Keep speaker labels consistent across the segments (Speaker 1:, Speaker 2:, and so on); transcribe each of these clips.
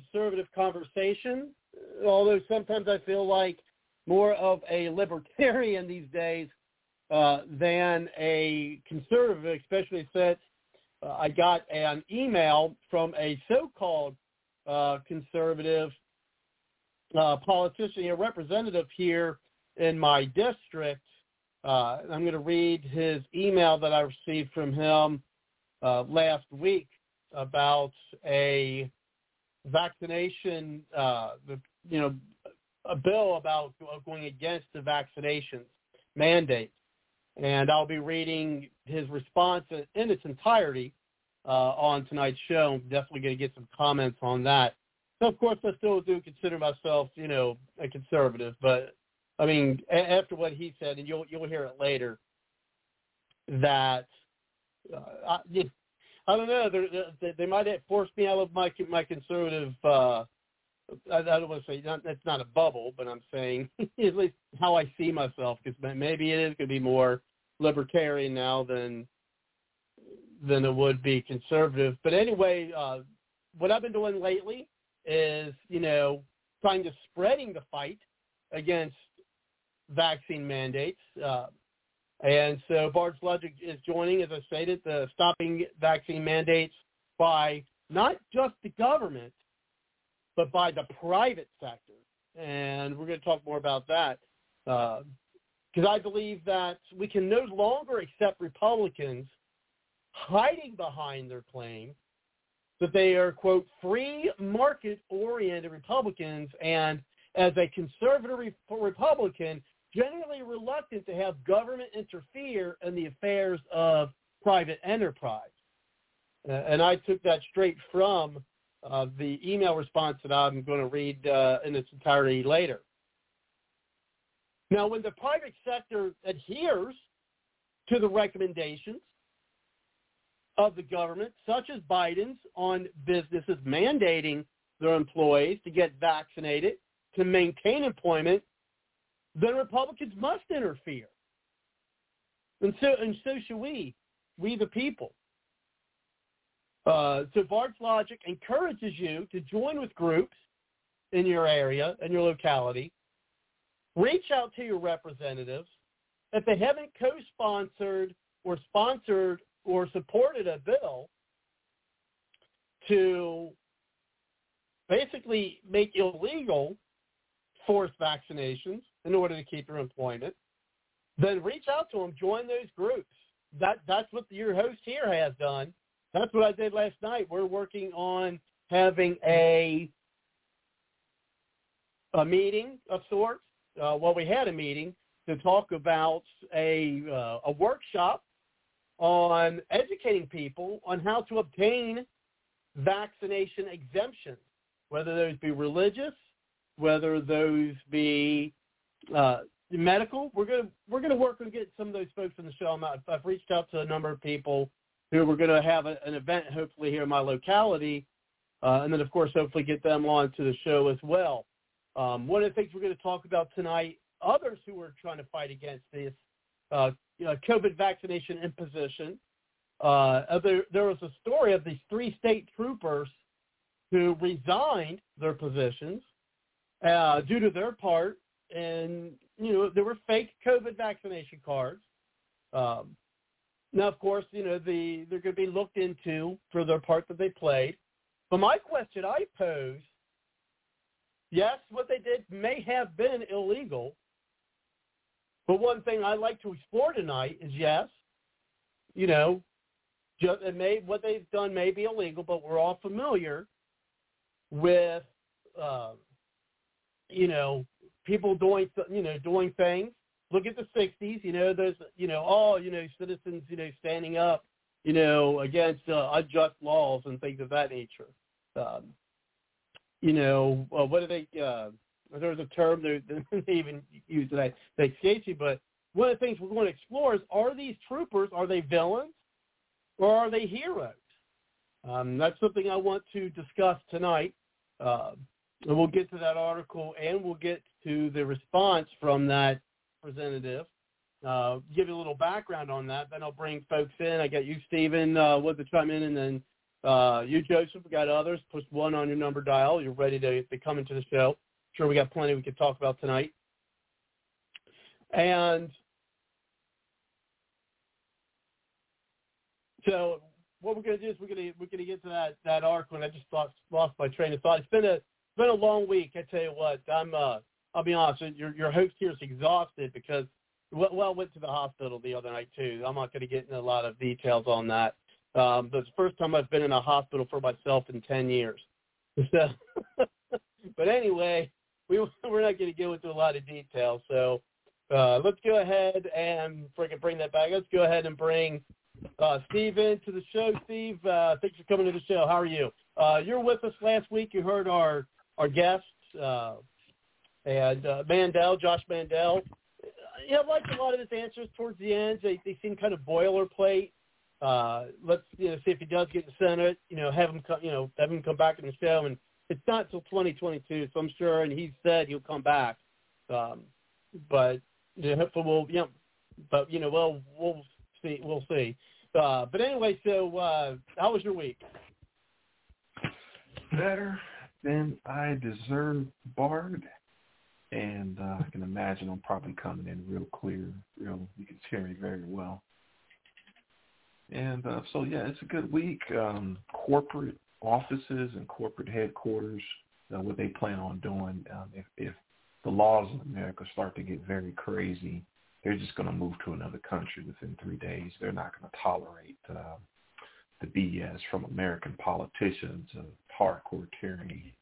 Speaker 1: Conservative conversation. Although sometimes I feel like more of a libertarian these days uh, than a conservative, especially since uh, I got an email from a so-called uh, conservative uh, politician, a representative here in my district. Uh, I'm going to read his email that I received from him uh, last week about a vaccination, uh, the, you know, a bill about going against the vaccinations mandate. And I'll be reading his response in, its entirety uh, on tonight's show. I'm definitely going to get some comments on that. So, of course, I still do consider myself, you know, a conservative, but I mean, a- after what he said, and you'll you'll hear it later, that uh, I, I don't know. They're, they they might have forced me out of my my conservative. Uh, I, I don't want to say not, that's not a bubble, but I'm saying at least how I see myself, because maybe it is going to be more libertarian now than than it would be conservative. But anyway, uh, what I've been doing lately is, you know, trying to spreading the fight against vaccine mandates. Uh, and so Bard's Logic is joining, as I stated, the stopping vaccine mandates by not just the government, but by the private sector. And we're going to talk more about that. Uh, because I believe that we can no longer accept Republicans hiding behind their claim that they are, quote, free market-oriented Republicans and as a conservative re- Republican, generally reluctant to have government interfere in the affairs of private enterprise. And I took that straight from uh, the email response that I'm going to read uh, in its entirety later. Now, when the private sector adheres to the recommendations of the government, such as Biden's on businesses mandating their employees to get vaccinated to maintain employment, then Republicans must interfere. And so, and so should we, we the people. Uh, so Bard's Logic encourages you to join with groups in your area and your locality. Reach out to your representatives. If they haven't co-sponsored or sponsored or supported a bill to basically make illegal forced vaccinations in order to keep your employment, then reach out to them, join those groups. That that's what your host here has done. That's what I did last night. We're working on having a a meeting of sorts. Uh, well, we had a meeting to talk about a uh, a workshop on educating people on how to obtain vaccination exemptions, whether those be religious, whether those be uh, medical. We're gonna we're gonna work on getting some of those folks on the show. I'm, I've reached out to a number of people who we're to have a, an event hopefully here in my locality, uh, and then of course hopefully get them on to the show as well. Um, one of the things we're to talk about tonight, others who are trying to fight against this uh, you know, COVID vaccination imposition. Uh, there, there was a story of these three state troopers who resigned their positions uh, due to their part and you know there were fake COVID vaccination cards. Um, now, of course, you know the they're going to be looked into for their part that they played. But my question I pose: Yes, what they did may have been illegal. But one thing I'd like to explore tonight is yes, you know, just, it may what they've done may be illegal, but we're all familiar with, uh, you know, people doing you know doing things. Look at the '60s. You know, there's you know all you know citizens you know standing up you know against uh, unjust laws and things of that nature. Um, you know, uh, what do they? Uh, there's a term they, they even use that they escapes you, but one of the things we're going to explore is: Are these troopers? Are they villains, or are they heroes? Um, that's something I want to discuss tonight. Uh, and we'll get to that article and we'll get to the response from that representative. Uh, give you a little background on that. Then I'll bring folks in. I got you, Stephen, uh, with the chime in, and then uh, you, Joseph. We got others. Push one on your number dial. You're ready to, to come into the show. Sure, we got plenty we could talk about tonight. And so what we're going to do is we're going to we're going to get to that that article, and I just lost lost my train of thought. It's been a it's been a long week. I tell you what, I'm. Uh, I'll be honest. Your your host here is exhausted because well went to the hospital the other night too. I'm not going to get into a lot of details on that. Um, but it's the first time I've been in a hospital for myself in ten years. So, but anyway, we we're not going to go into a lot of details. So uh, let's go ahead and freaking bring that back. Let's go ahead and bring uh, Steve into the show. Steve, uh, thanks for coming to the show. How are you? Uh, you're with us last week. You heard our our guests, uh, and uh, Mandel, Josh Mandel. You know, I like a lot of his answers towards the end. They, they seem kind of boilerplate. Uh, let's you know see if he does get in the Senate. You know, have him come. You know, have him come back in the show. And it's not until 2022, so I'm sure. And he said he'll come back. Um, but you know, hopefully we'll. You know, but you know, well, we'll see. We'll see. Uh, but anyway, so uh, how was your week?
Speaker 2: Better then I deserve Bard. And uh, I can imagine I'm probably coming in real clear, real. You can hear me very well. And uh, so yeah, it's a good week. Um, corporate offices and corporate headquarters, uh, what they plan on doing um, if, if the laws in America start to get very crazy, they're just going to move to another country within three days. They're not going to tolerate uh, the BS from American politicians of hardcore tyranny.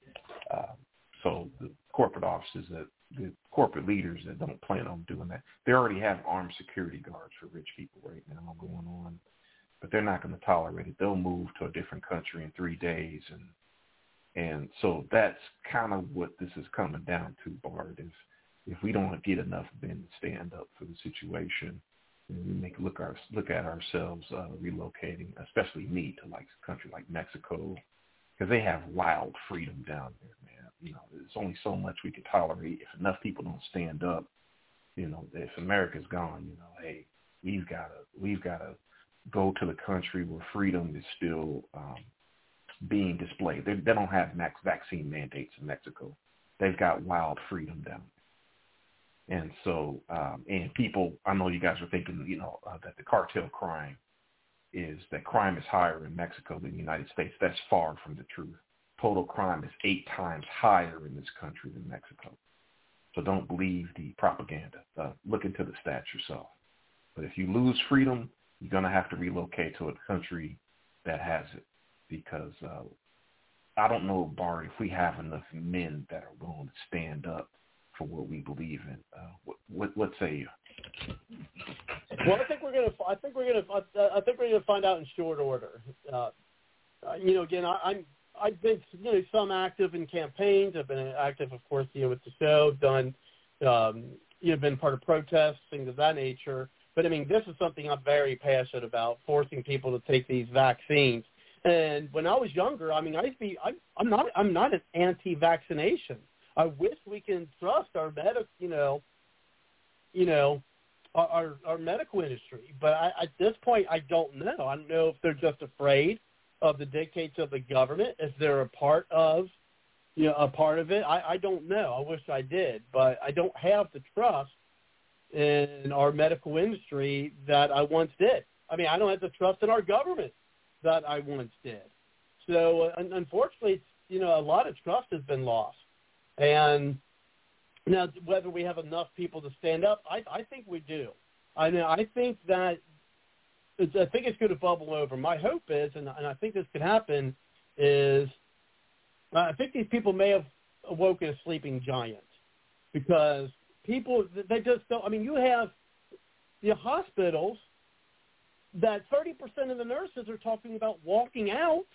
Speaker 2: Um, so the corporate offices that the corporate leaders that don't plan on doing that, they already have armed security guards for rich people right now going on, but they're not going to tolerate it. They'll move to a different country in three days, and and so that's kind of what this is coming down to, Bard. Is if we don't get enough men to stand up for the situation, we make look our look at ourselves uh, relocating, especially me to like a country like Mexico, because they have wild freedom down there, man. You know, there's only so much we can tolerate if enough people don't stand up. You know, if America's gone, you know, hey, we've got to we've got to go to the country where freedom is still um, being displayed. They, they don't have max vaccine mandates in Mexico. They've got wild freedom down there. And so, um, and people, I know you guys are thinking, you know, uh, that the cartel crime is that crime is higher in Mexico than the United States. That's far from the truth. Total crime is eight times higher in this country than Mexico. So don't believe the propaganda. Uh, look into the stats yourself. But if you lose freedom, you're going to have to relocate to a country that has it because uh, I don't know, Bard, if we have enough men that are willing to stand up for what we believe in. Uh, what, what, what say you?
Speaker 1: Well, I think we're gonna. I think we're gonna. I think we're gonna find out in short order. Uh, you know, again, I, I'm. I've been, you know, some active in campaigns. I've been active, of course, you know, with the show. Done, um, you know, been part of protests, things of that nature. But I mean, this is something I'm very passionate about: forcing people to take these vaccines. And when I was younger, I mean, I used to be. I, I'm not. I'm not an anti-vaccination. I wish we can trust our medic. You know, you know, our our, our medical industry. But I, at this point, I don't know. I don't know if they're just afraid of the dictates of the government, if they're a part of, you know, a part of it. I, I don't know. I wish I did, but I don't have the trust in our medical industry that I once did. I mean, I don't have the trust in our government that I once did. So uh, unfortunately, you know, a lot of trust has been lost. And now, whether we have enough people to stand up, I, I think we do. I know. I think that it's, I think it's going to bubble over. My hope is, and, and I think this could happen, is I think these people may have awoken a sleeping giant because people they just don't. I mean, you have the hospitals that 30% of the nurses are talking about walking out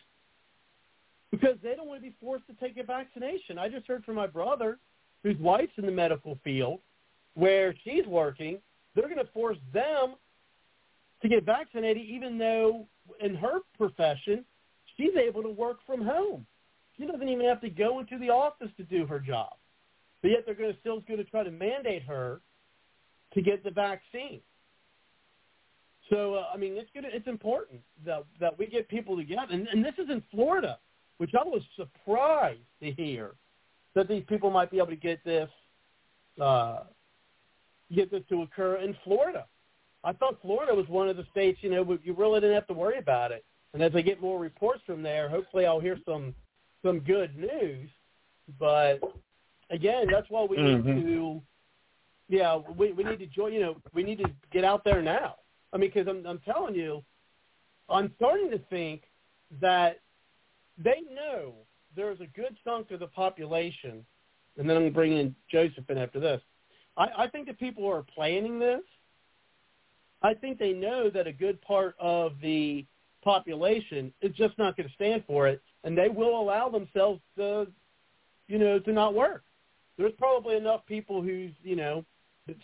Speaker 1: because they don't want to be forced to take a vaccination. I just heard from my brother, whose wife's in the medical field, where she's working. They're going to force them to get vaccinated, even though in her profession, she's able to work from home. She doesn't even have to go into the office to do her job. But yet they're going to still going to try to mandate her to get the vaccine. So uh, I mean, it's good. It's important that that we get people together, and, and this is in Florida, which I was surprised to hear that these people might be able to get this uh, get this to occur in Florida. I thought Florida was one of the states, you know, you really didn't have to worry about it. And as I get more reports from there, hopefully I'll hear some some good news. But again, that's why we mm-hmm. need to, yeah, we we need to join. You know, we need to get out there now. I mean, because I'm I'm telling you, I'm starting to think that they know there's a good chunk of the population, and then I'm going to bring in Joseph in after this. I, I think that people are planning this I think they know that a good part of the population is just not going to stand for it, and they will allow themselves to, you know, to not work. There's probably enough people who's, you know,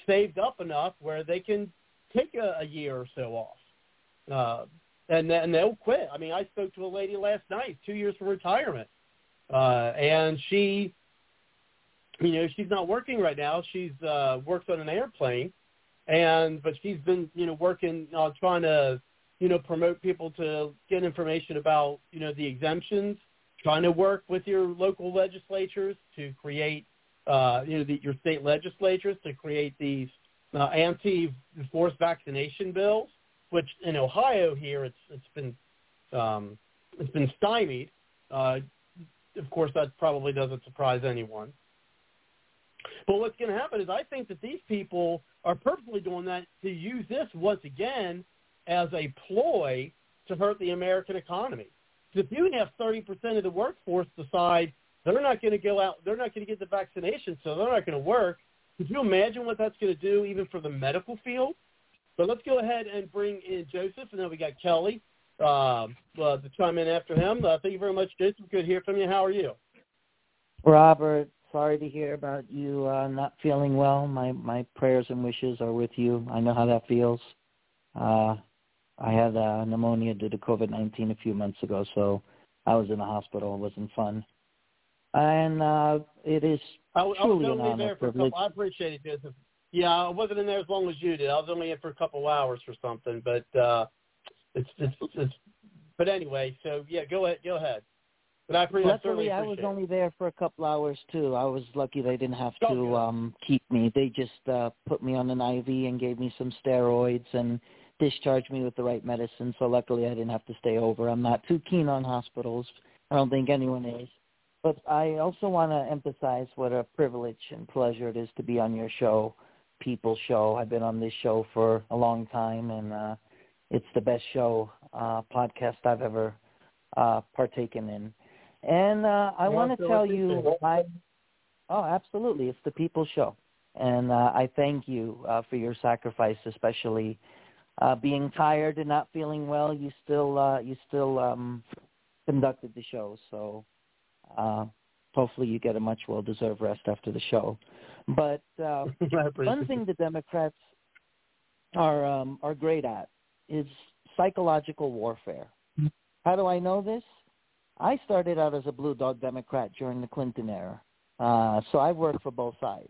Speaker 1: saved up enough where they can take a, a year or so off, uh, and and they'll quit. I mean, I spoke to a lady last night, two years from retirement, uh, and she, you know, she's not working right now. She's uh, works on an airplane and but she's been you know working on trying to you know promote people to get information about you know the exemptions, trying to work with your local legislatures to create uh, you know the, your state legislatures to create these uh, anti-forced vaccination bills, which in Ohio here it's it's been um, it's been stymied. Uh, of course, that probably doesn't surprise anyone. But what's going to happen is I think that these people are purposely doing that to use this once again as a ploy to hurt the American economy. Because if you have 30% of the workforce decide they're not going to go out, they're not going to get the vaccination, so they're not going to work, could you imagine what that's going to do even for the medical field? But let's go ahead and bring in Joseph, and then we got Kelly uh, uh, to chime in after him. Uh, thank you very much, Joseph. Good to hear from you. How are you?
Speaker 3: Robert, sorry to hear about you uh, not feeling well. My my prayers and wishes are with you. I know how that feels. Uh, I had uh, pneumonia due to COVID nineteen a few months ago, so I was in the hospital. It wasn't fun, and uh, it is
Speaker 1: I, was- I was
Speaker 3: truly an honor
Speaker 1: there for a couple. I appreciate it, Joseph. Yeah, I wasn't in there as long as you did. I was only in for a couple hours or something, but uh, it's it's it's. But anyway, so yeah, go ahead, go ahead. But I, pre- I certainly
Speaker 3: Luckily, I was
Speaker 1: it.
Speaker 3: only there for a couple hours too. I was lucky they didn't have to
Speaker 1: good.
Speaker 3: um keep me. They just uh put me on an IV and gave me some steroids and discharged me with the right medicine. So luckily, I didn't have to stay over. I'm not too keen on hospitals. I don't think anyone is. But I also want to emphasize what a privilege and pleasure it is to be on your show, People Show. I've been on this show for a long time, and uh it's the best show uh podcast I've ever uh partaken in. And uh, I want to tell you. I, oh, absolutely, it's the People Show, and uh, I thank you uh, for your sacrifice, especially uh, being tired and not feeling well. You still, uh, you still um, conducted the show, so uh, hopefully you get a much well-deserved rest after the show. But uh, one thing the Democrats are um, are great at is psychological warfare. How do I know this? I started out as a blue dog Democrat during the Clinton era, uh, so I've worked for both sides.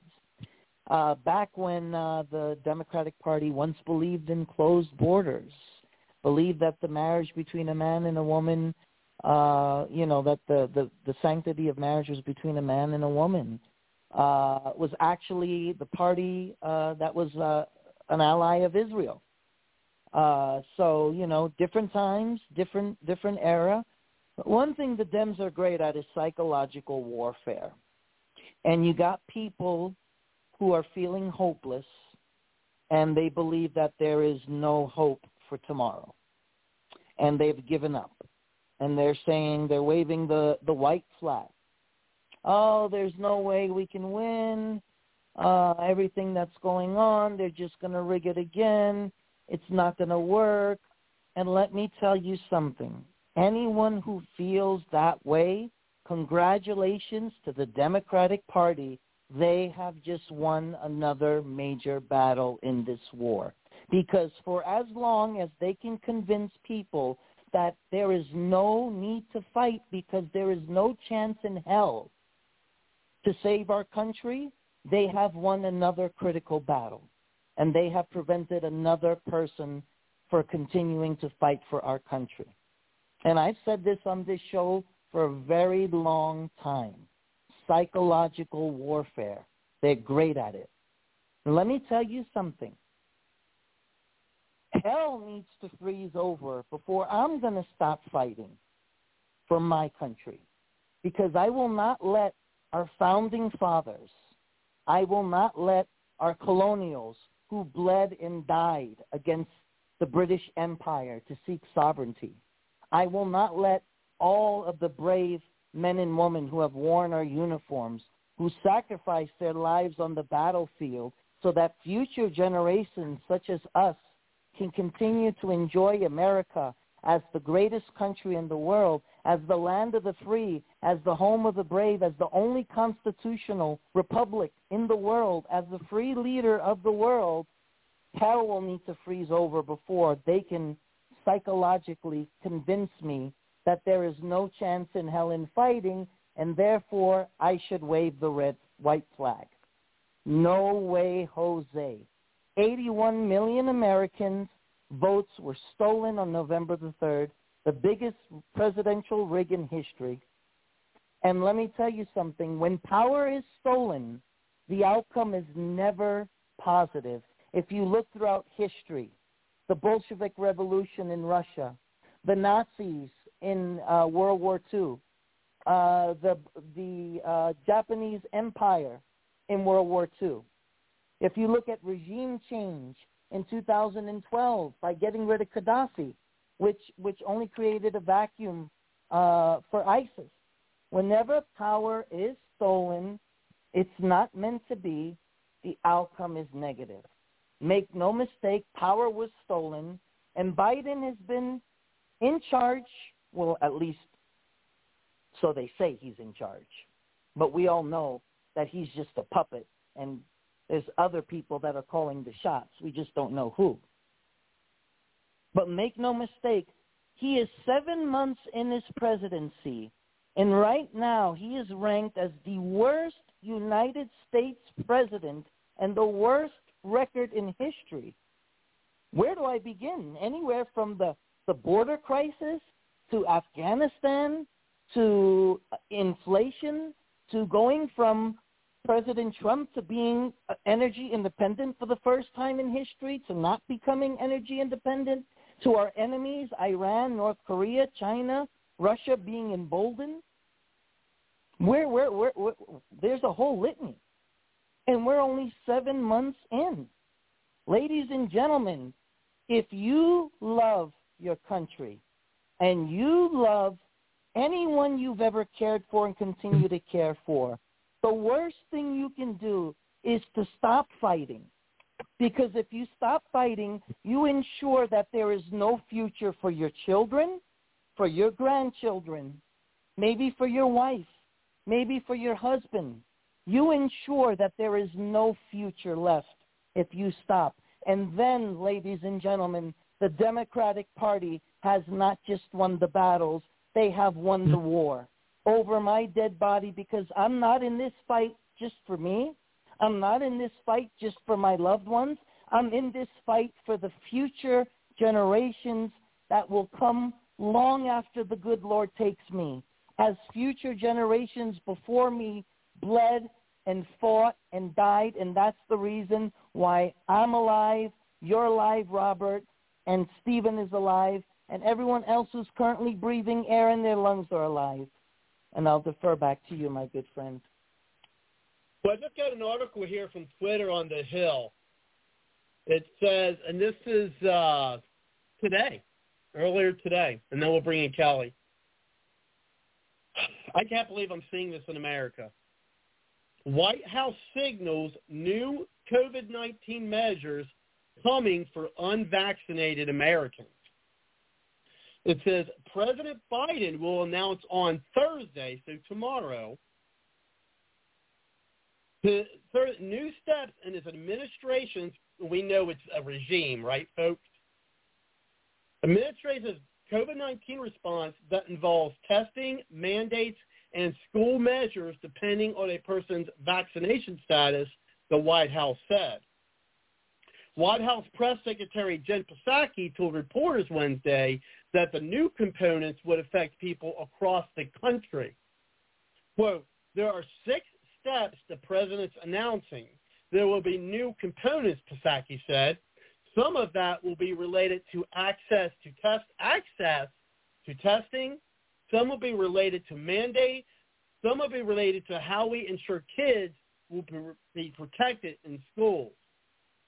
Speaker 3: Uh, back when uh, the Democratic Party once believed in closed borders, believed that the marriage between a man and a woman, uh, you know, that the, the, the sanctity of marriage was between a man and a woman, uh, was actually the party uh, that was uh, an ally of Israel. Uh, so you know, different times, different different era. But one thing the Dems are great at is psychological warfare, and you got people who are feeling hopeless, and they believe that there is no hope for tomorrow, and they've given up, and they're saying they're waving the the white flag. Oh, there's no way we can win. Uh, everything that's going on, they're just going to rig it again. It's not going to work. And let me tell you something. Anyone who feels that way, congratulations to the Democratic Party. They have just won another major battle in this war. Because for as long as they can convince people that there is no need to fight because there is no chance in hell to save our country, they have won another critical battle and they have prevented another person for continuing to fight for our country. And I've said this on this show for a very long time. Psychological warfare. They're great at it. Let me tell you something. Hell needs to freeze over before I'm going to stop fighting for my country. Because I will not let our founding fathers, I will not let our colonials who bled and died against the British Empire to seek sovereignty. I will not let all of the brave men and women who have worn our uniforms, who sacrificed their lives on the battlefield so that future generations such as us can continue to enjoy America as the greatest country in the world, as the land of the free, as the home of the brave, as the only constitutional republic in the world, as the free leader of the world, hell will need to freeze over before they can psychologically convince me that there is no chance in hell in fighting, and therefore I should wave the red white flag. No way, Jose. 81 million Americans votes were stolen on November the 3rd, the biggest presidential rig in history. And let me tell you something, when power is stolen, the outcome is never positive. If you look throughout history, the Bolshevik Revolution in Russia, the Nazis in uh, World War II, uh, the the uh, Japanese Empire in World War II. If you look at regime change in 2012 by getting rid of Gaddafi, which which only created a vacuum uh, for ISIS. Whenever power is stolen, it's not meant to be. The outcome is negative. Make no mistake, power was stolen, and Biden has been in charge. Well, at least so they say he's in charge. But we all know that he's just a puppet and there's other people that are calling the shots. We just don't know who. But make no mistake, he is seven months in his presidency, and right now he is ranked as the worst United States president and the worst record in history. Where do I begin? Anywhere from the, the border crisis to Afghanistan to inflation to going from President Trump to being uh, energy independent for the first time in history to not becoming energy independent to our enemies, Iran, North Korea, China, Russia being emboldened. Where, where, where, where, there's a whole litany. And we're only seven months in. Ladies and gentlemen, if you love your country and you love anyone you've ever cared for and continue to care for, the worst thing you can do is to stop fighting. Because if you stop fighting, you ensure that there is no future for your children, for your grandchildren, maybe for your wife, maybe for your husband. You ensure that there is no future left if you stop. And then, ladies and gentlemen, the Democratic Party has not just won the battles, they have won the mm. war over my dead body because I'm not in this fight just for me. I'm not in this fight just for my loved ones. I'm in this fight for the future generations that will come long after the good Lord takes me. As future generations before me bled and fought and died, and that's the reason why I'm alive, you're alive, Robert, and Stephen is alive, and everyone else who's currently breathing air in their lungs are alive. And I'll defer back to you, my good friend.
Speaker 1: Well, I just got an article here from Twitter on the Hill. It says, and this is uh, today, earlier today, and then we'll bring in Kelly. I can't believe I'm seeing this in America. White House signals new COVID-19 measures coming for unvaccinated Americans. It says President Biden will announce on Thursday, so tomorrow, the new steps in his administration's, we know it's a regime, right, folks? Administration's COVID-19 response that involves testing, mandates, and school measures depending on a person's vaccination status, the White House said. White House Press Secretary Jen Psaki told reporters Wednesday that the new components would affect people across the country. Quote, there are six steps the president's announcing. There will be new components, Psaki said. Some of that will be related to access to test access to testing. Some will be related to mandate. Some will be related to how we ensure kids will be protected in schools.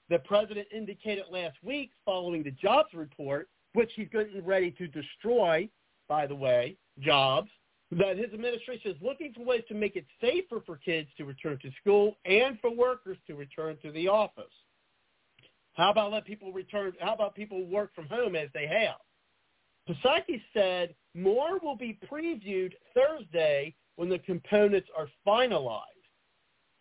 Speaker 1: The president indicated last week following the jobs report, which he's getting ready to destroy, by the way, jobs, that his administration is looking for ways to make it safer for kids to return to school and for workers to return to the office. How about let people return? How about people work from home as they have? Psaki said more will be previewed Thursday when the components are finalized.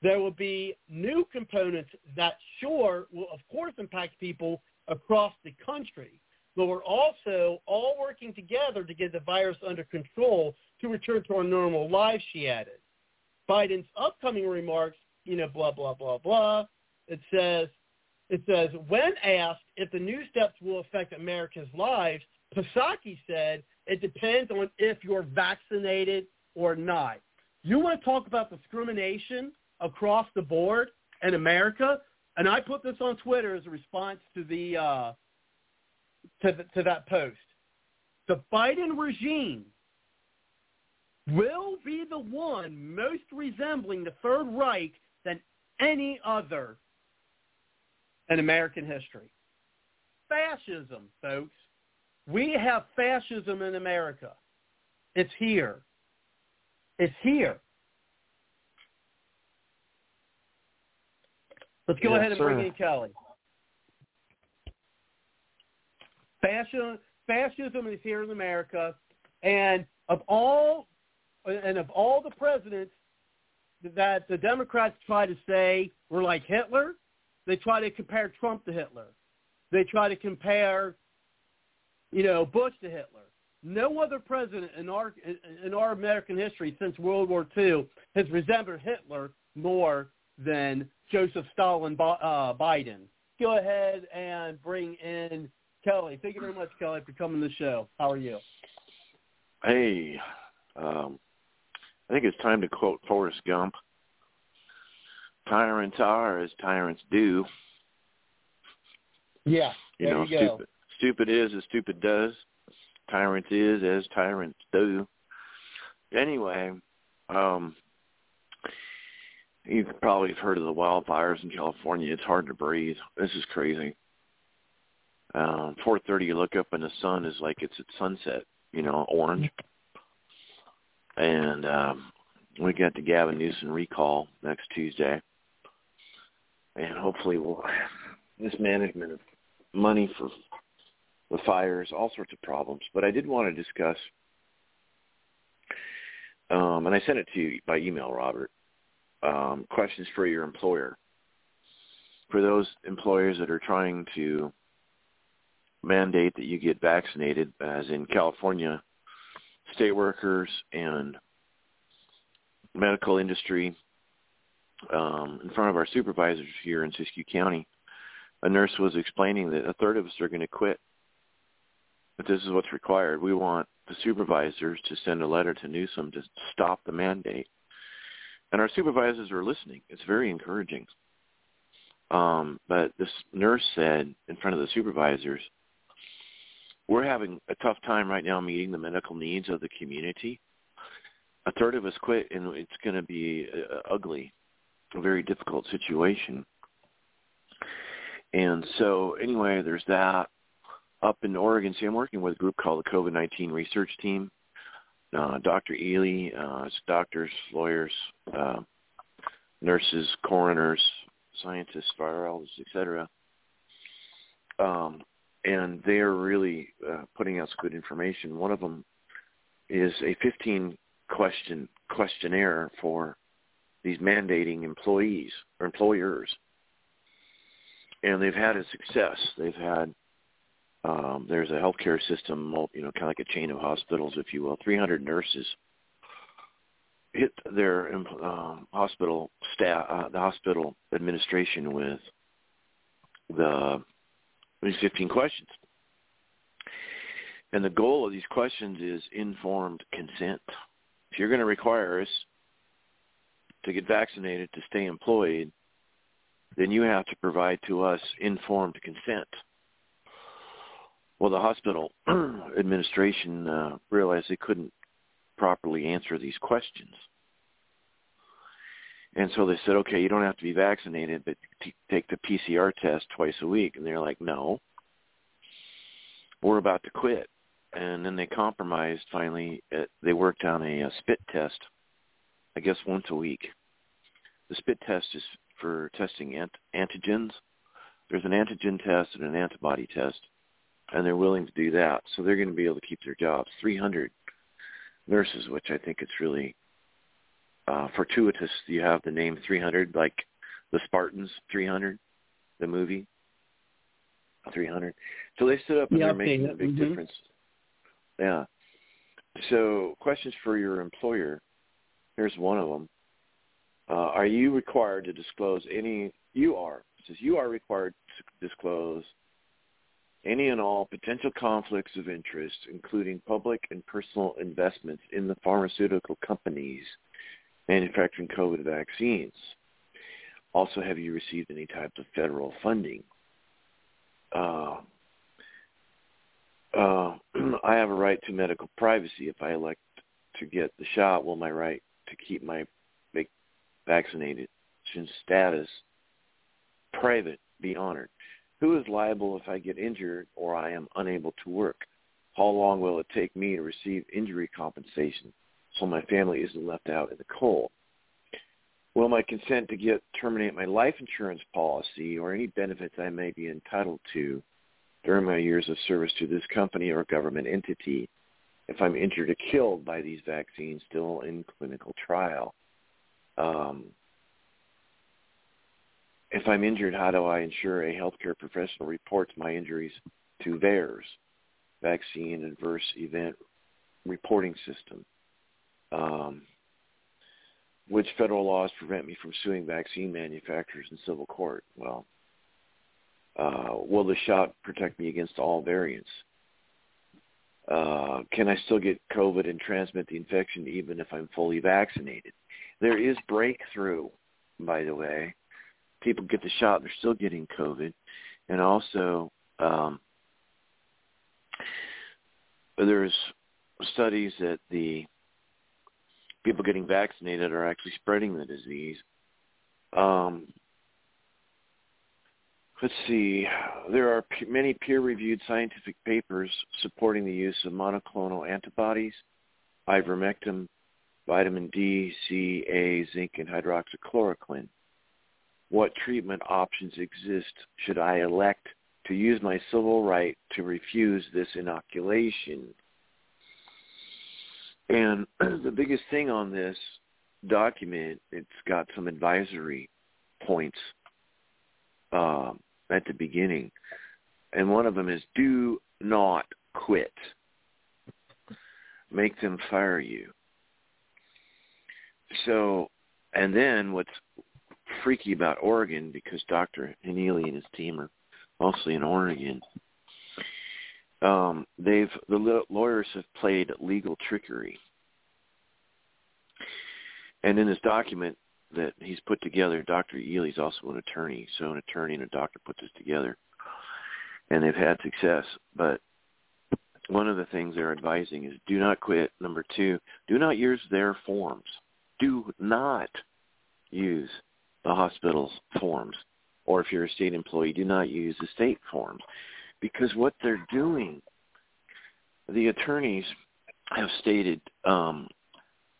Speaker 1: There will be new components that sure will of course impact people across the country, but we're also all working together to get the virus under control to return to our normal lives, she added. Biden's upcoming remarks, you know, blah, blah, blah, blah. It says, it says, when asked if the new steps will affect Americans' lives, Psaki said, it depends on if you're vaccinated or not. You want to talk about discrimination across the board in America? And I put this on Twitter as a response to the uh, to, the, to that post. The Biden regime will be the one most resembling the Third Reich than any other in American history. Fascism, folks. We have fascism in America. It's here. It's here. Let's go
Speaker 2: yes,
Speaker 1: ahead and
Speaker 2: sir.
Speaker 1: bring in Kelly. Fascism, fascism is here in America, and of all and of all the presidents that the Democrats try to say we're like Hitler. They try to compare Trump to Hitler. They try to compare, you know, Bush to Hitler. No other president in our in our American history since World War II has resembled Hitler more than Joseph Stalin uh, Biden. Go ahead and bring in Kelly. Thank you very much, Kelly, for coming to the show. How are you?
Speaker 4: Hey, um, I think it's time to quote Forrest Gump. Tyrants are as tyrants do.
Speaker 1: Yeah,
Speaker 4: you know,
Speaker 1: you
Speaker 4: stupid, stupid is as stupid does. Tyrant is as tyrants do. Anyway, um, you've probably heard of the wildfires in California. It's hard to breathe. This is crazy. Um, 4:30, you look up and the sun is like it's at sunset. You know, orange. And um, we got the Gavin Newsom recall next Tuesday, and hopefully we'll mismanagement of money for the fires, all sorts of problems. But I did want to discuss, um, and I sent it to you by email, Robert. Um, questions for your employer. For those employers that are trying to mandate that you get vaccinated, as in California, state workers and medical industry, um, in front of our supervisors here in Siskiyou County, a nurse was explaining that a third of us are going to quit. But this is what's required. We want the supervisors to send a letter to Newsom to stop the mandate. And our supervisors are listening. It's very encouraging. Um, but this nurse said in front of the supervisors, we're having a tough time right now meeting the medical needs of the community. A third of us quit, and it's going to be uh, ugly, a very difficult situation. And so, anyway, there's that. Up in Oregon, see, I'm working with a group called the COVID-19 Research Team. Uh, Dr. Ely, uh, doctors, lawyers, uh, nurses, coroners, scientists, virologists, etc. Um, and they are really uh, putting out some good information. One of them is a 15 question questionnaire for these mandating employees or employers, and they've had a success. They've had um, there's a healthcare system, you know, kind of like a chain of hospitals, if you will. 300 nurses hit their uh, hospital staff, uh, the hospital administration with the these 15 questions. And the goal of these questions is informed consent. If you're going to require us to get vaccinated to stay employed, then you have to provide to us informed consent. Well, the hospital administration uh, realized they couldn't properly answer these questions. And so they said, okay, you don't have to be vaccinated, but t- take the PCR test twice a week. And they're like, no, we're about to quit. And then they compromised finally. At, uh, they worked on a, a spit test, I guess once a week. The spit test is for testing ant- antigens. There's an antigen test and an antibody test, and they're willing to do that. So they're going to be able to keep their jobs. 300 nurses, which I think it's really uh, fortuitous you have the name 300, like the Spartans 300, the movie 300. So they stood up and they're making a big mm-hmm. difference. Yeah. So questions for your employer. Here's one of them. Uh, are you required to disclose any? You are. It says you are required to disclose any and all potential conflicts of interest, including public and personal investments in the pharmaceutical companies manufacturing COVID vaccines. Also, have you received any type of federal funding? Uh, uh, I have a right to medical privacy. If I elect to get the shot, will my right to keep my vaccinated status private be honored? Who is liable if I get injured or I am unable to work? How long will it take me to receive injury compensation? so my family isn't left out in the cold. Will my consent to get terminate my life insurance policy or any benefits I may be entitled to during my years of service to this company or government entity if I'm injured or killed by these vaccines still in clinical trial? um, if I'm injured, how do I ensure a healthcare professional reports my injuries to VAERS, Vaccine Adverse Event Reporting System? Um, which federal laws prevent me from suing vaccine manufacturers in civil court? Well, uh, will the shot protect me against all variants? Uh, can I still get COVID and transmit the infection even if I'm fully vaccinated? There is breakthrough, by the way. People get the shot, they're still getting COVID. And also, um, there's studies that the people getting vaccinated are actually spreading the disease. Um, let's see. There are p- many peer-reviewed scientific papers supporting the use of monoclonal antibodies, ivermectin, vitamin D, C, A, zinc, and hydroxychloroquine. What treatment options exist should I elect to use my civil right to refuse this inoculation? And the biggest thing on this document, it's got some advisory points um, at the beginning. And one of them is do not quit. Make them fire you. So, and then what's freaky about Oregon, because Dr. Healy and his team are mostly in Oregon, um, they've the lawyers have played legal trickery. And in this document that he's put together, Dr. Ely's also an attorney, so an attorney and a doctor put this together, and they've had success. But one of the things they're advising is do not quit. Number two, do not use their forms. Do not use the hospital's forms. Or if you're a state employee, do not use the state forms because what they're doing, the attorneys have stated um,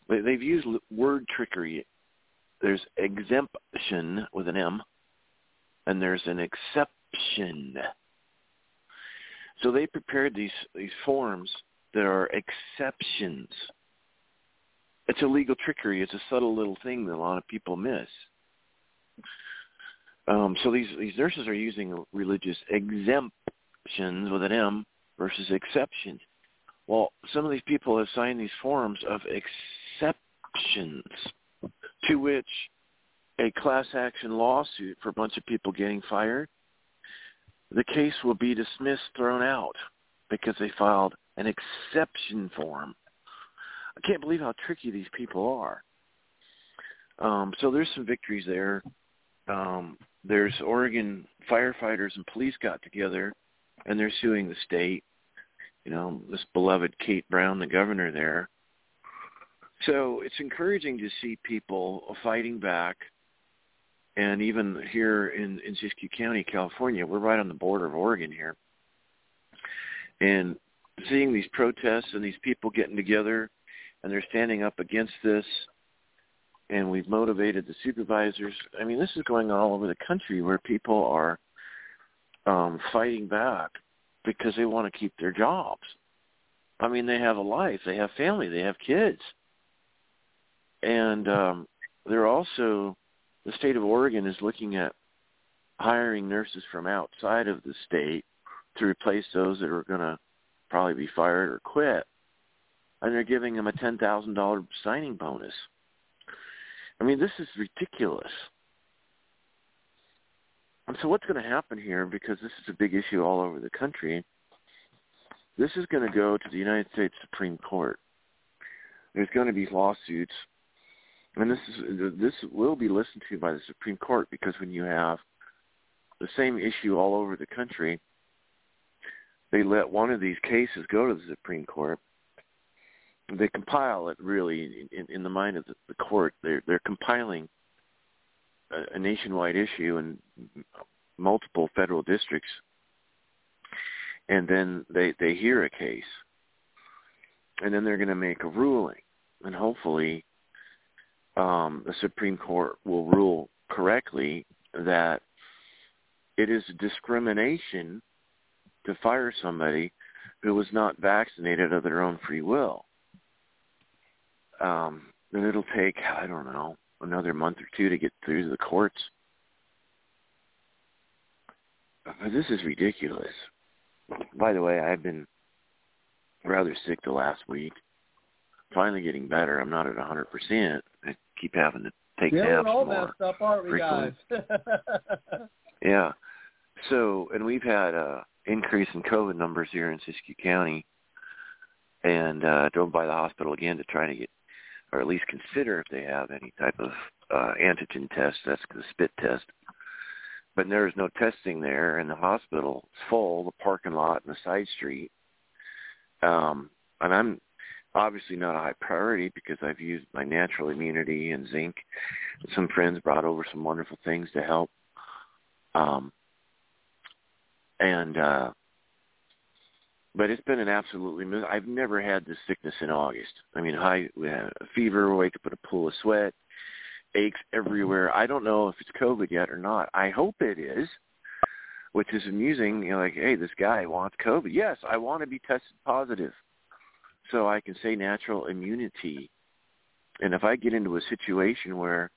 Speaker 4: they've used word trickery. There's exemption with an M, and there's an exception. So they prepared these these forms that are exceptions. It's a legal trickery. It's a subtle little thing that a lot of people miss. Um, so these these nurses are using religious exemptions with an M versus exceptions. Well, some of these people have signed these forms of exceptions to which a class action lawsuit for a bunch of people getting fired, the case will be dismissed, thrown out because they filed an exception form. I can't believe how tricky these people are. Um, so there's some victories there. Um, there's Oregon firefighters and police got together, and they're suing the state. You know, this beloved Kate Brown, the governor there. So it's encouraging to see people fighting back. And even here in, in Siskiyou County, California, we're right on the border of Oregon here. And seeing these protests and these people getting together and they're standing up against this and we've motivated the supervisors. I mean, this is going on all over the country where people are um, fighting back because they want to keep their jobs. I mean, they have a life, they have family, they have kids, and um, they're also the state of Oregon is looking at hiring nurses from outside of the state to replace those that are going to probably be fired or quit, and they're giving them a ten thousand dollar signing bonus. I mean, this is ridiculous. And so what's going to happen here, because this is a big issue all over the country, this is going to go to the United States Supreme Court. There's going to be lawsuits, and this is this will be listened to by the Supreme Court because when you have the same issue all over the country, they let one of these cases go to the Supreme Court, they compile it really in, in the mind of the, the court. They're they're compiling a, a nationwide issue in multiple federal districts, and then they they hear a case, and then they're going to make a ruling, and hopefully, um, the Supreme Court will rule correctly that it is discrimination to fire somebody who was not vaccinated of their own free will um, and it'll take I don't know another month or two to get through to the courts. But this is ridiculous. By the way, I've been rather sick the last week. Finally getting better. I'm not at 100%. I keep having to take
Speaker 1: yeah,
Speaker 4: naps
Speaker 1: we're all
Speaker 4: more.
Speaker 1: messed up, aren't we, guys?
Speaker 4: yeah. So, and we've had a increase in COVID numbers here in Siskiyou County, and uh, drove by the hospital again to try to get, or at least consider if they have any type of uh, antigen test. That's the spit test. But there is no testing there, and the hospital is full. The parking lot and the side street. Um, and I'm obviously not a high priority because I've used my natural immunity and zinc. Some friends brought over some wonderful things to help. Um, and uh, but it's been an absolutely. I've never had this sickness in August. I mean, high we had a fever, wake up in a pool of sweat, aches everywhere. I don't know if it's COVID yet or not. I hope it is, which is amusing. You know, like, hey, this guy wants COVID. Yes, I want to be tested positive so I can say natural immunity. And if I get into a situation where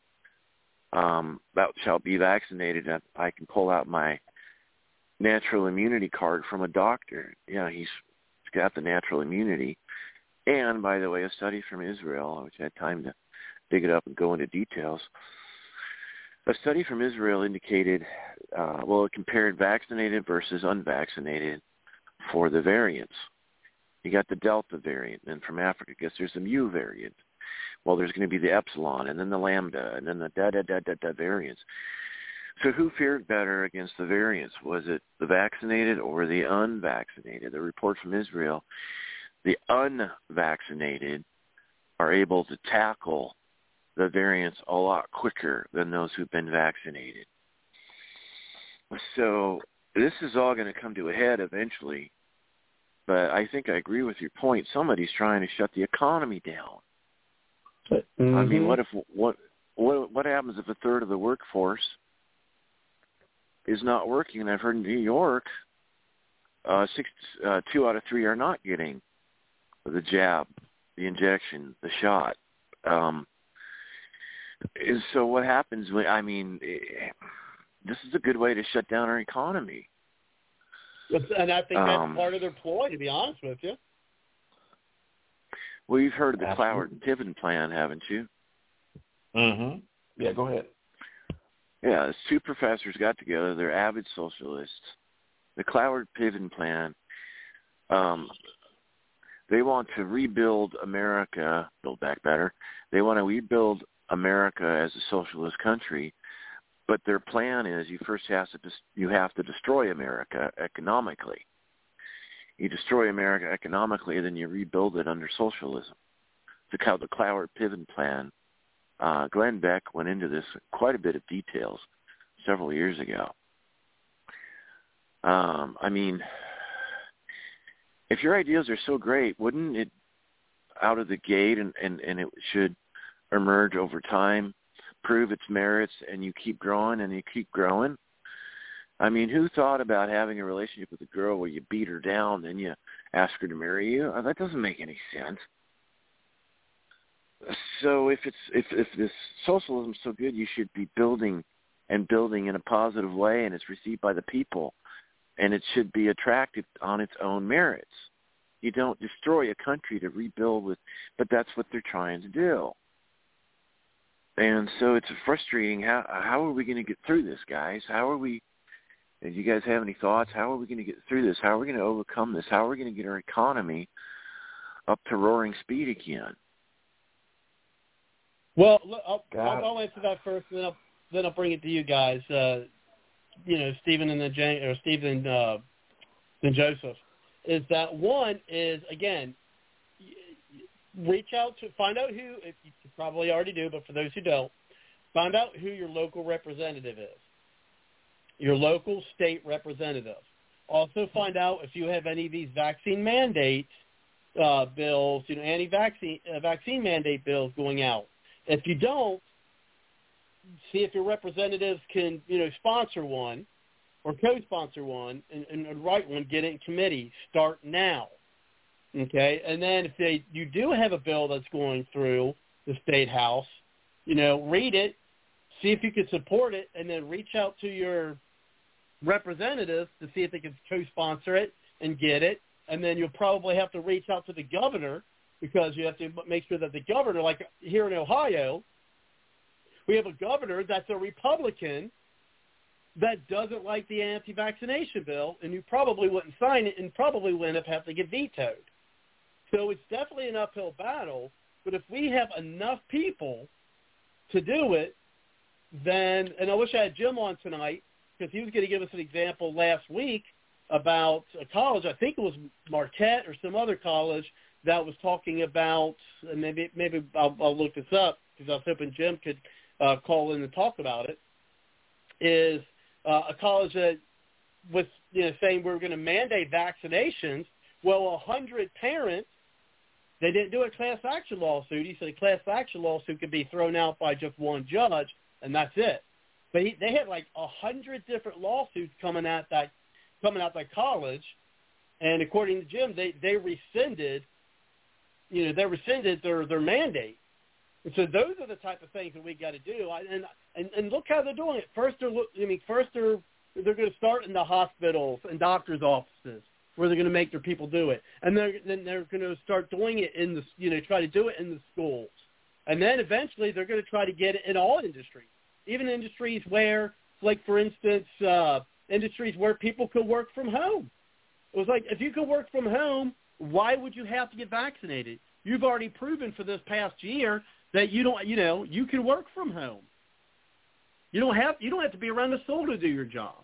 Speaker 4: um, thou shalt be vaccinated, I can pull out my natural immunity card from a doctor. Yeah, he's, he's got the natural immunity. And by the way, a study from Israel, which I had time to dig it up and go into details. A study from Israel indicated, uh, well, it compared vaccinated versus unvaccinated for the variants. You got the Delta variant, and from Africa, I guess there's the Mu variant. Well, there's going to be the Epsilon, and then the Lambda, and then the da da da da da variants. So who fared better against the variants? Was it the vaccinated or the unvaccinated? The report from Israel, the unvaccinated are able to tackle the variants a lot quicker than those who've been vaccinated. So this is all going to come to a head eventually but I think I agree with your point. Somebody's trying to shut the economy down.
Speaker 1: Mm-hmm.
Speaker 4: I mean, what if what what what happens if a third of the workforce is not working? And I've heard in New York, uh, six, uh, two out of three are not getting the jab, the injection, the shot. Um, and so what happens when? I mean, eh, this is a good way to shut down our economy.
Speaker 1: And I think that's
Speaker 4: Um,
Speaker 1: part of their ploy, to be honest with you.
Speaker 4: Well, you've heard of the Cloward and Piven plan, haven't you?
Speaker 2: Mm-hmm. Yeah, go ahead.
Speaker 4: Yeah, it's two professors got together. They're avid socialists. The Cloward Piven plan. Um, they want to rebuild America, build back better. They want to rebuild America as a socialist country, but their plan is you first have to you have to destroy America economically. You destroy America economically, then you rebuild it under socialism. It's called the Cloward Piven plan. Uh, Glenn Beck went into this quite a bit of details several years ago. Um, I mean, if your ideas are so great, wouldn't it out of the gate and, and, and it should emerge over time, prove its merits, and you keep growing and you keep growing? I mean, who thought about having a relationship with a girl where you beat her down, then you ask her to marry you? Uh, That doesn't make any sense. So if it's if if this socialism's so good, you should be building and building in a positive way, and it's received by the people, and it should be attractive on its own merits. You don't destroy a country to rebuild with, but that's what they're trying to do. And so it's frustrating. How how are we going to get through this, guys? How are we? Do you guys have any thoughts? How are we going to get through this? How are we going to overcome this? How are we going to get our economy up to roaring speed again?
Speaker 1: Well, I'll, I'll, I'll answer that first, and then I'll then I'll bring it to you guys. Uh, you know, Stephen and Jane, or Stephen uh, and Joseph. Is that one is again, reach out to find out who. If you probably already do, but for those who don't, find out who your local representative is. Your local state representative. Also, find out if you have any of these vaccine mandate uh, bills, you know, anti-vaccine uh, vaccine mandate bills going out. If you don't, see if your representatives can, you know, sponsor one or co-sponsor one and, and, write one, get it in committee. Start now. Okay? And then if they you do have a bill that's going through the state house, you know, read it, see if you can support it, and then reach out to your representatives to see if they can co-sponsor it and get it. And then you'll probably have to reach out to the governor because you have to make sure that the governor, like here in Ohio, we have a governor that's a Republican that doesn't like the anti-vaccination bill, and you probably wouldn't sign it and probably would end up having to get vetoed. So it's definitely an uphill battle. But if we have enough people to do it, then, and I wish I had Jim on tonight because he was going to give us an example last week about a college. I think it was Marquette or some other college that was talking about. And maybe maybe I'll, I'll look this up because I was hoping Jim could uh, call in and talk about it. Is uh, a college that was you know saying we we're going to mandate vaccinations. Well, a hundred parents they didn't do a class action lawsuit. He said a class action lawsuit could be thrown out by just one judge, and that's it. But he, they had like a hundred different lawsuits coming at that coming out that college, and according to Jim, they they rescinded, you know, they rescinded their their mandate. And so those are the type of things that we got to do. And and and look how they're doing it. First, they're I mean, first they're they're going to start in the hospitals and doctors' offices where they're going to make their people do it, and they're, then they're going to start doing it in the you know try to do it in the schools, and then eventually they're going to try to get it in all industries, even industries where, like for instance, uh, industries where people could work from home. It was like if you could work from home, why would you have to get vaccinated? You've already proven for this past year that you don't you know you can work from home. You don't have you don't have to be around the soul to do your job.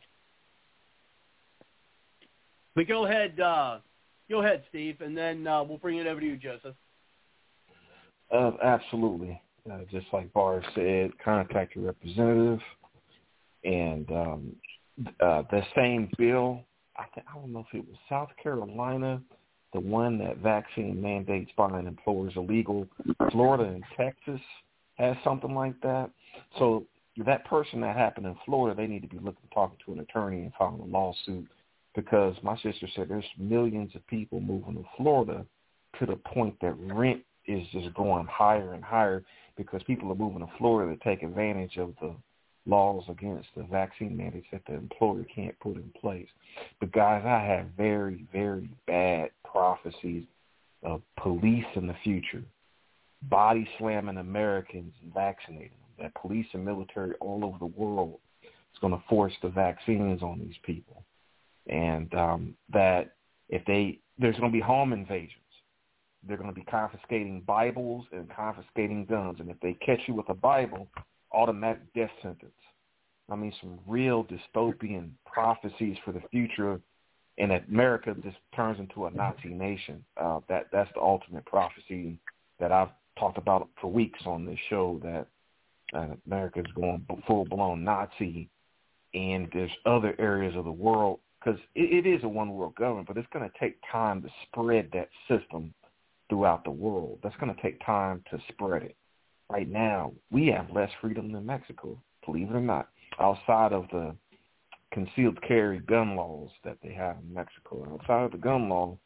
Speaker 1: But go ahead, uh, go ahead, Steve, and then uh, we'll bring it over to you, Joseph.
Speaker 2: Uh, absolutely. Uh, just like Bard said, contact your representative. And um, uh, the same bill, I, think, I don't know if it was South Carolina, the one that vaccine mandates buying employers illegal. Florida and Texas has something like that. So that person that happened in Florida, they need to be looking, talking to an attorney and filing a lawsuit because my sister said there's millions of people moving to Florida to the point that rent is just going higher and higher because people are moving to Florida to take advantage of the laws against the vaccine mandates that the employer can't put in place. But guys, I have very, very bad prophecies of police in the future body slamming Americans and vaccinating them. That police and military all over the world is going to force the vaccines on these people and um, that if they there's going to be home invasions. They're going to be confiscating Bibles and confiscating guns, and if they catch you with a Bible, automatic death sentence. I mean, some real dystopian prophecies for the future, and America just turns into a Nazi nation. Uh, that that's the ultimate prophecy that I've talked about for weeks on this show. That uh, America is going full blown Nazi, and there's other areas of the world because it, it is a one world government, but it's going to take time to spread that system throughout the world. That's going to take time to spread it. Right now, we have less freedom than Mexico, believe it or not, outside of the concealed carry gun laws that they have in Mexico. Outside of the gun law,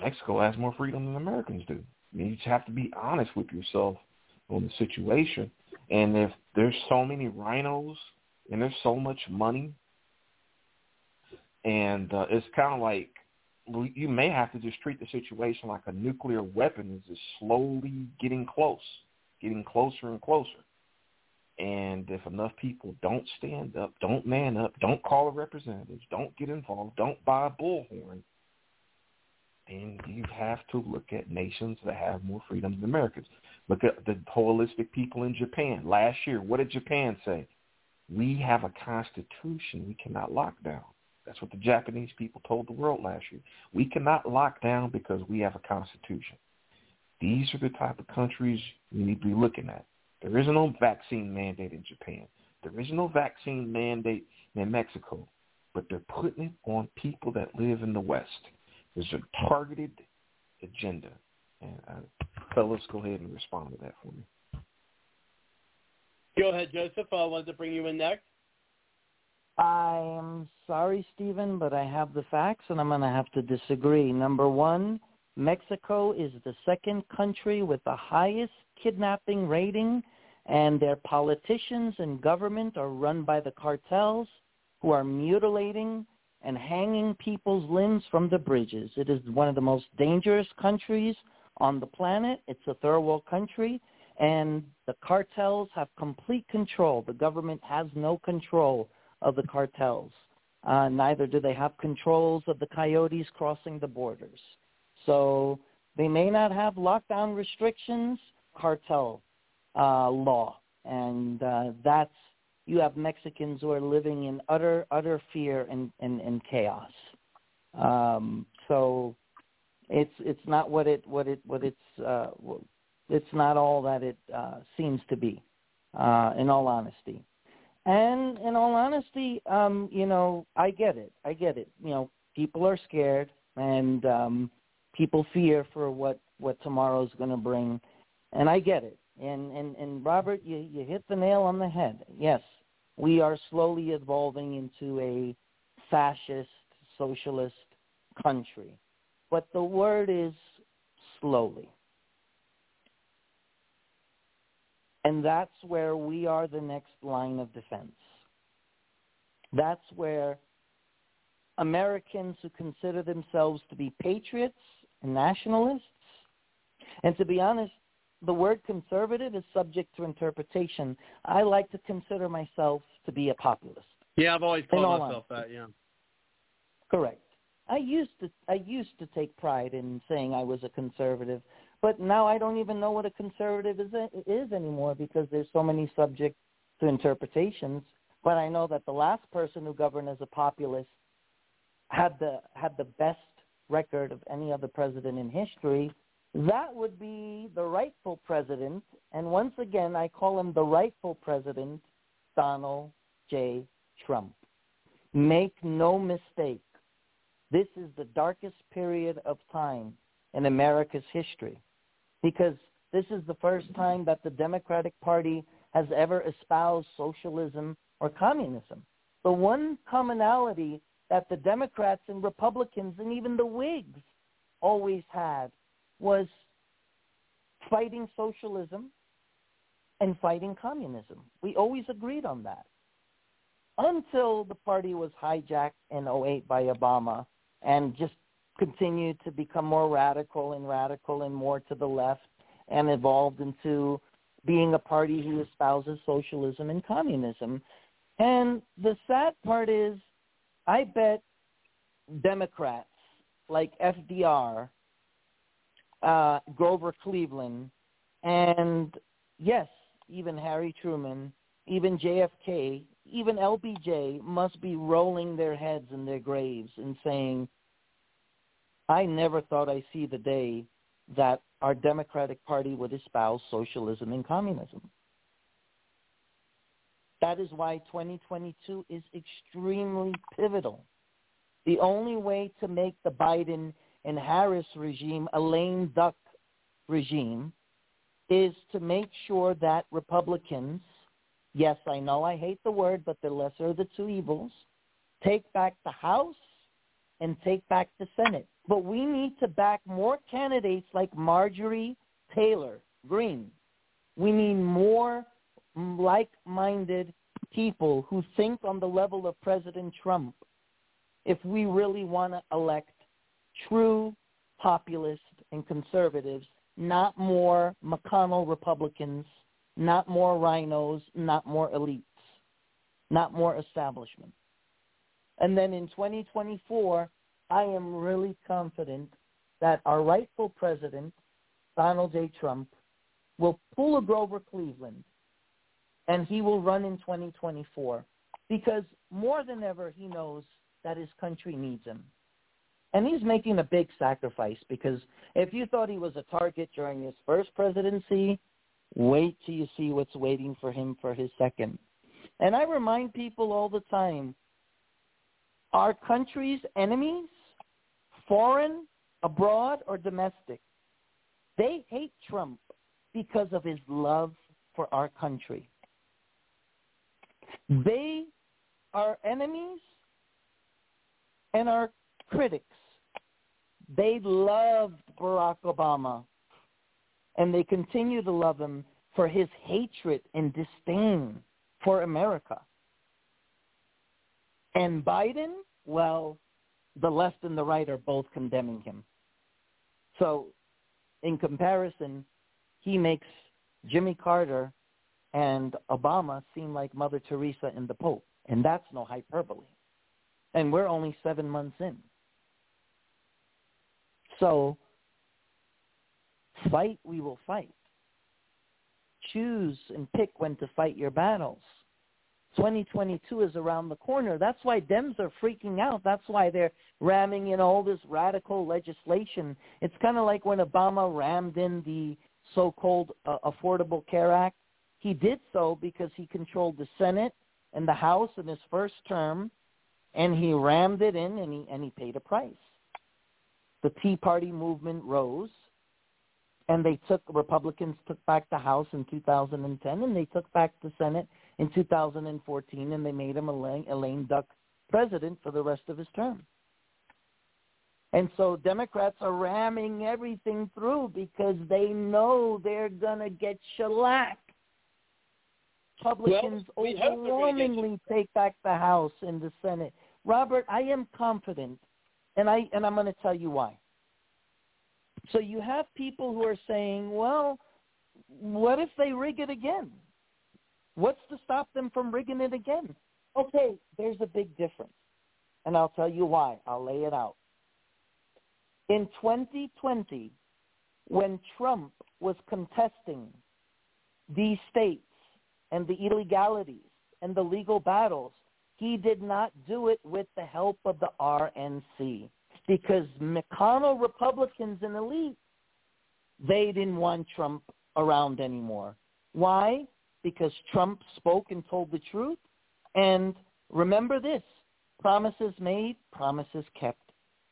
Speaker 2: Mexico has more freedom than Americans do. I mean, you just have to be honest with yourself on the situation. And if there's so many RINOs and there's so much money and uh, it's kind of like you may have to just treat the situation like a nuclear weapon is just slowly getting close, getting closer and closer. And if enough people don't stand up, don't man up, don't call a representative, don't get involved, don't buy a bullhorn, then you have to look at nations that have more freedom than Americans. Look at the holistic people in Japan. Last year, what did Japan say? We have a constitution we cannot lock down. That's what the Japanese people told the world last year. We cannot lock down because we have a constitution. These are the type of countries we need to be looking at. There is no vaccine mandate in Japan. There is no vaccine mandate in Mexico, but they're putting it on people that live in the West. There's a targeted agenda. And uh, fellas, go ahead and respond to that for me.
Speaker 1: Go ahead, Joseph. I wanted to bring you in next.
Speaker 3: I'm sorry, Stephen, but I have the facts, and I'm going to have to disagree. Number one, Mexico is the second country with the highest kidnapping rating and their politicians and government are run by the cartels who are mutilating and hanging people's limbs from the bridges. It is one of the most dangerous countries on the planet. It's a third world country, and the cartels have complete control. The government has no control of the cartels. Uh, neither do they have controls of the coyotes crossing the borders. So they may not have lockdown restrictions, cartel uh, law, and uh, that's you have Mexicans who are living in utter utter fear and and, and chaos. Um, so it's it's not what it what it what it's uh, it's not all that it uh, seems to be. Uh, in all honesty, and in all honesty, um, you know, I get it. I get it. You know, people are scared and um, people fear for what what tomorrow's going to bring, and I get it. And and and Robert, you you hit the nail on the head. Yes, we are slowly evolving into a fascist socialist country, but the word is slowly. And that's where we are the next line of defense. That's where Americans who consider themselves to be patriots and nationalists, and to be honest, the word conservative is subject to interpretation. I like to consider myself to be a populist.
Speaker 1: Yeah, I've always called myself
Speaker 3: honesty.
Speaker 1: that. Yeah.
Speaker 3: Correct. I used to I used to take pride in saying I was a conservative, but now I don't even know what a conservative is is anymore because there's so many subject to interpretations. But I know that the last person who governed as a populist had the had the best record of any other president in history. That would be the rightful president, and once again I call him the rightful president, Donald J. Trump. Make no mistake, this is the darkest period of time in America's history because this is the first time that the Democratic Party has ever espoused socialism or communism. The one commonality that the Democrats and Republicans and even the Whigs always had was fighting socialism and fighting communism. We always agreed on that until the party was hijacked in 08 by Obama and just continued to become more radical and radical and more to the left and evolved into being a party who espouses socialism and communism. And the sad part is, I bet Democrats like FDR, uh, Grover Cleveland, and yes, even Harry Truman, even JFK, even LBJ must be rolling their heads in their graves and saying, I never thought I'd see the day that our Democratic Party would espouse socialism and communism. That is why 2022 is extremely pivotal. The only way to make the Biden and Harris regime a duck regime is to make sure that Republicans, yes, I know I hate the word, but the lesser of the two evils, take back the House and take back the Senate. But we need to back more candidates like Marjorie Taylor Greene. We need more like-minded people who think on the level of President Trump if we really want to elect true populists and conservatives, not more McConnell Republicans, not more RINOs, not more elites, not more establishment. And then in 2024, I am really confident that our rightful president, Donald J. Trump, will pull a Grover Cleveland and he will run in 2024 because more than ever he knows that his country needs him. And he's making a big sacrifice because if you thought he was a target during his first presidency, wait till you see what's waiting for him for his second. And I remind people all the time, our country's enemies, foreign, abroad, or domestic, they hate Trump because of his love for our country. They are enemies and are critics. They loved Barack Obama, and they continue to love him for his hatred and disdain for America. And Biden, well, the left and the right are both condemning him. So in comparison, he makes Jimmy Carter and Obama seem like Mother Teresa and the Pope. And that's no hyperbole. And we're only seven months in. So fight, we will fight. Choose and pick when to fight your battles. 2022 is around the corner. That's why Dems are freaking out. That's why they're ramming in all this radical legislation. It's kind of like when Obama rammed in the so-called uh, Affordable Care Act. He did so because he controlled the Senate and the House in his first term, and he rammed it in, and he and he paid a price. The Tea Party movement rose, and they took Republicans took back the House in 2010, and they took back the Senate in 2014, and they made him a lame, a lame duck president for the rest of his term. And so Democrats are ramming everything through because they know they're going to get shellacked. Republicans
Speaker 1: well, we
Speaker 3: overwhelmingly take back the House and the Senate. Robert, I am confident, and I and I'm going to tell you why. So you have people who are saying, well, what if they rig it again? What's to stop them from rigging it again? Okay, there's a big difference. And I'll tell you why. I'll lay it out. In 2020, when Trump was contesting these states and the illegalities and the legal battles, he did not do it with the help of the RNC because McConnell Republicans and elite, they didn't want Trump around anymore. Why? Because Trump spoke and told the truth. And remember this, promises made, promises kept.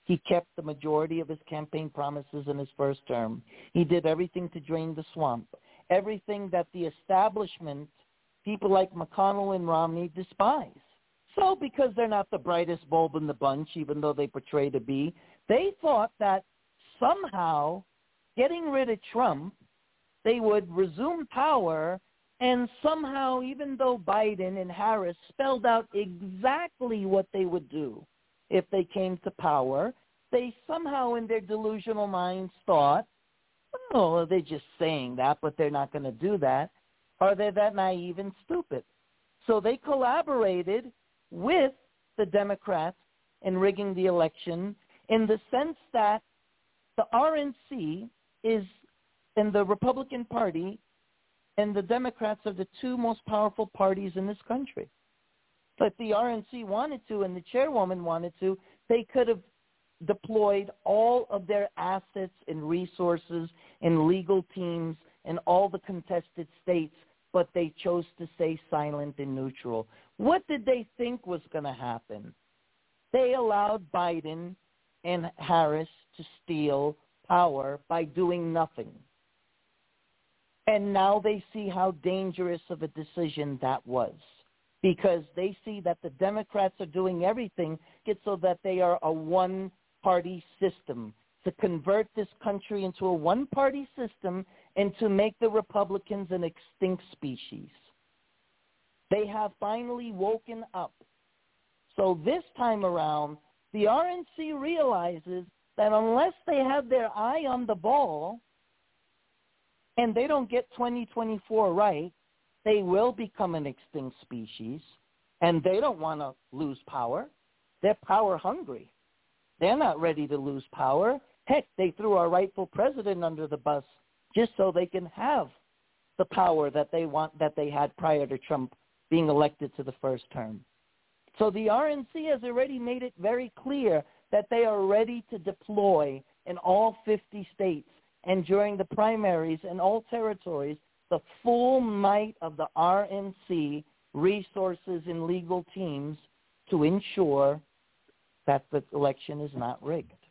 Speaker 3: He kept the majority of his campaign promises in his first term. He did everything to drain the swamp. Everything that the establishment, people like McConnell and Romney, despise. So because they're not the brightest bulb in the bunch, even though they portray to be, they thought that somehow getting rid of Trump, they would resume power and somehow, even though Biden and Harris spelled out exactly what they would do if they came to power, they somehow in their delusional minds thought, oh, they're just saying that, but they're not going to do that. Are they that naive and stupid? So they collaborated with the Democrats in rigging the election in the sense that the RNC is in the Republican Party and the Democrats are the two most powerful parties in this country. But the RNC wanted to and the chairwoman wanted to, they could have deployed all of their assets and resources and legal teams in all the contested states, but they chose to stay silent and neutral. What did they think was going to happen? They allowed Biden and Harris to steal power by doing nothing. And now they see how dangerous of a decision that was because they see that the Democrats are doing everything so that they are a one-party system to convert this country into a one-party system and to make the Republicans an extinct species. They have finally woken up. So this time around, the RNC realizes that unless they have their eye on the ball and they don't get 2024 right, they will become an extinct species and they don't want to lose power. They're power hungry. They're not ready to lose power. Heck, they threw our rightful president under the bus just so they can have the power that they want that they had prior to Trump being elected to the first term. So the RNC has already made it very clear that they are ready to deploy in all 50 states and during the primaries in all territories the full might of the RNC resources and legal teams to ensure that the election is not rigged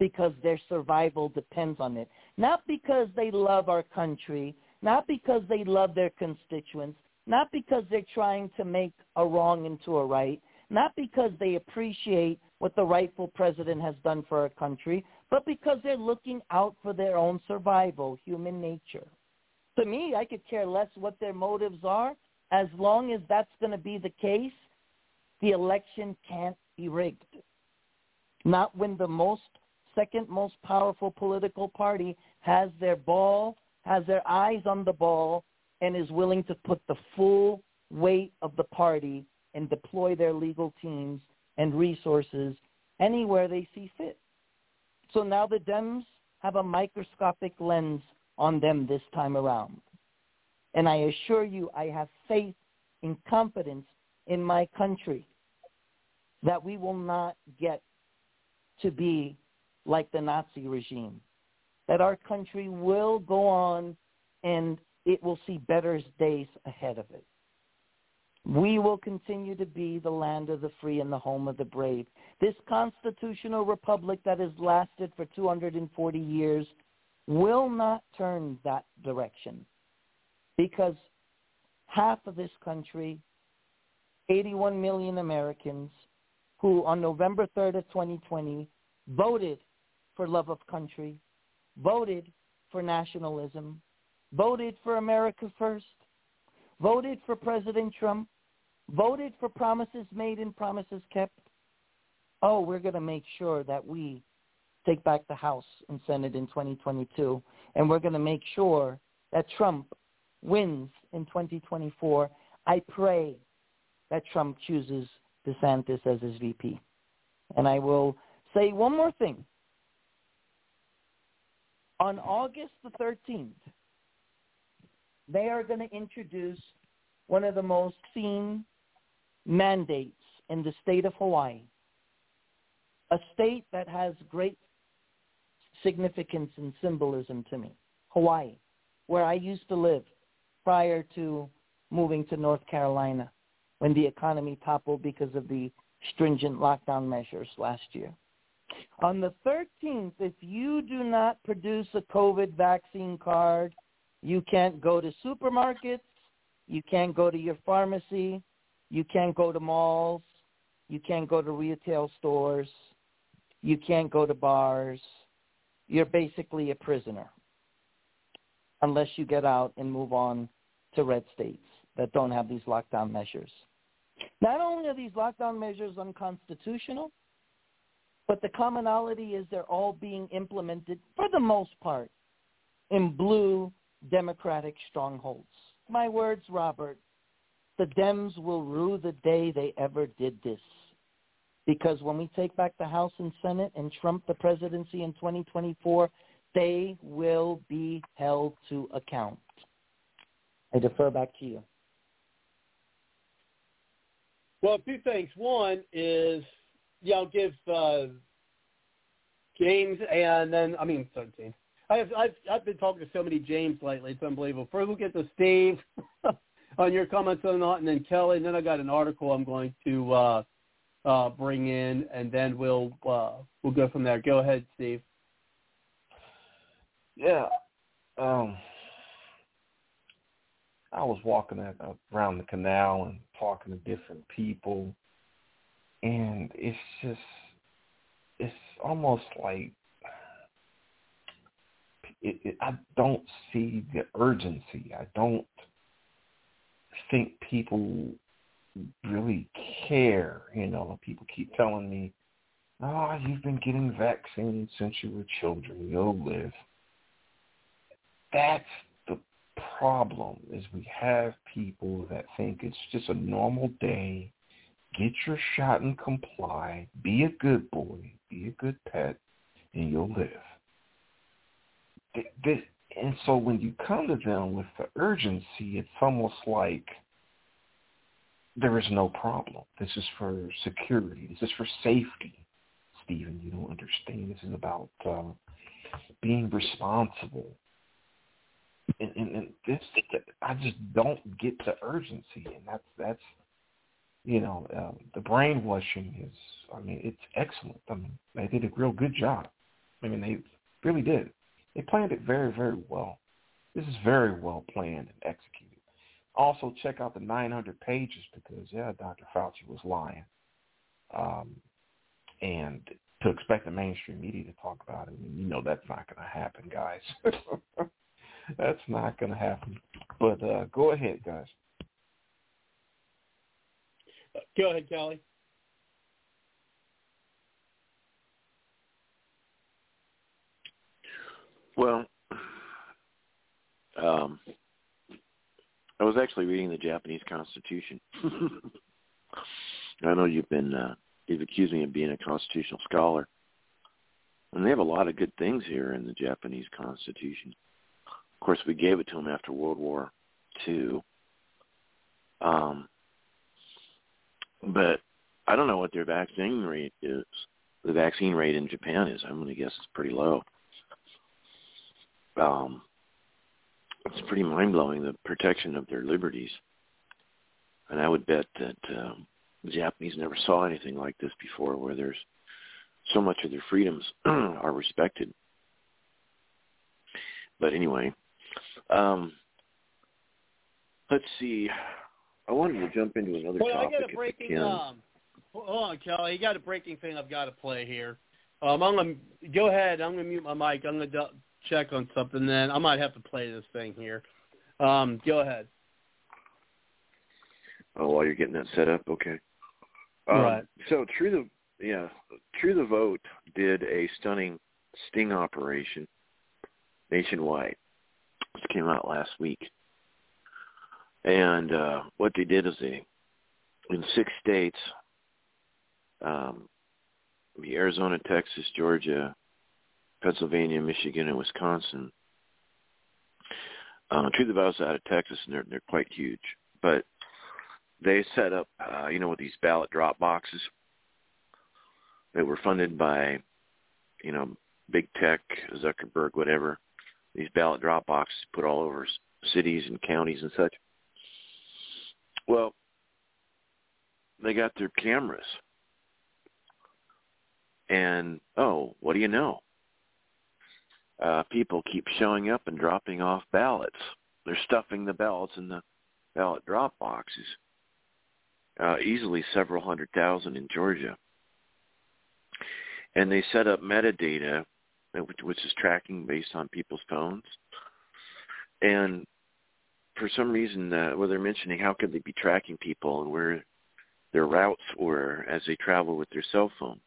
Speaker 3: because their survival depends on it. Not because they love our country, not because they love their constituents, not because they're trying to make a wrong into a right, not because they appreciate what the rightful president has done for our country, but because they're looking out for their own survival, human nature. To me, I could care less what their motives are. As long as that's going to be the case, the election can't be rigged. Not when the most second most powerful political party has their ball, has their eyes on the ball, and is willing to put the full weight of the party and deploy their legal teams and resources anywhere they see fit. So now the Dems have a microscopic lens on them this time around. And I assure you, I have faith and confidence in my country that we will not get to be like the Nazi regime, that our country will go on and it will see better days ahead of it. We will continue to be the land of the free and the home of the brave. This constitutional republic that has lasted for 240 years will not turn that direction because half of this country, 81 million Americans, who on November 3rd of 2020 voted for love of country, voted for nationalism, voted for America first, voted for President Trump, voted for promises made and promises kept. Oh, we're going to make sure that we take back the House and Senate in 2022, and we're going to make sure that Trump wins in 2024. I pray that Trump chooses DeSantis as his VP. And I will say one more thing. On August the 13th, they are going to introduce one of the most seen mandates in the state of Hawaii, a state that has great significance and symbolism to me, Hawaii, where I used to live prior to moving to North Carolina when the economy toppled because of the stringent lockdown measures last year. On the 13th, if you do not produce a COVID vaccine card, you can't go to supermarkets, you can't go to your pharmacy, you can't go to malls, you can't go to retail stores, you can't go to bars. You're basically a prisoner unless you get out and move on to red states that don't have these lockdown measures. Not only are these lockdown measures unconstitutional, but the commonality is they're all being implemented, for the most part, in blue Democratic strongholds. My words, Robert, the Dems will rue the day they ever did this. Because when we take back the House and Senate and Trump the presidency in 2024, they will be held to account. I defer back to you.
Speaker 1: Well, two things. One is, yeah, I'll give uh, James and then I mean, sorry, James. I have I've I've been talking to so many James lately. It's unbelievable. First, we'll get to Steve on your comments on that, and then Kelly, and then I got an article I'm going to uh, uh, bring in, and then we'll uh, we'll go from there. Go ahead, Steve.
Speaker 2: Yeah. Um, I was walking around the canal and talking to different people, and it's just it's almost like it, it, I don't see the urgency. I don't think people really care. You know, people keep telling me, "Oh, you've been getting vaccines since you were children. You'll live." That's the problem is we have people that think it's just a normal day. Get your shot and comply. Be a good boy. Be a good pet, and you'll live. And so when you come to them with the urgency, it's almost like there is no problem. This is for security. This is for safety. Stephen, you don't understand. This is about uh, being responsible and, and, and this I just don't get the urgency, and that's that's you know uh, the brainwashing is. I mean, it's excellent. I mean, they did a real good job. I mean, they really did. They planned it very very well. This is very well planned and executed. Also, check out the 900 pages because yeah, Dr. Fauci was lying. Um, and to expect the mainstream media to talk about it, I mean, you know that's not going to happen, guys. That's not going to happen. But uh, go ahead, guys.
Speaker 1: Go ahead, Kelly.
Speaker 4: Well, um, I was actually reading the Japanese Constitution. I know you've been uh, you've accused me of being a constitutional scholar, and they have a lot of good things here in the Japanese Constitution. Of course, we gave it to them after World War II. Um, but I don't know what their vaccine rate is. The vaccine rate in Japan is. I'm going to guess it's pretty low. Um, it's pretty mind blowing the protection of their liberties, and I would bet that um, the Japanese never saw anything like this before, where there's so much of their freedoms are respected. But anyway, um, let's see. I wanted to jump into another
Speaker 1: well,
Speaker 4: topic.
Speaker 1: I got a breaking. Um, hold on, Kelly. You got a breaking thing I've got to play here. Um, I'm gonna go ahead. I'm gonna mute my mic. I'm gonna check on something. Then I might have to play this thing here. Um, go ahead.
Speaker 4: Oh, while you're getting that set up, okay. Um,
Speaker 1: right.
Speaker 4: So True the yeah, True the Vote did a stunning sting operation nationwide. This came out last week. And uh, what they did is they, in six states, um, Arizona, Texas, Georgia, Pennsylvania, Michigan, and Wisconsin. Uh, True the Vote out of Texas, and they're they're quite huge. But they set up, uh, you know, with these ballot drop boxes that were funded by, you know, big tech, Zuckerberg, whatever. These ballot drop boxes put all over cities and counties and such. Well, they got their cameras. And, oh, what do you know? Uh, people keep showing up and dropping off ballots. They're stuffing the ballots in the ballot drop boxes. Uh, easily several hundred thousand in Georgia. And they set up metadata, which, which is tracking based on people's phones. And for some reason, uh, where they're mentioning how could they be tracking people and where their routes were as they travel with their cell phone.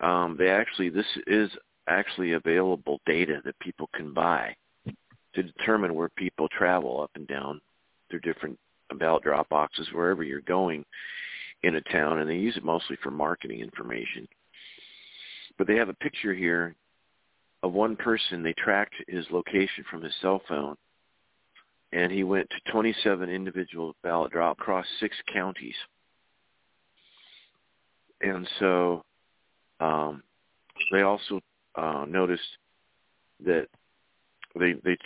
Speaker 4: Um, they actually, this is actually available data that people can buy to determine where people travel up and down through different ballot drop boxes wherever you're going in a town, and they use it mostly for marketing information. But they have a picture here of one person. They tracked his location from his cell phone, and he went to 27 individual ballot drop across six counties. And so um, they also uh, noticed that they they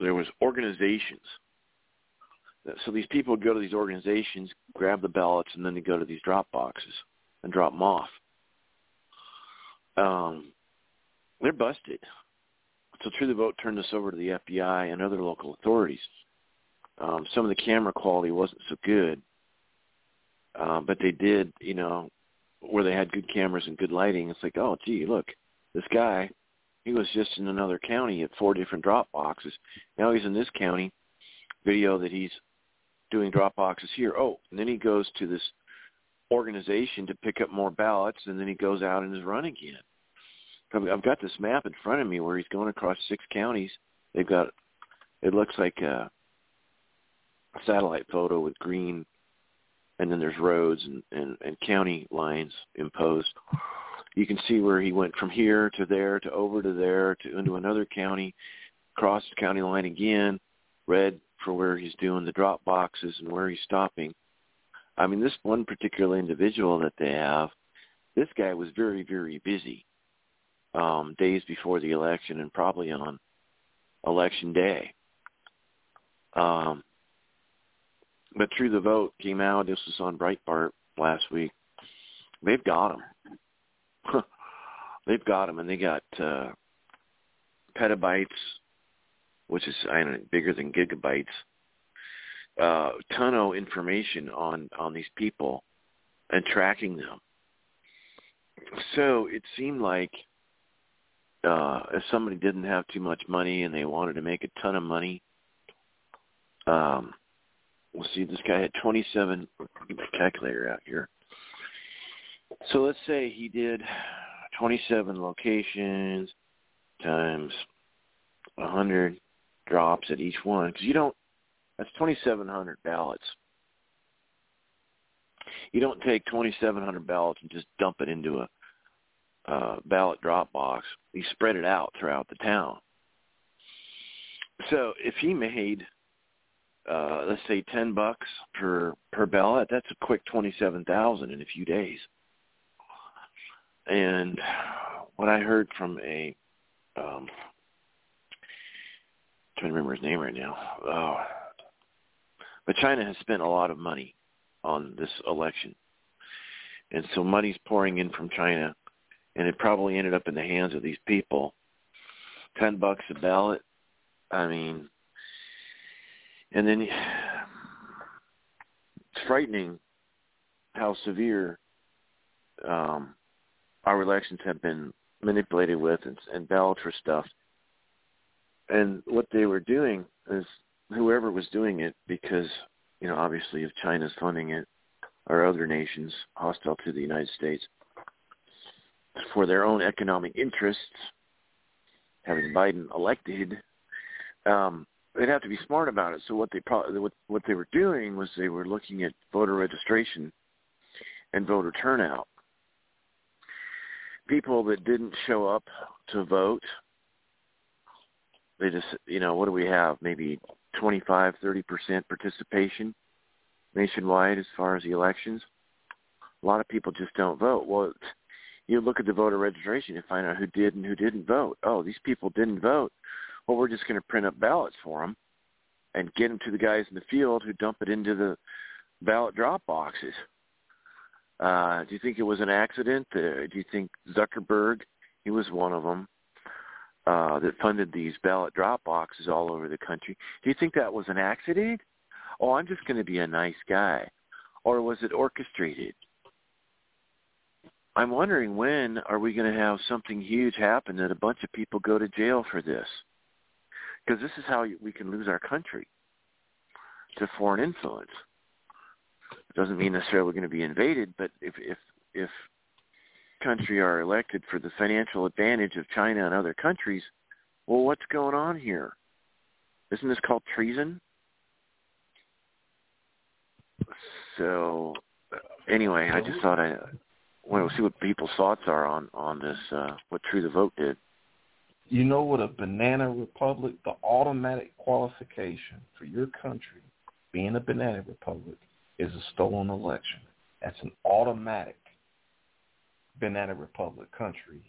Speaker 4: there was organizations. So these people go to these organizations, grab the ballots, and then they go to these drop boxes and drop them off. Um, they're busted. So True the Vote turned this over to the FBI and other local authorities. Um, some of the camera quality wasn't so good, uh, but they did, you know, where they had good cameras and good lighting. It's like, oh, gee, look, this guy, he was just in another county at four different drop boxes. Now he's in this county. Video that he's doing drop boxes here. Oh, and then he goes to this organization to pick up more ballots, and then he goes out and is run again. I've got this map in front of me where he's going across six counties. They've got it looks like a satellite photo with green, and then there's roads and, and, and county lines imposed. You can see where he went from here to there to over to there to into another county, across the county line again, red for where he's doing the drop boxes and where he's stopping. I mean, this one particular individual that they have, this guy was very, very busy um, days before the election and probably on election day. Um, but True the Vote came out. This was on Breitbart last week. They've got them. They've got them, and they got uh, petabytes, which is I don't know, bigger than gigabytes. Uh, ton of information on on these people and tracking them. So it seemed like uh, if somebody didn't have too much money and they wanted to make a ton of money, um, we'll see. This guy had 27. Get my calculator out here. So let's say he did 27 locations times 100 drops at each one because you don't. That's 2,700 ballots. You don't take 2,700 ballots and just dump it into a uh, ballot drop box. You spread it out throughout the town. So if he made, uh, let's say, 10 bucks per per ballot, that's a quick 27,000 in a few days. And what I heard from a um, I'm trying to remember his name right now. Oh. But China has spent a lot of money on this election. And so money's pouring in from China and it probably ended up in the hands of these people. Ten bucks a ballot. I mean and then it's frightening how severe um our elections have been manipulated with and, and ballots for stuff. And what they were doing is whoever was doing it, because you know obviously if China's funding it or other nations hostile to the United States for their own economic interests, having Biden elected, um, they'd have to be smart about it. So what they probably what what they were doing was they were looking at voter registration and voter turnout. People that didn't show up to vote they just you know what do we have? Maybe twenty five thirty percent participation nationwide as far as the elections? A lot of people just don't vote. Well you look at the voter registration and find out who did and who didn't vote oh these people didn't vote well we're just going to print up ballots for them and get them to the guys in the field who dump it into the ballot drop boxes uh, do you think it was an accident? Uh, do you think Zuckerberg, he was one of them, uh, that funded these ballot drop boxes all over the country? Do you think that was an accident? Oh, I'm just going to be a nice guy. Or was it orchestrated? I'm wondering when are we going to have something huge happen that a bunch of people go to jail for this? Because this is how we can lose our country to foreign influence It doesn't mean necessarily we're going to be invaded, but if if if country are elected for the financial advantage of China and other countries, well, what's going on here? Isn't this called treason? So, anyway, I just thought I to see what people's thoughts are on on this. Uh, what True the Vote did.
Speaker 2: You know what a banana republic, the automatic qualification for your country being a banana republic is a stolen election. That's an automatic banana republic country.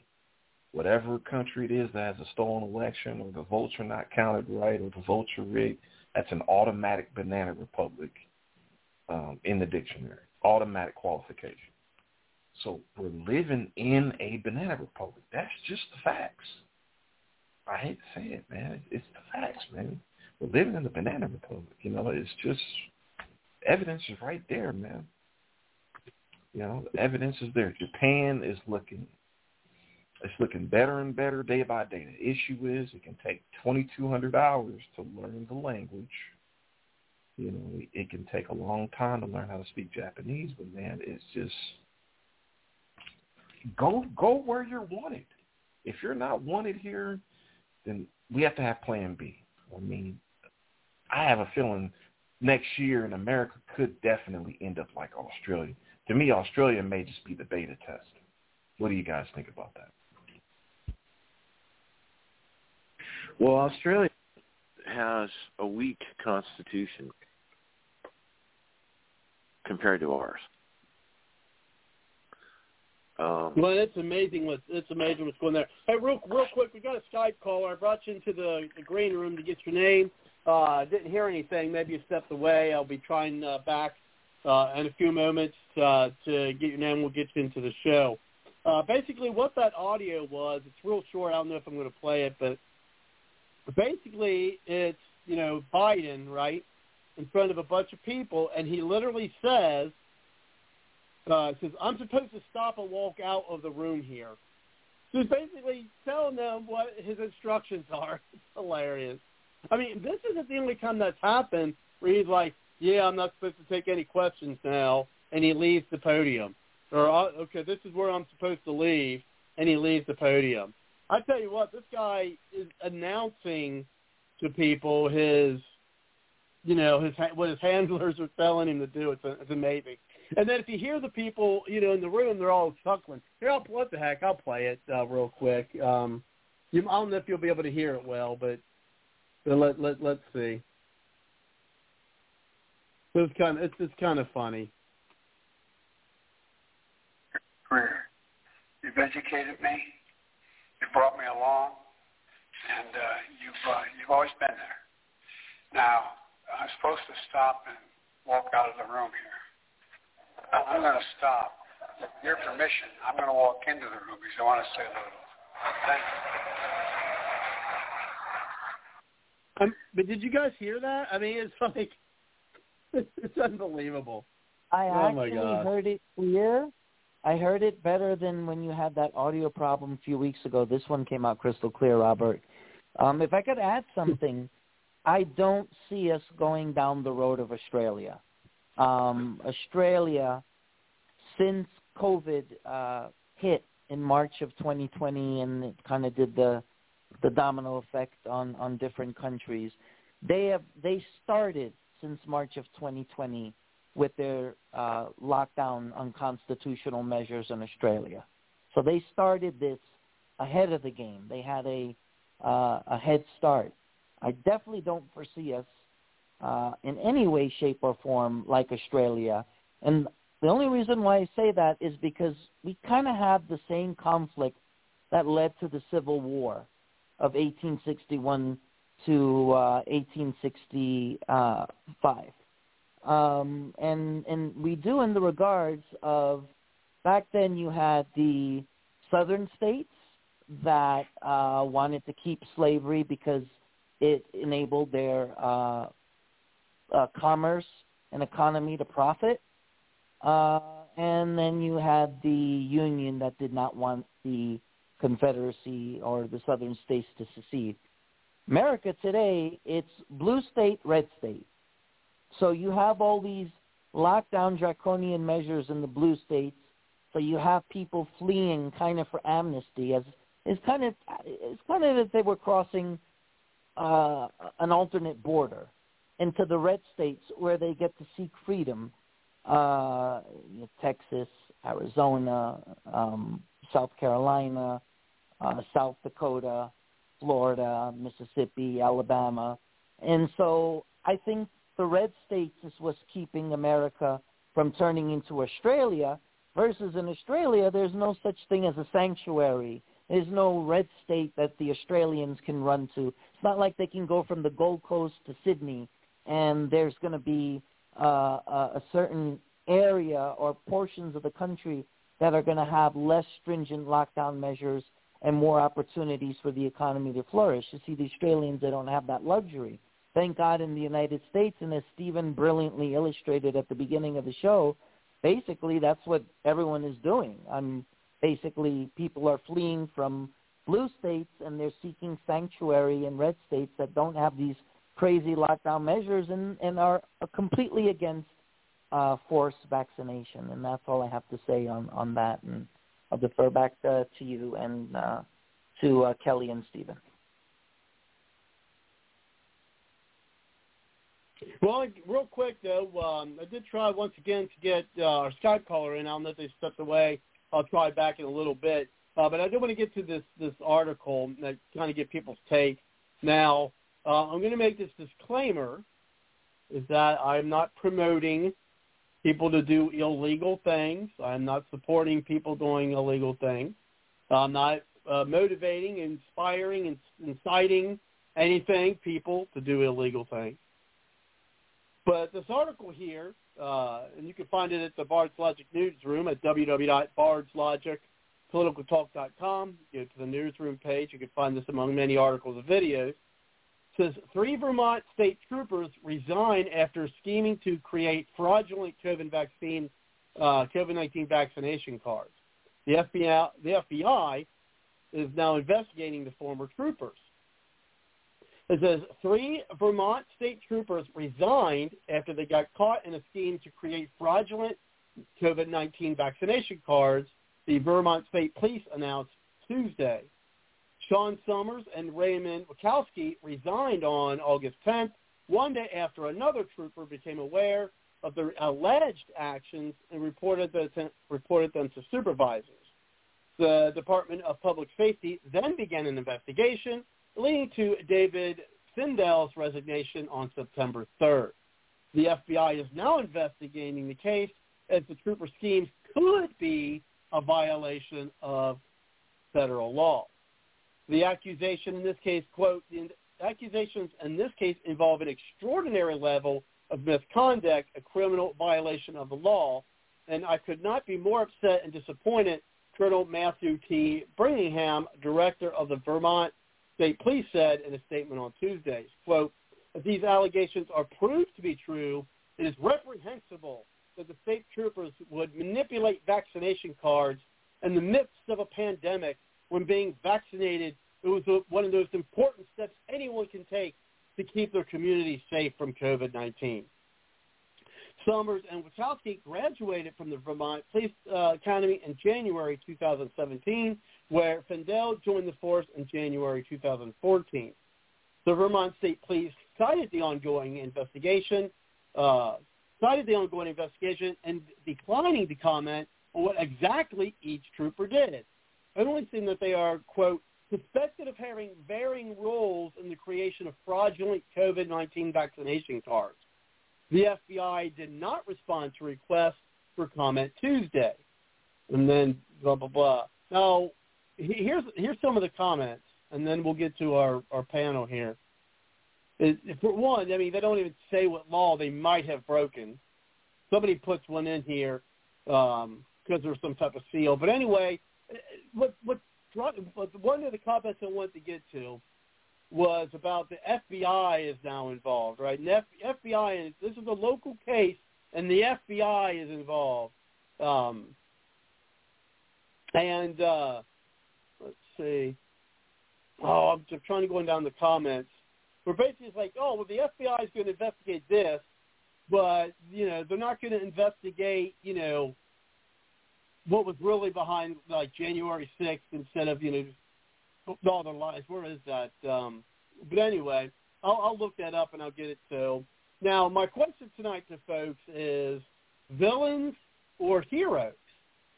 Speaker 2: Whatever country it is that has a stolen election or the votes are not counted right or the votes are rigged, that's an automatic banana republic um, in the dictionary. Automatic qualification. So we're living in a banana republic. That's just the facts. I hate to say it, man. It's the facts, man. We're living in the banana republic. You know, it's just evidence is right there, man. You know, the evidence is there. Japan is looking it's looking better and better day by day. The issue is it can take 2,200 hours to learn the language. You know, it can take a long time to learn how to speak Japanese, but man, it's just go go where you're wanted. If you're not wanted here, then we have to have Plan B. I mean, I have a feeling next year in America could definitely end up like Australia. To me, Australia may just be the beta test. What do you guys think about that?
Speaker 4: Well, Australia has a weak constitution compared to ours.
Speaker 1: Um, well, it's amazing what it's amazing what's going there. Hey, real real quick, we got a Skype caller. I brought you into the, the green room to get your name. Uh, didn't hear anything. Maybe you stepped away. I'll be trying uh, back uh, in a few moments uh, to get your name. We'll get you into the show. Uh, basically, what that audio was, it's real short. I don't know if I'm going to play it, but basically, it's you know Biden right in front of a bunch of people, and he literally says, uh, "says I'm supposed to stop and walk out of the room here." He's basically telling them what his instructions are. It's hilarious. I mean, this isn't the only time that's happened where he's like, "Yeah, I'm not supposed to take any questions now," and he leaves the podium. Or, uh, "Okay, this is where I'm supposed to leave," and he leaves the podium. I tell you what, this guy is announcing to people his, you know, his what his handlers are telling him to do. It's, it's amazing. And then if you hear the people, you know, in the room, they're all chuckling. Here, I'll what the heck? I'll play it uh, real quick. Um, you, I don't know if you'll be able to hear it well, but, but let let let's see. It's kind of it's it's kind of funny.
Speaker 5: Career. You've educated me. You brought me along, and uh, you've uh, you've always been there. Now I'm supposed to stop and walk out of the room here. I'm going to stop. With your permission, I'm going to walk into the room because I want to say hello. Thank
Speaker 1: you. Um, but did you guys hear that? I mean, it's like it's unbelievable.
Speaker 3: I
Speaker 1: oh
Speaker 3: actually heard it clear. I heard it better than when you had that audio problem a few weeks ago. This one came out crystal clear, Robert. Um, if I could add something, I don't see us going down the road of Australia. Um, Australia, since COVID uh, hit in March of 2020, and it kind of did the the domino effect on on different countries. They have they started since March of 2020 with their uh, lockdown unconstitutional measures in Australia. So they started this ahead of the game. They had a uh, a head start. I definitely don't foresee us uh, in any way, shape, or form like Australia. And the only reason why I say that is because we kind of have the same conflict that led to the Civil War of 1861 to uh, 1865. Um, and and we do in the regards of back then you had the southern states that uh, wanted to keep slavery because it enabled their uh, uh, commerce and economy to profit. Uh, and then you had the Union that did not want the Confederacy or the Southern states to secede. America today, it's blue state, red state. So you have all these lockdown draconian measures in the blue states. So you have people fleeing kind of for amnesty as it's kind of it's kind of as they were crossing uh, an alternate border into the red states where they get to seek freedom. Uh, Texas, Arizona, um, South Carolina, uh, South Dakota, Florida, Mississippi, Alabama. And so I think the red states is what's keeping America from turning into Australia versus in Australia there's no such thing as a sanctuary. There's no red state that the Australians can run to. It's not like they can go from the Gold Coast to Sydney and there's going to be uh, a certain area or portions of the country that are going to have less stringent lockdown measures and more opportunities for the economy to flourish. You see, the Australians, they don't have that luxury. Thank God in the United States, and as Stephen brilliantly illustrated at the beginning of the show, basically that's what everyone is doing. I'm basically people are fleeing from blue states and they're seeking sanctuary in red states that don't have these crazy lockdown measures and, and are completely against uh, forced vaccination. And that's all I have to say on, on that. And I'll defer back uh, to you and uh, to uh, Kelly and Stephen.
Speaker 1: Well, real quick though, um, I did try once again to get uh, our Skype caller in. I don't know if they stepped away. I'll try back in a little bit. But I do want to get to this this article and kind of get people's take. Now, uh, I'm going to make this disclaimer: is that I'm not promoting people to do illegal things. I'm not supporting people doing illegal things. I'm not uh, motivating, inspiring, and inciting anything people to do illegal things. But this article here, uh, and you can find it at the Bard's Logic newsroom at www.bardslogicpoliticaltalk.com. Go to the newsroom page. You can find this among many articles and videos. Says three Vermont state troopers resign after scheming to create fraudulent COVID vaccine, uh, COVID-19 vaccination cards. The FBI, the FBI is now investigating the former troopers. It says three Vermont state troopers resigned after they got caught in a scheme to create fraudulent COVID-19 vaccination cards, the Vermont State Police announced Tuesday. Sean Sommers and Raymond Witkowski resigned on August 10th, one day after another trooper became aware of the alleged actions and reported, the, reported them to supervisors. The Department of Public Safety then began an investigation leading to David Pfindel's resignation on September 3rd. The FBI is now investigating the case as the trooper schemes could be a violation of federal law. The accusation in this case, quote, the accusations in this case involve an extraordinary level of misconduct, a criminal violation of the law, and I could not be more upset and disappointed, Colonel Matthew T. Birmingham, director of the Vermont State Police said in a statement on Tuesday, quote, if these allegations are proved to be true, it is reprehensible that the state troopers would manipulate vaccination cards in the midst of a pandemic when being vaccinated it was one of those important steps anyone can take to keep their community safe from COVID-19. Sommers and Witkowski graduated from the Vermont Police uh, Academy in January 2017, where Pfindel joined the force in January 2014. The Vermont State Police cited the ongoing investigation, uh, cited the ongoing investigation, and declining to comment on what exactly each trooper did. It only seemed that they are, quote, suspected of having varying roles in the creation of fraudulent COVID-19 vaccination cards. The FBI did not respond to requests for comment Tuesday. And then blah, blah, blah. Now, here's, here's some of the comments, and then we'll get to our, our panel here. For one, I mean, they don't even say what law they might have broken. Somebody puts one in here because um, there's some type of seal. But anyway, what, what one of the comments I wanted to get to was about the FBI is now involved, right? And F, FBI, and this is a local case, and the FBI is involved. Um, and uh, let's see. Oh, I'm just trying to go down the comments. We're basically like, oh, well, the FBI is going to investigate this, but you know, they're not going to investigate, you know, what was really behind like January 6th instead of you know all the lies. Where is that? Um, but anyway, I'll, I'll look that up and I'll get it to. Now, my question tonight to folks is villains or heroes?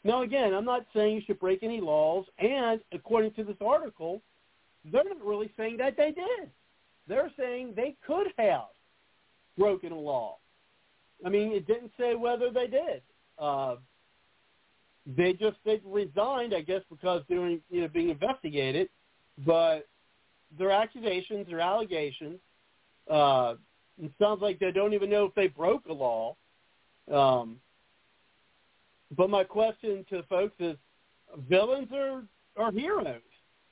Speaker 1: Now, again, I'm not saying you should break any laws, and according to this article, they're not really saying that they did. They're saying they could have broken a law. I mean, it didn't say whether they did. Uh, they just they resigned, I guess, because they were you know being investigated. But their accusations, their allegations, uh, it sounds like they don't even know if they broke a law. Um, but my question to folks is, villains are are heroes.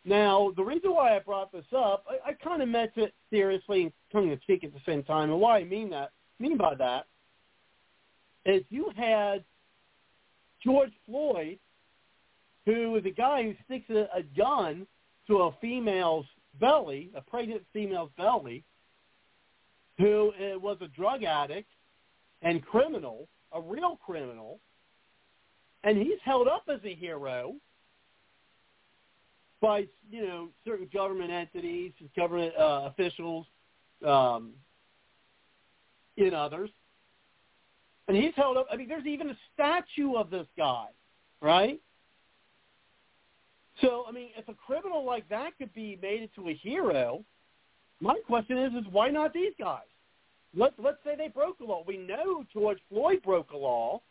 Speaker 1: Now, the reason why I brought this up, I, I kind of meant it seriously and tongue in cheek at the same time. And why I mean that, mean by that, is you had George Floyd, who is a guy who sticks a, a gun to a female's belly, a pregnant female's belly, who uh, was a drug addict and criminal, a real criminal, and he's held up as a hero by you know certain government entities, government uh, officials, um, in others. And he's held up. I mean, there's even a statue of this guy, right? So, I mean, if a criminal like that could be made into a hero, my question is, is why not these guys? Let, let's say they broke a law. We know George Floyd broke a law.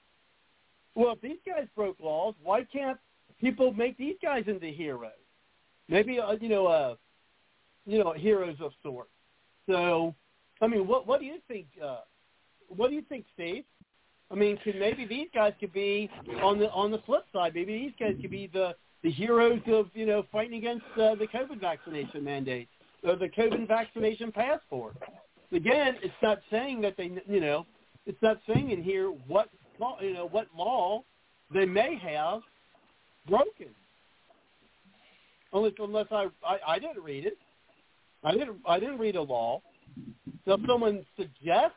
Speaker 1: Well, if these guys broke laws, why can't people make these guys into heroes? Maybe, uh, you know, uh, you know, heroes of sorts. So, I mean, what what do you think? Uh, what do you think, Steve? I mean, could maybe these guys could be on the on the flip side. Maybe these guys could be the the heroes of you know fighting against uh, the COVID vaccination mandate or the COVID vaccination passport. Again, it's not saying that they you know it's not saying in here what law you know what law they may have broken. unless unless I, I I didn't read it. I didn't I didn't read a law. So if someone suggests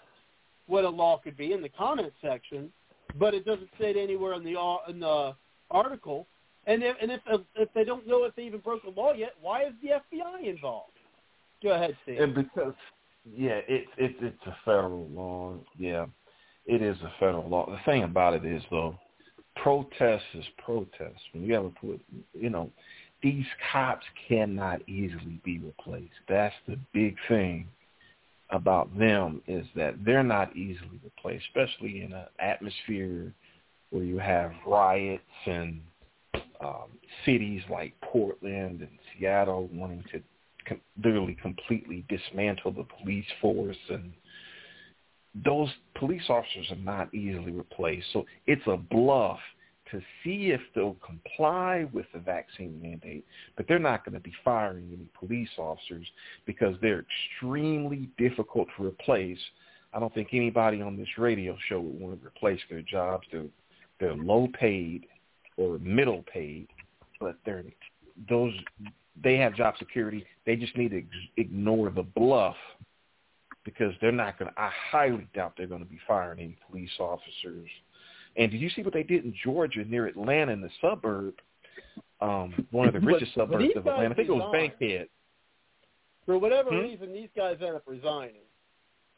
Speaker 1: what a law could be in the comment section, but it doesn't say it anywhere in the in the article. And if and if if they don't know if they even broke the law yet, why is the FBI involved? Go ahead, Steve.
Speaker 2: And because yeah, it's it's it's a federal law. Yeah, it is a federal law. The thing about it is though, protest is protest. When you ever put, you know, these cops cannot easily be replaced. That's the big thing about them is that they're not easily replaced, especially in an atmosphere where you have riots and um, cities like Portland and Seattle wanting to com- literally completely dismantle the police force and those police officers are not easily replaced. So it's a bluff to see if they'll comply with the vaccine mandate, but they're not going to be firing any police officers because they're extremely difficult to replace. I don't think anybody on this radio show would want to replace their jobs. They're they're low paid or middle paid, but they're those they have job security. They just need to ignore the bluff because they're not going to. I highly doubt they're going to be firing any police officers and did you see what they did in Georgia near Atlanta in the suburb, um, one of the richest
Speaker 1: but,
Speaker 2: suburbs
Speaker 1: but
Speaker 2: of Atlanta? I think it was Bankhead.
Speaker 1: For whatever
Speaker 2: hmm?
Speaker 1: reason, these guys end up resigning.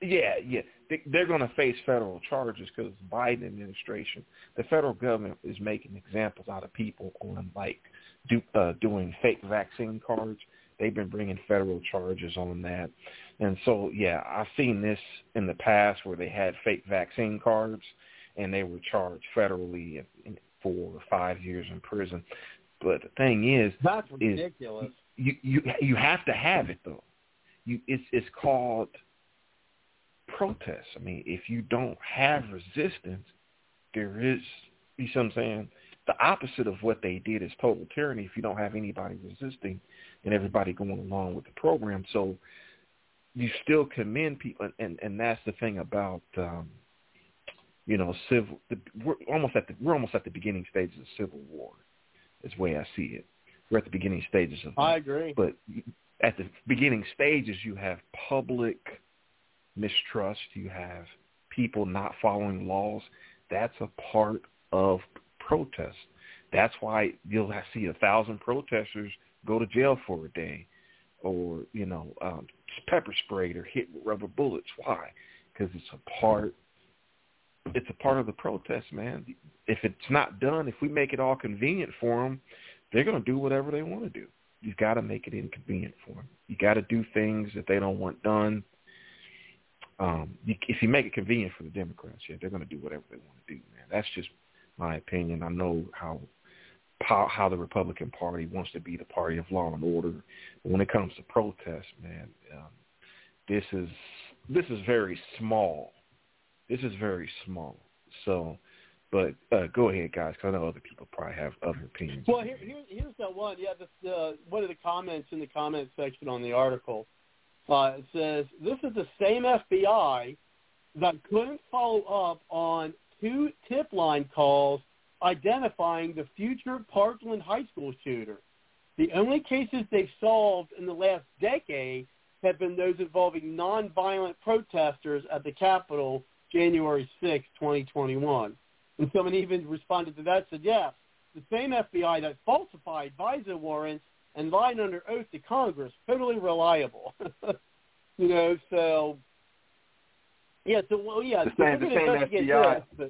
Speaker 2: Yeah, yeah. They, they're going to face federal charges because Biden administration, the federal government is making examples out of people on like do, uh, doing fake vaccine cards. They've been bringing federal charges on that. And so, yeah, I've seen this in the past where they had fake vaccine cards and they were charged federally for five years in prison. But the thing is,
Speaker 1: that's ridiculous.
Speaker 2: Is you you you have to have it though. You it's it's called protest. I mean, if you don't have resistance, there is you see what I'm saying? The opposite of what they did is total tyranny if you don't have anybody resisting and everybody going along with the program. So you still commend people and, and that's the thing about um you know, civil. The, we're almost at the we're almost at the beginning stages of civil war. Is the way I see it. We're at the beginning stages of.
Speaker 1: I agree.
Speaker 2: But at the beginning stages, you have public mistrust. You have people not following laws. That's a part of protest. That's why you'll see a thousand protesters go to jail for a day, or you know, um, pepper sprayed or hit with rubber bullets. Why? Because it's a part it's a part of the protest, man. If it's not done, if we make it all convenient for them, they're going to do whatever they want to do. You've got to make it inconvenient for them. You got to do things that they don't want done. Um, you, if you make it convenient for the Democrats, yeah, they're going to do whatever they want to do, man. That's just my opinion. I know how how, the Republican Party wants to be the party of law and order. But when it comes to protest, man, um, this is this is very small this is very small. So, but uh, go ahead, guys, because I know other people probably have other opinions.
Speaker 1: Well, here, here, here's that one. Yeah, this, uh, one of the comments in the comment section on the article. Uh, it says, this is the same FBI that couldn't follow up on two tip line calls identifying the future Parkland High School shooter. The only cases they've solved in the last decade have been those involving nonviolent protesters at the Capitol January 6, 2021. And someone even responded to that said, yes, the same FBI that falsified FISA warrants and lied under oath to Congress, totally reliable. you know, so yeah, so well, yeah,
Speaker 2: the same, the same FBI.
Speaker 1: This.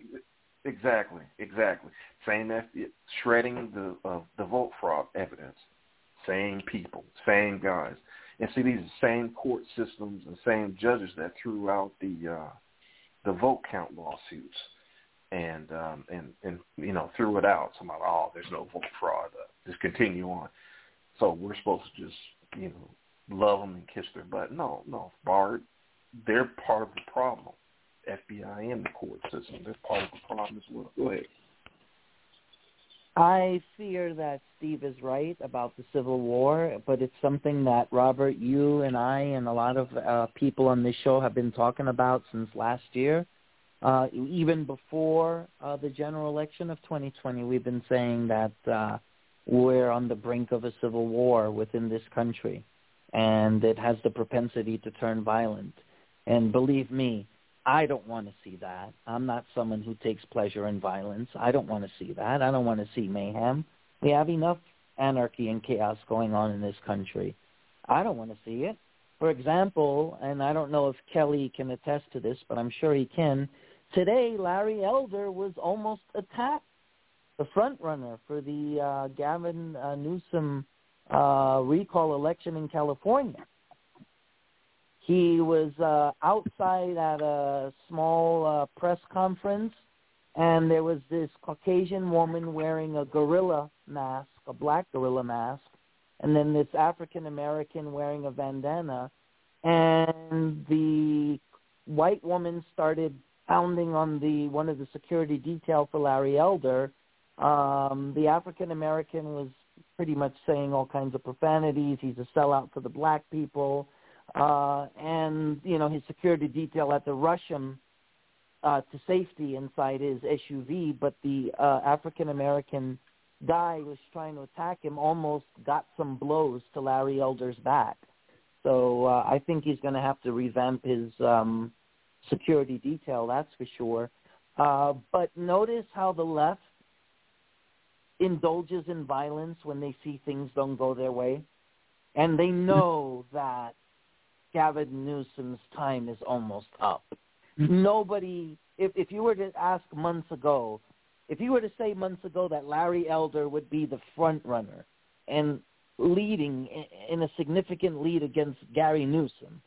Speaker 2: Exactly, exactly. Same FBI, shredding the uh, the vote fraud evidence. Same people, same guys, and see these same court systems and same judges that threw out the uh, the vote count lawsuits. And um and and you know threw it out. Somebody oh there's no vote fraud. Uh, just continue on. So we're supposed to just you know love them and kiss their butt. No no bard they're part of the problem. Fbi and the court system they're part of the problem as well. Go ahead
Speaker 3: I fear that Steve is right about the Civil War, but it's something that Robert, you and I and a lot of uh, people on this show have been talking about since last year. Uh, even before uh, the general election of 2020, we've been saying that uh, we're on the brink of a civil war within this country, and it has the propensity to turn violent. And believe me, I don't want to see that. I'm not someone who takes pleasure in violence. I don't want to see that. I don't want to see mayhem. We have enough anarchy and chaos going on in this country. I don't want to see it. For example, and I don't know if Kelly can attest to this, but I'm sure he can. Today, Larry Elder was almost attacked, the front runner for the uh, Gavin uh, Newsom uh, recall election in California. He was uh, outside at a small uh, press conference, and there was this Caucasian woman wearing a gorilla mask, a black gorilla mask, and then this African American wearing a bandana, and the white woman started pounding on the one of the security detail for Larry Elder. Um, the African American was pretty much saying all kinds of profanities. He's a sellout for the black people, uh, and you know his security detail to rush him uh, to safety inside his SUV. But the uh, African American guy was trying to attack him almost got some blows to Larry Elder's back. So uh, I think he's going to have to revamp his um, security detail, that's for sure. Uh, but notice how the left indulges in violence when they see things don't go their way. And they know that Gavin Newsom's time is almost up. Mm-hmm. Nobody, if, if you were to ask months ago, if you were to say months ago that Larry Elder would be the front runner and leading in a significant lead against Gary Newsom,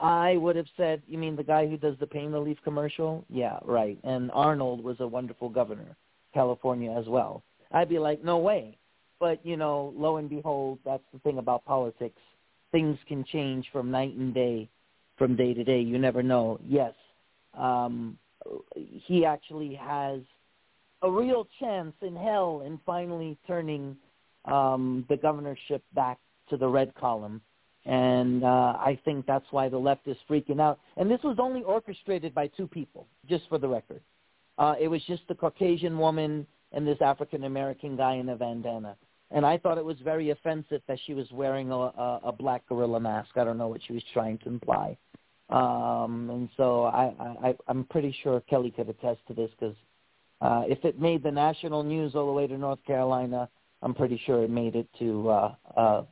Speaker 3: I would have said, you mean the guy who does the pain relief commercial? Yeah, right. And Arnold was a wonderful governor, California as well. I'd be like, no way. But, you know, lo and behold, that's the thing about politics. Things can change from night and day, from day to day. You never know. Yes, um, he actually has a real chance in hell in finally turning um, the governorship back to the red column. And uh, I think that's why the left is freaking out. And this was only orchestrated by two people, just for the record. Uh, it was just the Caucasian woman and this African American guy in a bandana. And I thought it was very offensive that she was wearing a, a, a black gorilla mask. I don't know what she was trying to imply. Um, and so I, I, I'm pretty sure Kelly could attest to this because uh, if it made the national news all the way to North Carolina, I'm pretty sure it made it to uh, uh,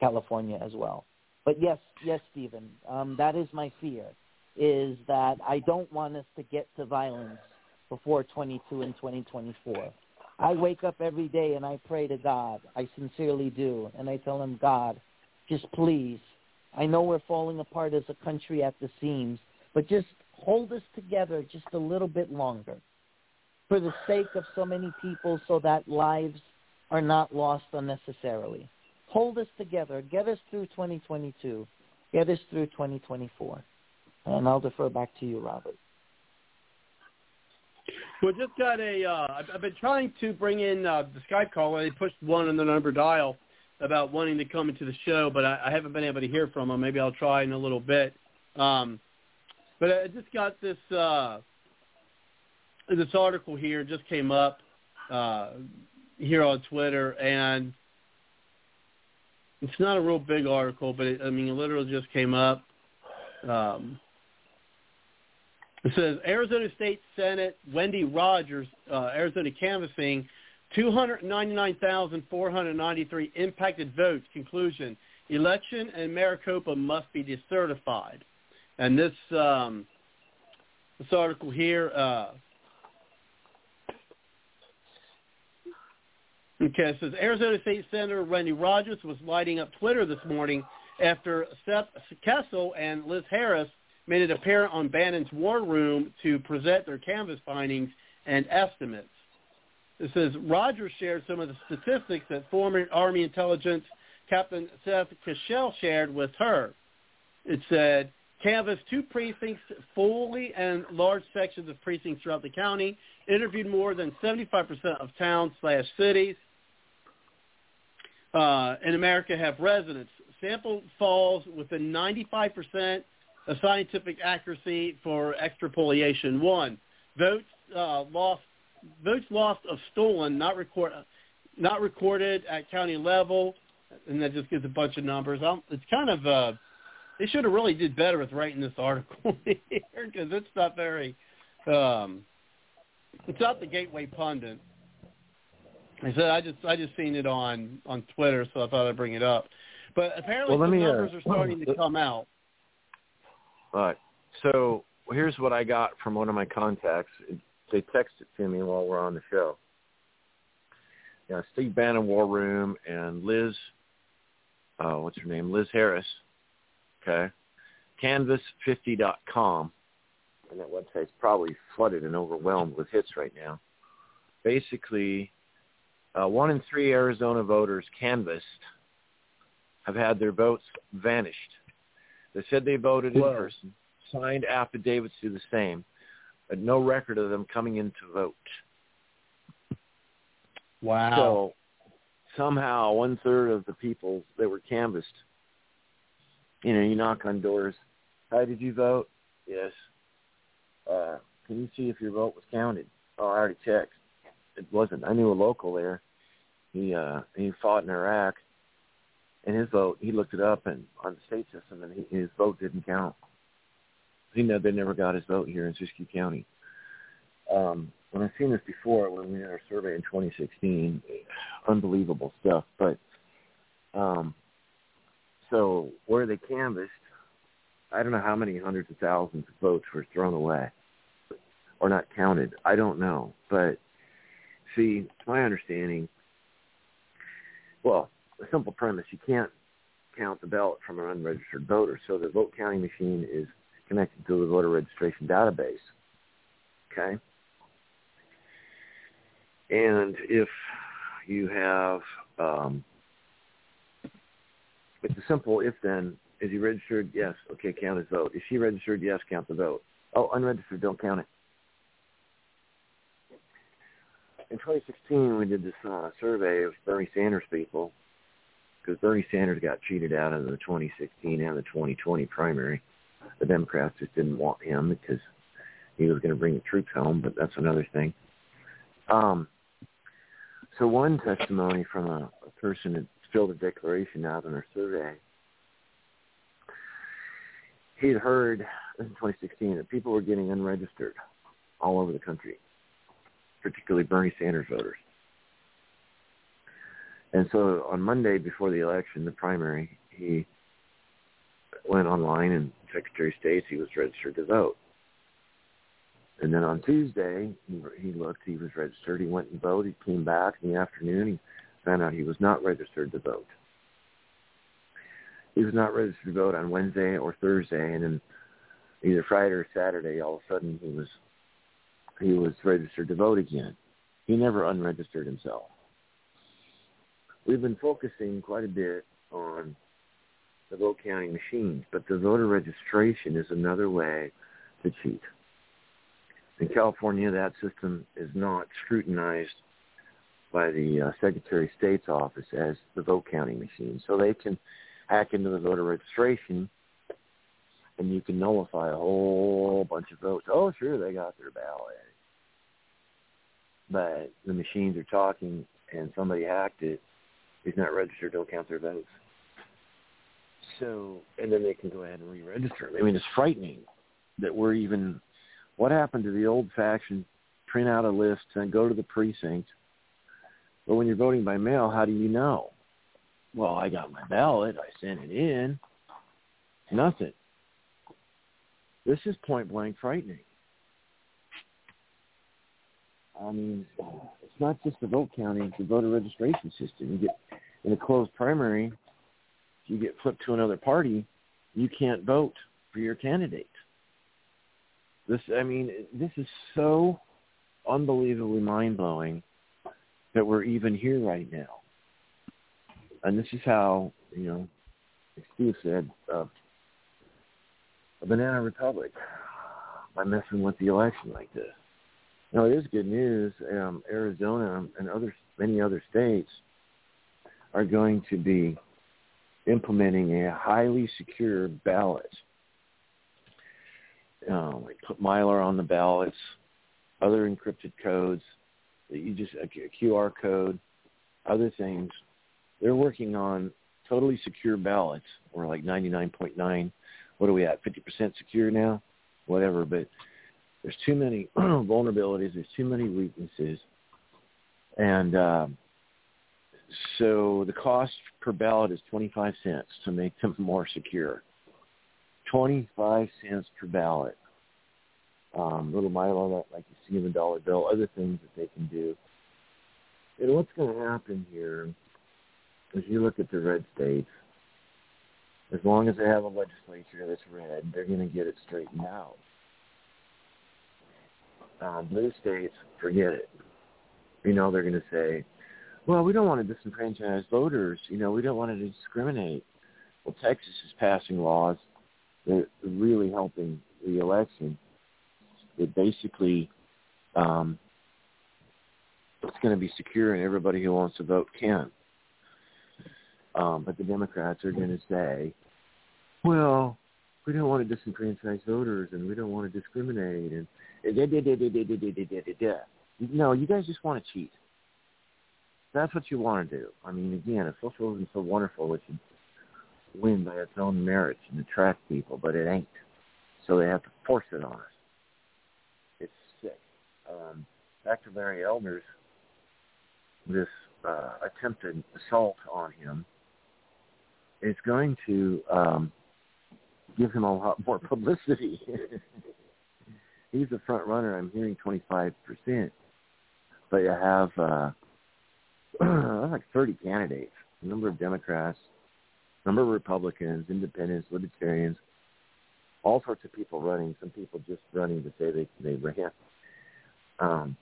Speaker 3: California as well. But yes, yes, Stephen, um, that is my fear, is that I don't want us to get to violence before 22 and 2024. I wake up every day and I pray to God. I sincerely do. And I tell him, God, just please, I know we're falling apart as a country at the seams, but just hold us together just a little bit longer for the sake of so many people so that lives are not lost unnecessarily. Hold us together. Get us through 2022. Get us through 2024. And I'll defer back to you, Robert.
Speaker 1: Well, just got a. Uh, I've been trying to bring in uh, the Skype call. They pushed one on the number dial about wanting to come into the show, but I, I haven't been able to hear from them. Maybe I'll try in a little bit. Um, but I just got this. Uh, this article here just came up uh, here on Twitter, and it's not a real big article, but it, I mean, it literally just came up. Um, it says Arizona State Senate Wendy Rogers, uh, Arizona canvassing 299,493 impacted votes. Conclusion: Election in Maricopa must be decertified. And this um, this article here uh, Okay, it says Arizona State Senator Wendy Rogers was lighting up Twitter this morning after Seth Keshel and Liz Harris made it apparent on Bannon's War Room to present their canvass findings and estimates. It says Rogers shared some of the statistics that former Army intelligence Captain Seth Keshel shared with her. It said, canvassed two precincts fully and large sections of precincts throughout the county, interviewed more than 75% of towns slash cities, uh, in America have residents. Sample falls within 95% of scientific accuracy for extrapolation. One, votes uh, lost, votes lost of stolen, not record. not recorded at county level, and that just gives a bunch of numbers. I'm, it's kind of uh, they should have really did better with writing this article here because it's not very. Um, it's not the Gateway Pundit. I said I just I just seen it on on Twitter, so I thought I'd bring it up. But apparently
Speaker 4: well,
Speaker 1: the
Speaker 4: me,
Speaker 1: numbers
Speaker 4: uh,
Speaker 1: are starting to come out.
Speaker 4: All right. So here's what I got from one of my contacts. They texted to me while we're on the show. Yeah, Steve Bannon War Room and Liz, uh, what's her name? Liz Harris. Okay. Canvas50.com. And that website's probably flooded and overwhelmed with hits right now. Basically, uh, one in three Arizona voters canvassed have had their votes vanished. They said they voted
Speaker 1: Whoa.
Speaker 4: in person, signed affidavits to the same, but no record of them coming in to vote.
Speaker 1: Wow.
Speaker 4: So somehow one third of the people that were canvassed, you know, you knock on doors. Hi, did you vote? Yes. Uh, can you see if your vote was counted? Oh, I already checked. It wasn't. I knew a local there. He uh he fought in Iraq and his vote he looked it up and on the state system and he, his vote didn't count. He know they never got his vote here in Siskiyou County. Um when I've seen this before when we did our survey in 2016, unbelievable stuff. But um, so where they canvassed, I don't know how many hundreds of thousands of votes were thrown away or not counted. I don't know, but see, to my understanding, well, a simple premise: you can't count the ballot from an unregistered voter, so the vote counting machine is connected to the voter registration database. Okay. And if you have, um, it's a simple if then. Is he registered? Yes. Okay, count his vote. Is she registered? Yes, count the vote. Oh, unregistered, don't count it. In 2016, we did this uh, survey of Bernie Sanders people because Bernie Sanders got cheated out of the 2016 and the 2020 primary. The Democrats just didn't want him because he was going to bring the troops home, but that's another thing. Um, so one testimony from a, a person that filled a declaration out in our survey, he had heard, is 2016, that people were getting unregistered all over the country, particularly Bernie Sanders voters. And so on Monday before the election, the primary, he went online and Secretary of State, he was registered to vote. And then on Tuesday, he, looked, he was registered. He went and voted. He came back in the afternoon. He found out he was not registered to vote. He was not registered to vote on Wednesday or Thursday, and then either Friday or Saturday, all of a sudden he was he was registered to vote again. He never unregistered himself. We've been focusing quite a bit on the vote counting machines, but the voter registration is another way to cheat. In California, that system is not scrutinized by the uh, Secretary of State's office as the vote counting machine. So they can hack into the voter registration and you can nullify a whole bunch of votes. Oh, sure, they got their ballot. But the machines are talking and somebody hacked it. He's not registered, don't count their votes. So, and then they can go ahead and re-register. I mean, it's frightening that we're even what happened to the old fashioned print out a list and go to the precinct? But when you're voting by mail, how do you know? Well, I got my ballot. I sent it in. Nothing. This is point blank frightening. I mean, it's not just the vote counting, it's the voter registration system. You get in a closed primary, if you get flipped to another party, you can't vote for your candidate. This, I mean, this is so unbelievably mind blowing that we're even here right now. And this is how, you know, like Steve said, uh, a banana republic by messing with the election like this. Now, it is good news. Um, Arizona and other many other states are going to be implementing a highly secure ballot um, like put Mylar on the ballots, other encrypted codes that you just a, a QR code other things. They're working on totally secure ballots. We're like 99.9. What are we at? 50% secure now? Whatever. But there's too many vulnerabilities. There's too many weaknesses. And uh, so the cost per ballot is 25 cents to make them more secure. 25 cents per ballot. Um, little Mylar, like you see in the dollar bill, other things that they can do. And what's going to happen here is you look at the red states, as long as they have a legislature that's red, they're going to get it straightened out. Uh, blue states, forget it. You know, they're going to say, well, we don't want to disenfranchise voters. You know, we don't want to discriminate. Well, Texas is passing laws that are really helping the election. That basically, um, it's going to be secure, and everybody who wants to vote can. Um, but the Democrats are going to say, well, we don't want to disenfranchise voters, and we don't want to discriminate, and no, you guys just want to cheat that's what you want to do. I mean, again, if socialism is so wonderful, it should win by its own merits and attract people, but it ain't. So they have to force it on us. It's sick. Um, back to Larry Elders, this uh, attempted assault on him is going to um, give him a lot more publicity. He's the front runner. I'm hearing 25%. But you have uh, like 30 candidates, a number of Democrats, a number of Republicans, independents, libertarians, all sorts of people running. Some people just running to say they they ran um,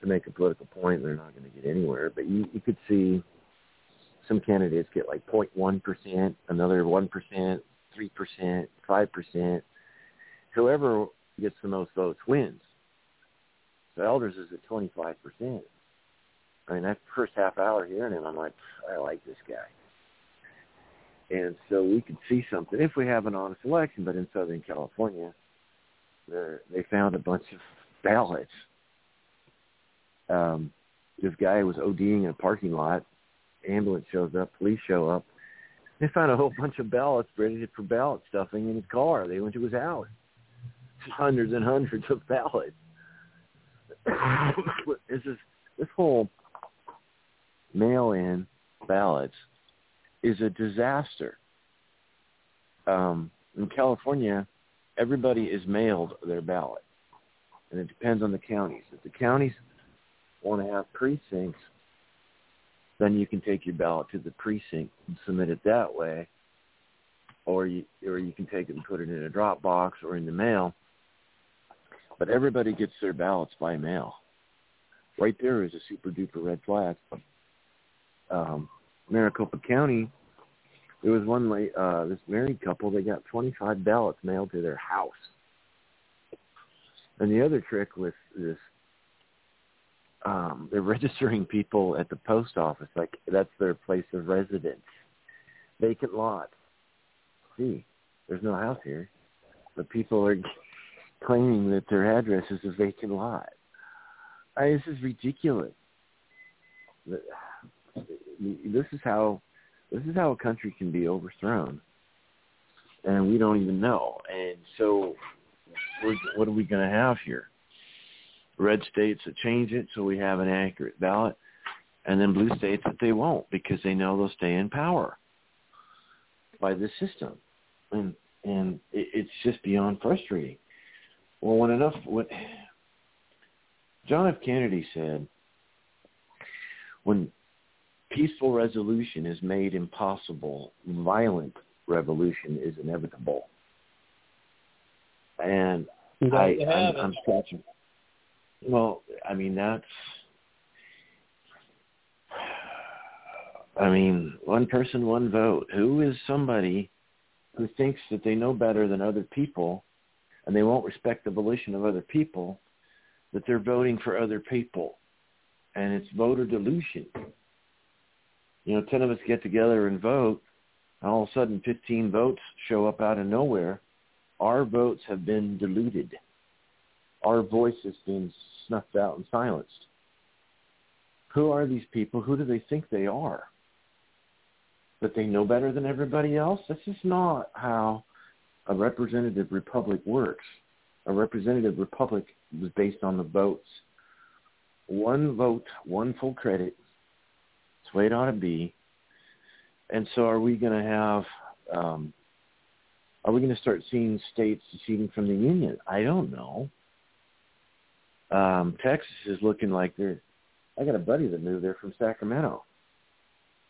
Speaker 4: to make a political point. They're not going to get anywhere. But you you could see some candidates get like 0.1 percent, another one percent, three percent, five percent. Whoever gets the most votes wins. So Elders is at 25 percent. I mean, that first half hour hearing him, I'm like, I like this guy. And so we could see something if we have an honest election. But in Southern California, they found a bunch of ballots. Um, this guy was ODing in a parking lot. Ambulance shows up. Police show up. They found a whole bunch of ballots ready for ballot stuffing in his car. They went to his house. Hundreds and hundreds of ballots. this is this whole mail-in ballots is a disaster. Um, in California, everybody is mailed their ballot, and it depends on the counties. If the counties want to have precincts, then you can take your ballot to the precinct and submit it that way, or you or you can take it and put it in a drop box or in the mail. But everybody gets their ballots by mail. Right there is a super duper red flag um, Maricopa County, there was one uh, this married couple. They got 25 ballots mailed to their house. And the other trick with this, um, they're registering people at the post office like that's their place of residence. Vacant lot. See, there's no house here, but people are claiming that their address is a vacant lot. I, this is ridiculous this is how this is how a country can be overthrown, and we don't even know. And so, what are we going to have here? Red states that change it so we have an accurate ballot, and then blue states that they won't because they know they'll stay in power by this system, and and it, it's just beyond frustrating. Well, when enough, what John F. Kennedy said, when peaceful resolution is made impossible. Violent revolution is inevitable. And I, I'm, I'm scratching. Well, I mean that's. I mean, one person, one vote. Who is somebody who thinks that they know better than other people, and they won't respect the volition of other people, that they're voting for other people, and it's voter delusion you know, 10 of us get together and vote, and all of a sudden 15 votes show up out of nowhere, our votes have been diluted. Our voice has been snuffed out and silenced. Who are these people? Who do they think they are? That they know better than everybody else? This is not how a representative republic works. A representative republic was based on the votes. One vote, one full credit. It's the way it ought to be. And so are we going to have, um, are we going to start seeing states seceding from the union? I don't know. Um, Texas is looking like they're, I got a buddy that moved there from Sacramento.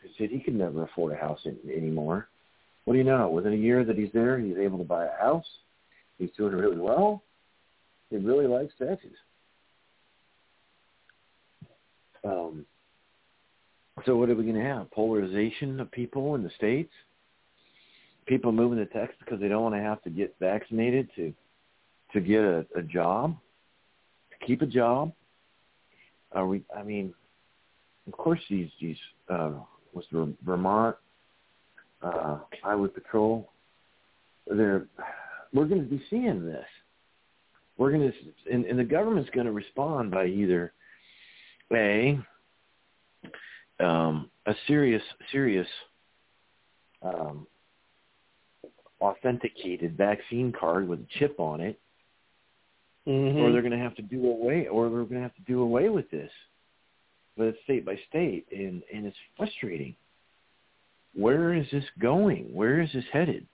Speaker 4: He said he could never afford a house in, anymore. What do you know? Within a year that he's there, he's able to buy a house. He's doing really well. He really likes Texas. Um, so what are we going to have? Polarization of people in the states? People moving to Texas because they don't want to have to get vaccinated to to get a, a job, to keep a job? Are we? I mean, of course these these uh, was Vermont uh, Highway Patrol. They're we're going to be seeing this. We're going to, and, and the government's going to respond by either a um, a serious serious um, authenticated vaccine card with a chip on it,
Speaker 1: mm-hmm.
Speaker 4: or they're going to have to do away, or they're going to have to do away with this, but it's state by state, and and it's frustrating. Where is this going? Where is this headed?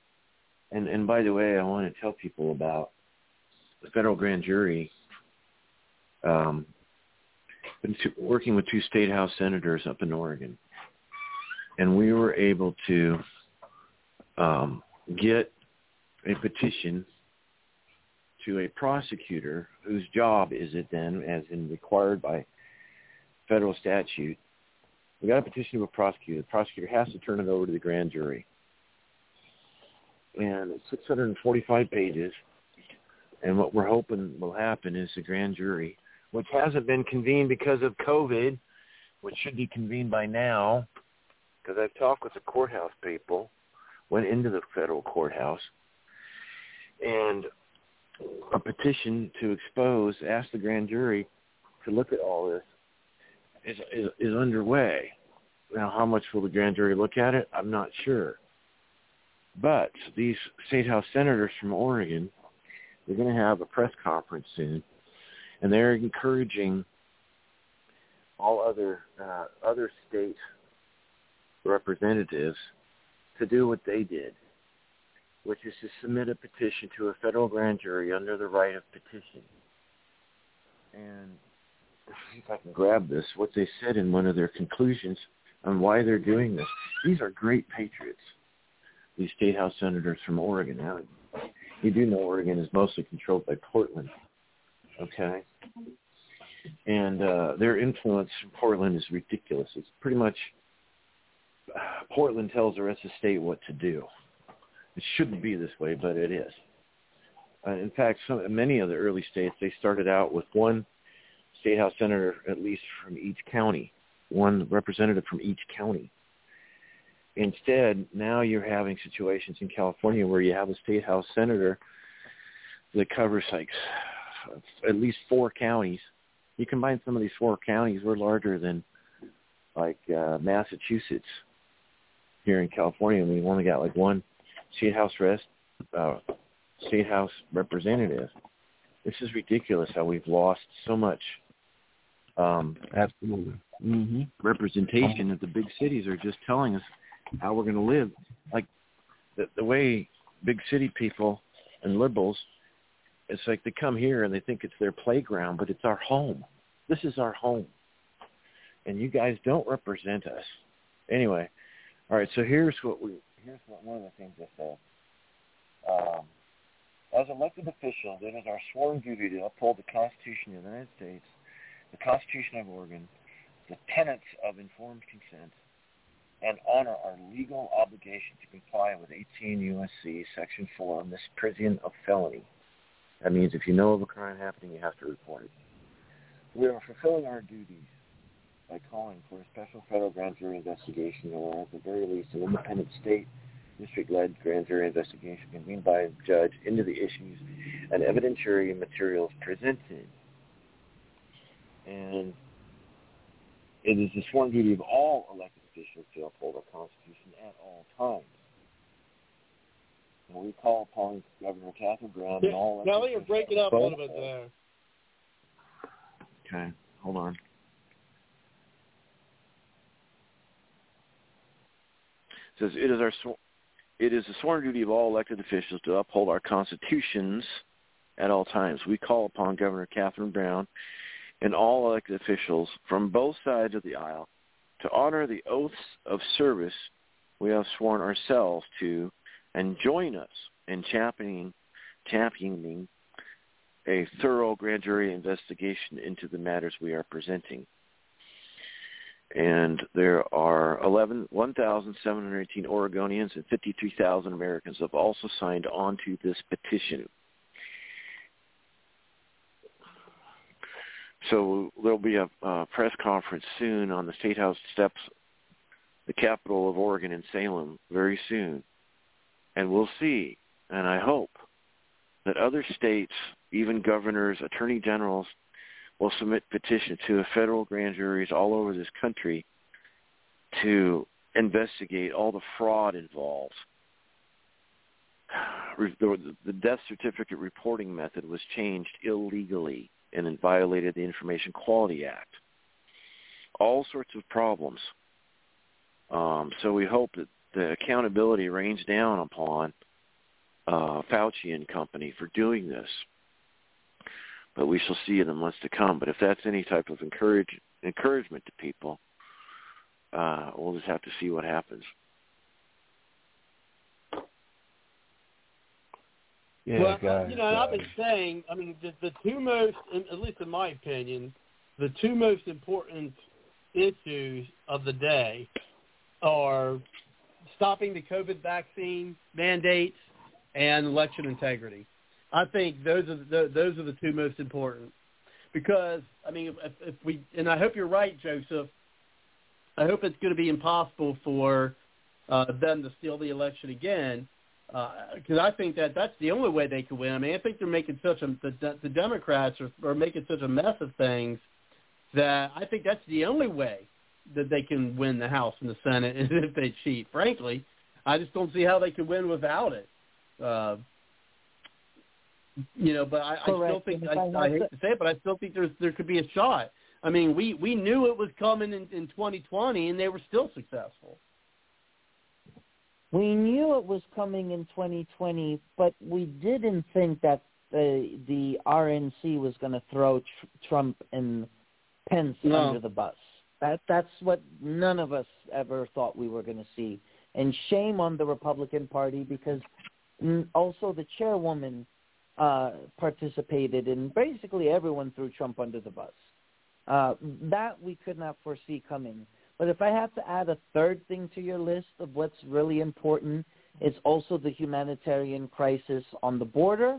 Speaker 4: And and by the way, I want to tell people about the federal grand jury. Um, been working with two state house senators up in Oregon, and we were able to um, get a petition to a prosecutor whose job is it then, as in required by federal statute. We got a petition to a prosecutor. The prosecutor has to turn it over to the grand jury. And it's 645 pages. And what we're hoping will happen is the grand jury, which hasn't been convened because of COVID, which should be convened by now, because I've talked with the courthouse people, went into the federal courthouse, and a petition to expose, ask the grand jury to look at all this is, is, is underway. Now, how much will the grand jury look at it? I'm not sure. But these state house senators from Oregon, they're going to have a press conference soon, and they're encouraging all other uh, other state representatives to do what they did, which is to submit a petition to a federal grand jury under the right of petition. And if I can grab this, what they said in one of their conclusions on why they're doing this. These are great patriots, these state house senators from Oregon. Now, you do know Oregon is mostly controlled by Portland, okay? And uh, their influence in Portland is ridiculous. It's pretty much Portland tells the rest of the state what to do. It shouldn't be this way, but it is. Uh, in fact, some, many of the early states, they started out with one state house senator at least from each county, one representative from each county. Instead, now you're having situations in California where you have a state house senator that covers like at least four counties. You combine some of these four counties, we're larger than like uh, Massachusetts here in California. We've only got like one state house rest, uh, state house representative. This is ridiculous how we've lost so much um,
Speaker 2: Absolutely.
Speaker 4: Mm-hmm. representation that the big cities are just telling us how we're going to live. Like the, the way big city people and liberals, it's like they come here and they think it's their playground, but it's our home. This is our home. And you guys don't represent us. Anyway, all right, so here's what we, here's what one of the things I said. Um, as elected officials, it is our sworn duty to uphold the Constitution of the United States the Constitution of Oregon, the tenets of informed consent, and honor our legal obligation to comply with 18 U.S.C. Section 4 on this prison of felony. That means if you know of a crime happening, you have to report it. We are fulfilling our duties by calling for a special federal grand jury investigation or at the very least an independent state district-led grand jury investigation convened by a judge into the issues and evidentiary materials presented and it is the sworn duty of all elected officials to uphold our Constitution at all times. And we call upon Governor Katherine Brown and all
Speaker 1: Now you're breaking up a little bit there.
Speaker 4: Okay, hold on. It says it is our sw- it is the sworn duty of all elected officials to uphold our constitutions at all times. We call upon Governor Katherine Brown and all elected officials from both sides of the aisle to honor the oaths of service we have sworn ourselves to and join us in championing, championing a thorough grand jury investigation into the matters we are presenting. And there are 11, 1,718 Oregonians and 53,000 Americans have also signed on to this petition. So there'll be a uh, press conference soon on the State House steps, the capital of Oregon in Salem, very soon. And we'll see, and I hope that other states, even governors, attorney generals, will submit petitions to federal grand juries all over this country to investigate all the fraud involved. The death certificate reporting method was changed illegally and it violated the Information Quality Act. All sorts of problems. Um, so we hope that the accountability rains down upon uh, Fauci and company for doing this. But we shall see in the months to come. But if that's any type of encourage, encouragement to people, uh, we'll just have to see what happens.
Speaker 2: Yeah,
Speaker 1: well, you know, I've been saying, I mean, the, the two most, at least in my opinion, the two most important issues of the day are stopping the COVID vaccine mandates and election integrity. I think those are the, those are the two most important because I mean, if, if we and I hope you're right, Joseph. I hope it's going to be impossible for uh, them to steal the election again because I think that that's the only way they can win. I mean, I think they're making such a the, the Democrats are, are making such a mess of things that I think that's the only way that they can win the House and the Senate is if they cheat. Frankly, I just don't see how they can win without it. Uh, you know, but I, I still think I,
Speaker 3: I
Speaker 1: I hate
Speaker 3: to-
Speaker 1: to say it, but I still think there's there could be a shot. I mean, we we knew it was coming in, in 2020, and they were still successful.
Speaker 3: We knew it was coming in 2020, but we didn't think that the the RNC was going to throw tr- Trump and Pence
Speaker 1: No.
Speaker 3: under the bus. That that's what none of us ever thought we were going to see. And shame on the Republican Party because also the chairwoman uh, participated, and basically everyone threw Trump under the bus. Uh, that we could not foresee coming. But if I have to add a third thing to your list of what's really important, it's also the humanitarian crisis on the border,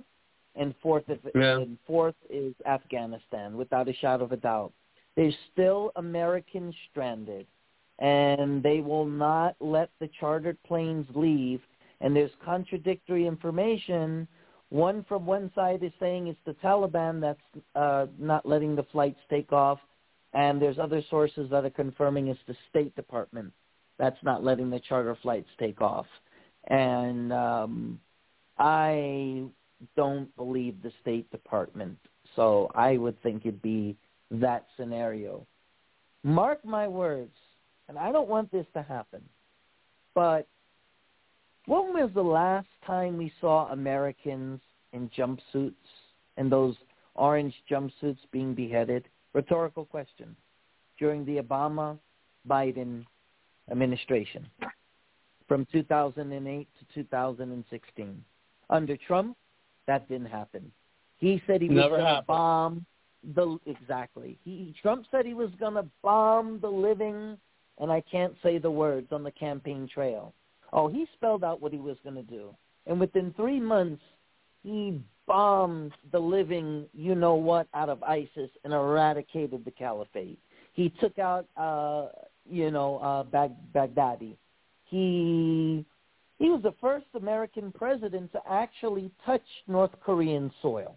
Speaker 3: and fourth, if,
Speaker 1: Yeah.
Speaker 3: and fourth is Afghanistan, without a shadow of a doubt. There's still Americans stranded, and they will not let the chartered planes leave. And there's contradictory information. One from one side is saying it's the Taliban that's uh, not letting the flights take off, and there's other sources that are confirming it's the State Department that's not letting the charter flights take off. And um, I don't believe the State Department, so I would think it'd be that scenario. Mark my words, and I don't want this to happen, but when was the last time we saw Americans in jumpsuits and those orange jumpsuits being beheaded? Rhetorical question. During the Obama Biden administration from 2008 to 2016. Under Trump, that didn't happen. He said he was going to bomb the exactly. He Trump said he was going to bomb the living and I can't say the words on the campaign trail. Oh, he spelled out what he was going to do. And within 3 months, he bombed the living you know what out of ISIS and eradicated the caliphate. He took out uh you know uh Bag- Baghdadi. He he was the first American president to actually touch North Korean soil.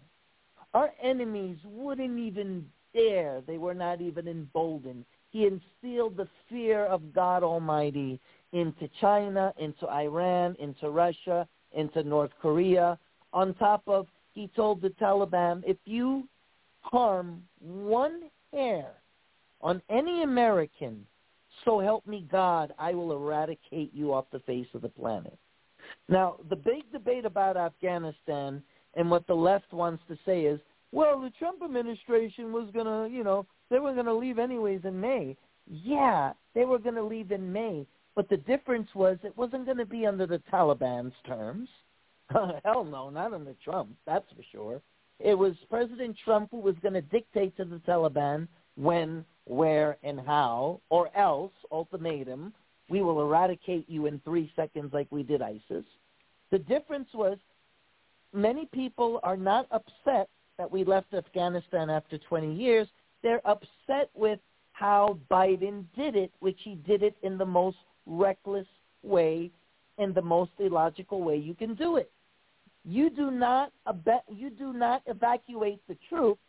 Speaker 3: Our enemies wouldn't even dare. They were not even emboldened. He instilled the fear of God Almighty into China, into Iran, into Russia, into North Korea. On top of, he told the Taliban, if you harm one hair on any American, so help me God, I will eradicate you off the face of the planet. Now, the big debate about Afghanistan and what the left wants to say is, well, the Trump administration was going to, you know, they were going to leave anyways in May. Yeah, they were going to leave in May. But the difference was it wasn't going to be under the Taliban's terms. Hell no, not under Trump, that's for sure. It was President Trump who was going to dictate to the Taliban when, where, and how, or else, ultimatum, we will eradicate you in three seconds like we did ISIS. The difference was many people are not upset that we left Afghanistan after 20 years. They're upset with how Biden did it, which he did it in the most reckless way and the most illogical way you can do it. You do not you do not evacuate the troops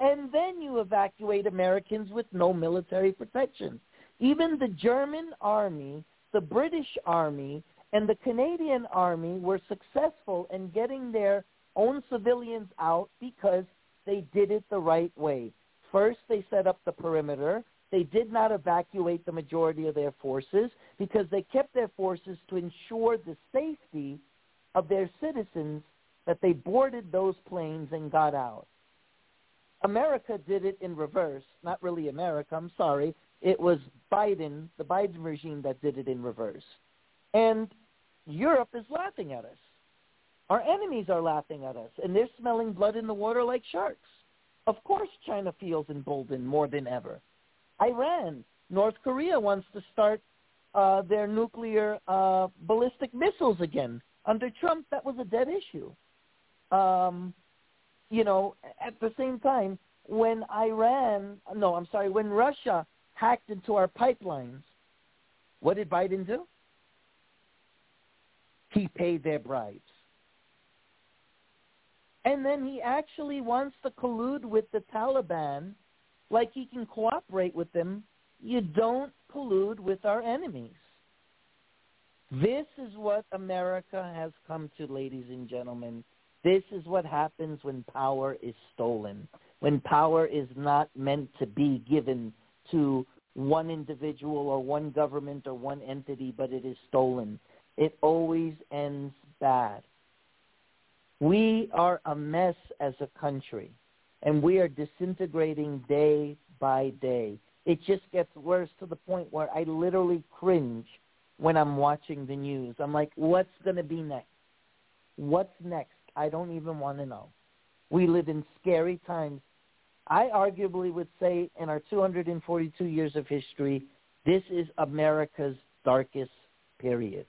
Speaker 3: and then you evacuate Americans with no military protection. Even the German army, the British army, and the Canadian army were successful in getting their own civilians out because they did it the right way. First, they set up the perimeter. They did not evacuate the majority of their forces because they kept their forces to ensure the safety of their citizens that they boarded those planes and got out. America did it in reverse. Not really America, I'm sorry. It was Biden, the Biden regime that did it in reverse. And Europe is laughing at us. Our enemies are laughing at us, and they're smelling blood in the water like sharks. Of course China feels emboldened more than ever. Iran, North Korea wants to start uh, their nuclear uh, ballistic missiles again. Under Trump, that was a dead issue. Um, you know, at the same time, when Iran, no, I'm sorry, when Russia hacked into our pipelines, what did Biden do? He paid their bribes. And then he actually wants to collude with the Taliban like he can cooperate with them. You don't collude with our enemies. This is what America has come to, ladies and gentlemen. This is what happens when power is stolen, when power is not meant to be given to one individual or one government or one entity, but it is stolen. It always ends bad. We are a mess as a country, and we are disintegrating day by day. It just gets worse to the point where I literally cringe when I'm watching the news. I'm like, what's going to be next? What's next? I don't even want to know. We live in scary times. I arguably would say in our 242 years of history, this is America's darkest period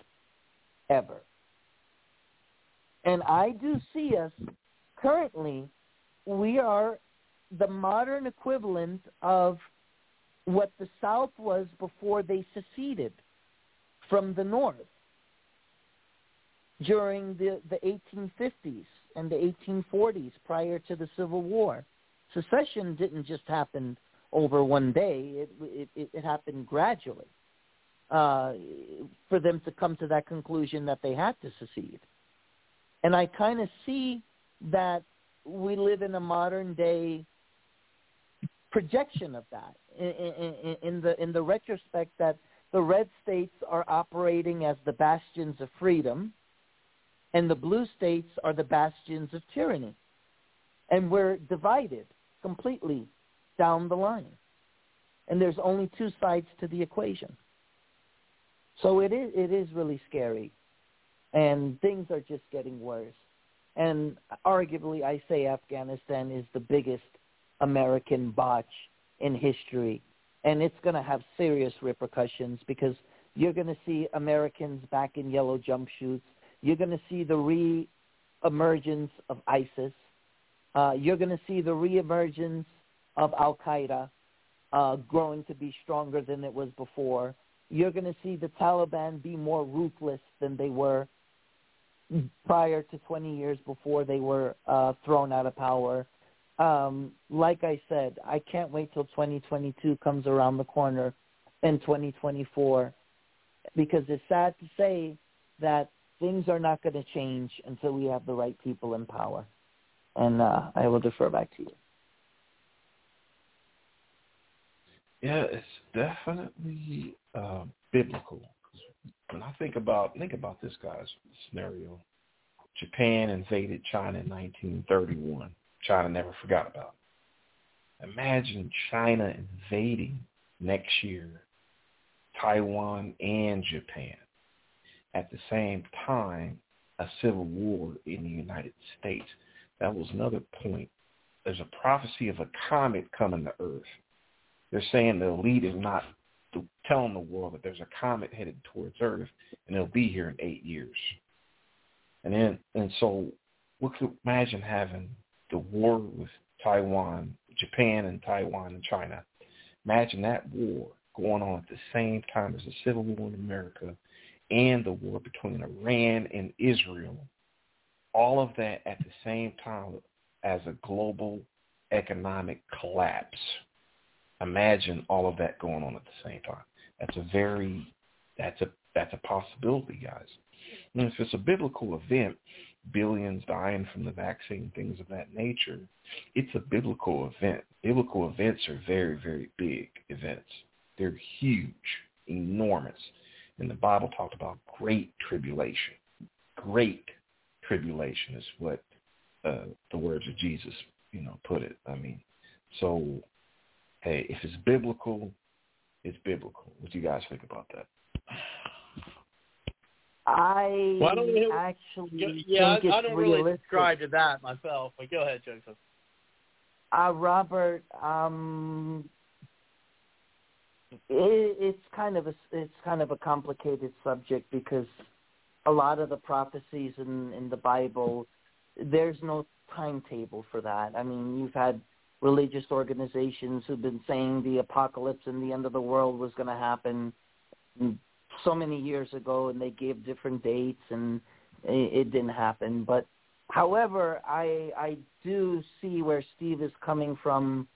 Speaker 3: ever. And I do see us currently, we are the modern equivalent of what the South was before they seceded from the North during the, the 1850s and the 1840s prior to the Civil War. Secession didn't just happen over one day. It, it, it happened gradually uh, for them to come to that conclusion that they had to secede. And I kind of see that we live in a modern day projection of that in, in, in, the in the retrospect that the red states are operating as the bastions of freedom and the blue states are the bastions of tyranny. And we're divided completely down the line. And there's only two sides to the equation. So it is, it is really scary. And things are just getting worse. And arguably, I say Afghanistan is the biggest American botch in history. And it's going to have serious repercussions because you're going to see Americans back in yellow jumpsuits you're going to see the re-emergence of ISIS. Uh, you're going to see the re-emergence of Al Qaeda uh, growing to be stronger than it was before. You're going to see the Taliban be more ruthless than they were prior to 20 years before they were uh, thrown out of power. um, like I said, I can't wait till 2022 comes around the corner in 2024 because it's sad to say that things are not going to change until we have the right people in power. And uh, I will defer back to you.
Speaker 2: Yeah, it's definitely uh, biblical. When I think about think about this guy's scenario, Japan invaded China in 1931. China never forgot about it. Imagine China invading next year Taiwan and Japan. At the same time, a civil war in the United States. That was another point. There's a prophecy of a comet coming to Earth. They're saying the elite is not telling the world that there's a comet headed towards Earth, and it'll be here in eight years. And then, and so, we could imagine having the war with Taiwan, Japan, and Taiwan and China. Imagine that war going on at the same time as the civil war in America and the war between Iran and Israel. All of that at the same time as a global economic collapse. Imagine all of that going on at the same time. That's a very that's a that's a possibility, guys. And if it's a biblical event, billions dying from the vaccine, things of that nature, it's a biblical event. Biblical events are very, very big events. They're huge, enormous. And the Bible talked about great tribulation. Great tribulation is what uh, the words of Jesus, you know, put it. I mean, so hey, if it's biblical, it's biblical. What do you guys think about that?
Speaker 3: I
Speaker 1: well, I don't
Speaker 3: actually
Speaker 1: yeah,
Speaker 3: think
Speaker 1: I,
Speaker 3: it's
Speaker 1: I don't
Speaker 3: realistic.
Speaker 1: really subscribe to that myself. But go ahead, Joseph.
Speaker 3: Uh, Robert, um, it, it's kind of a it's kind of a complicated subject because a lot of the prophecies in in the Bible, there's no timetable for that. I mean, you've had religious organizations who've been saying the apocalypse and the end of the world was going to happen so many years ago, and they gave different dates, and it, didn't happen. But however, I I do see where Steve is coming from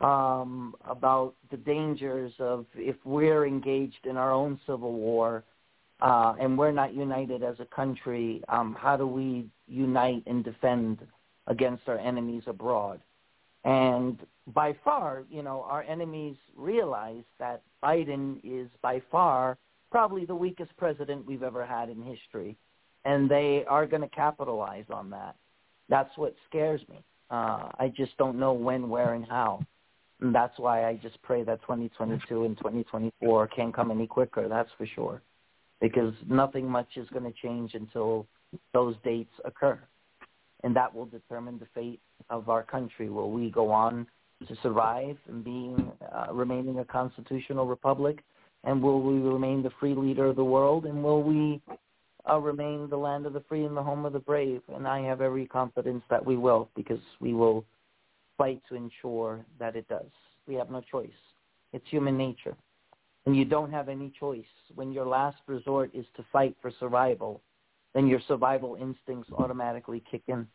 Speaker 3: um, about the dangers of if we're engaged in our own civil war uh, and we're not united as a country, um, how do we unite and defend against our enemies abroad? And by far, you know, our enemies realize that Biden is by far probably the weakest president we've ever had in history, and they are going to capitalize on that. That's what scares me. Uh, I just don't know when, where, and how. And that's why I just pray that 2022 and 2024 can't come any quicker. That's for sure, because nothing much is going to change until those dates occur, and that will determine the fate of our country. Will we go on to survive and being uh, remaining a constitutional republic, and will we remain the free leader of the world, and will we uh, remain the land of the free and the home of the brave? And I have every confidence that we will, because we will fight to ensure that it does. We have no choice. It's human nature. And you don't have any choice. When your last resort is to fight for survival, then your survival instincts automatically kick in.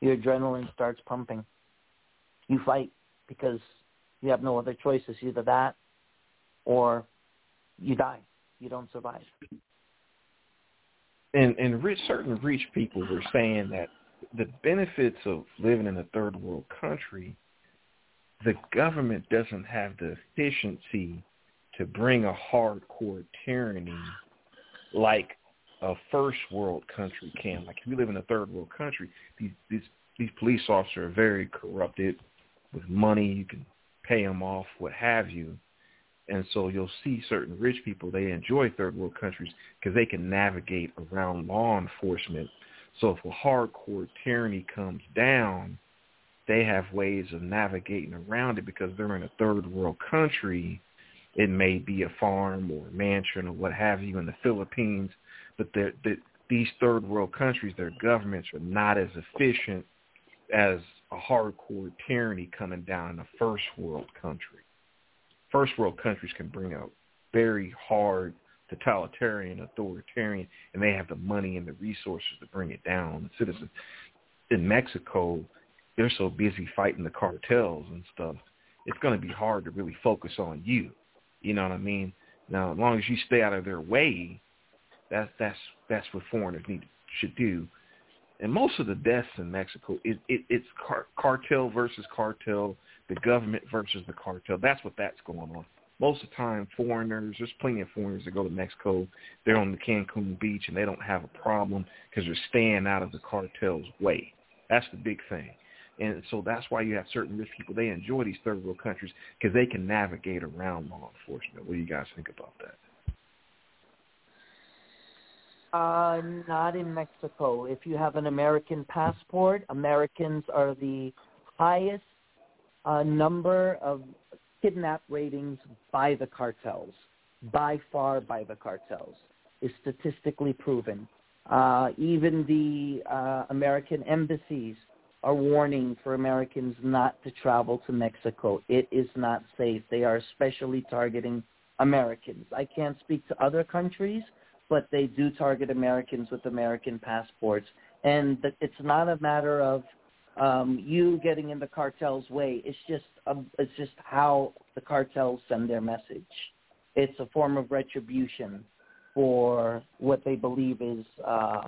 Speaker 3: Your adrenaline starts pumping. You fight because you have no other choice. It's either that or you die. You don't survive.
Speaker 2: And and rich, certain rich people were saying that the benefits of living in a third world country, the government doesn't have the efficiency to bring a hardcore tyranny like a first world country can. Like if you live in a third world country, these these these police officers are very corrupted with money. You can pay them off, what have you. And so you'll see certain rich people, they enjoy third world countries because they can navigate around law enforcement so if a hardcore tyranny comes down, they have ways of navigating around it because they're in a third world country. It may be a farm or a mansion or what have you in the Philippines, but they're, these third world countries, their governments are not as efficient as a hardcore tyranny coming down in a first world country. First world countries can bring out very hard totalitarian, authoritarian, and they have the money and the resources to bring it down. The citizens in Mexico, they're so busy fighting the cartels and stuff, it's going to be hard to really focus on you. You know what I mean? Now, as long as you stay out of their way, that's that's that's what foreigners need should do. And most of the deaths in Mexico, it, it, it's car, cartel versus cartel, the government versus the cartel. That's what that's going on. Most of the time, foreigners, there's plenty of foreigners that go to Mexico. They're on the Cancun beach and they don't have a problem because they're staying out of the cartel's way. That's the big thing. And so that's why you have certain rich people. They enjoy these third world countries because they can navigate around law enforcement. What do you guys think about that?
Speaker 3: Uh, not in Mexico. If you have an American passport, Americans are the highest uh, number of kidnap ratings by the cartels, by far by the cartels, is statistically proven. Uh, even the uh, American embassies are warning for Americans not to travel to Mexico. It is not safe. They are especially targeting Americans. I can't speak to other countries, but they do target Americans with American passports. And it's not a matter of um, you getting in the cartel's way. It's just um, it's just how the cartels send their message. It's a form of retribution for what they believe is uh,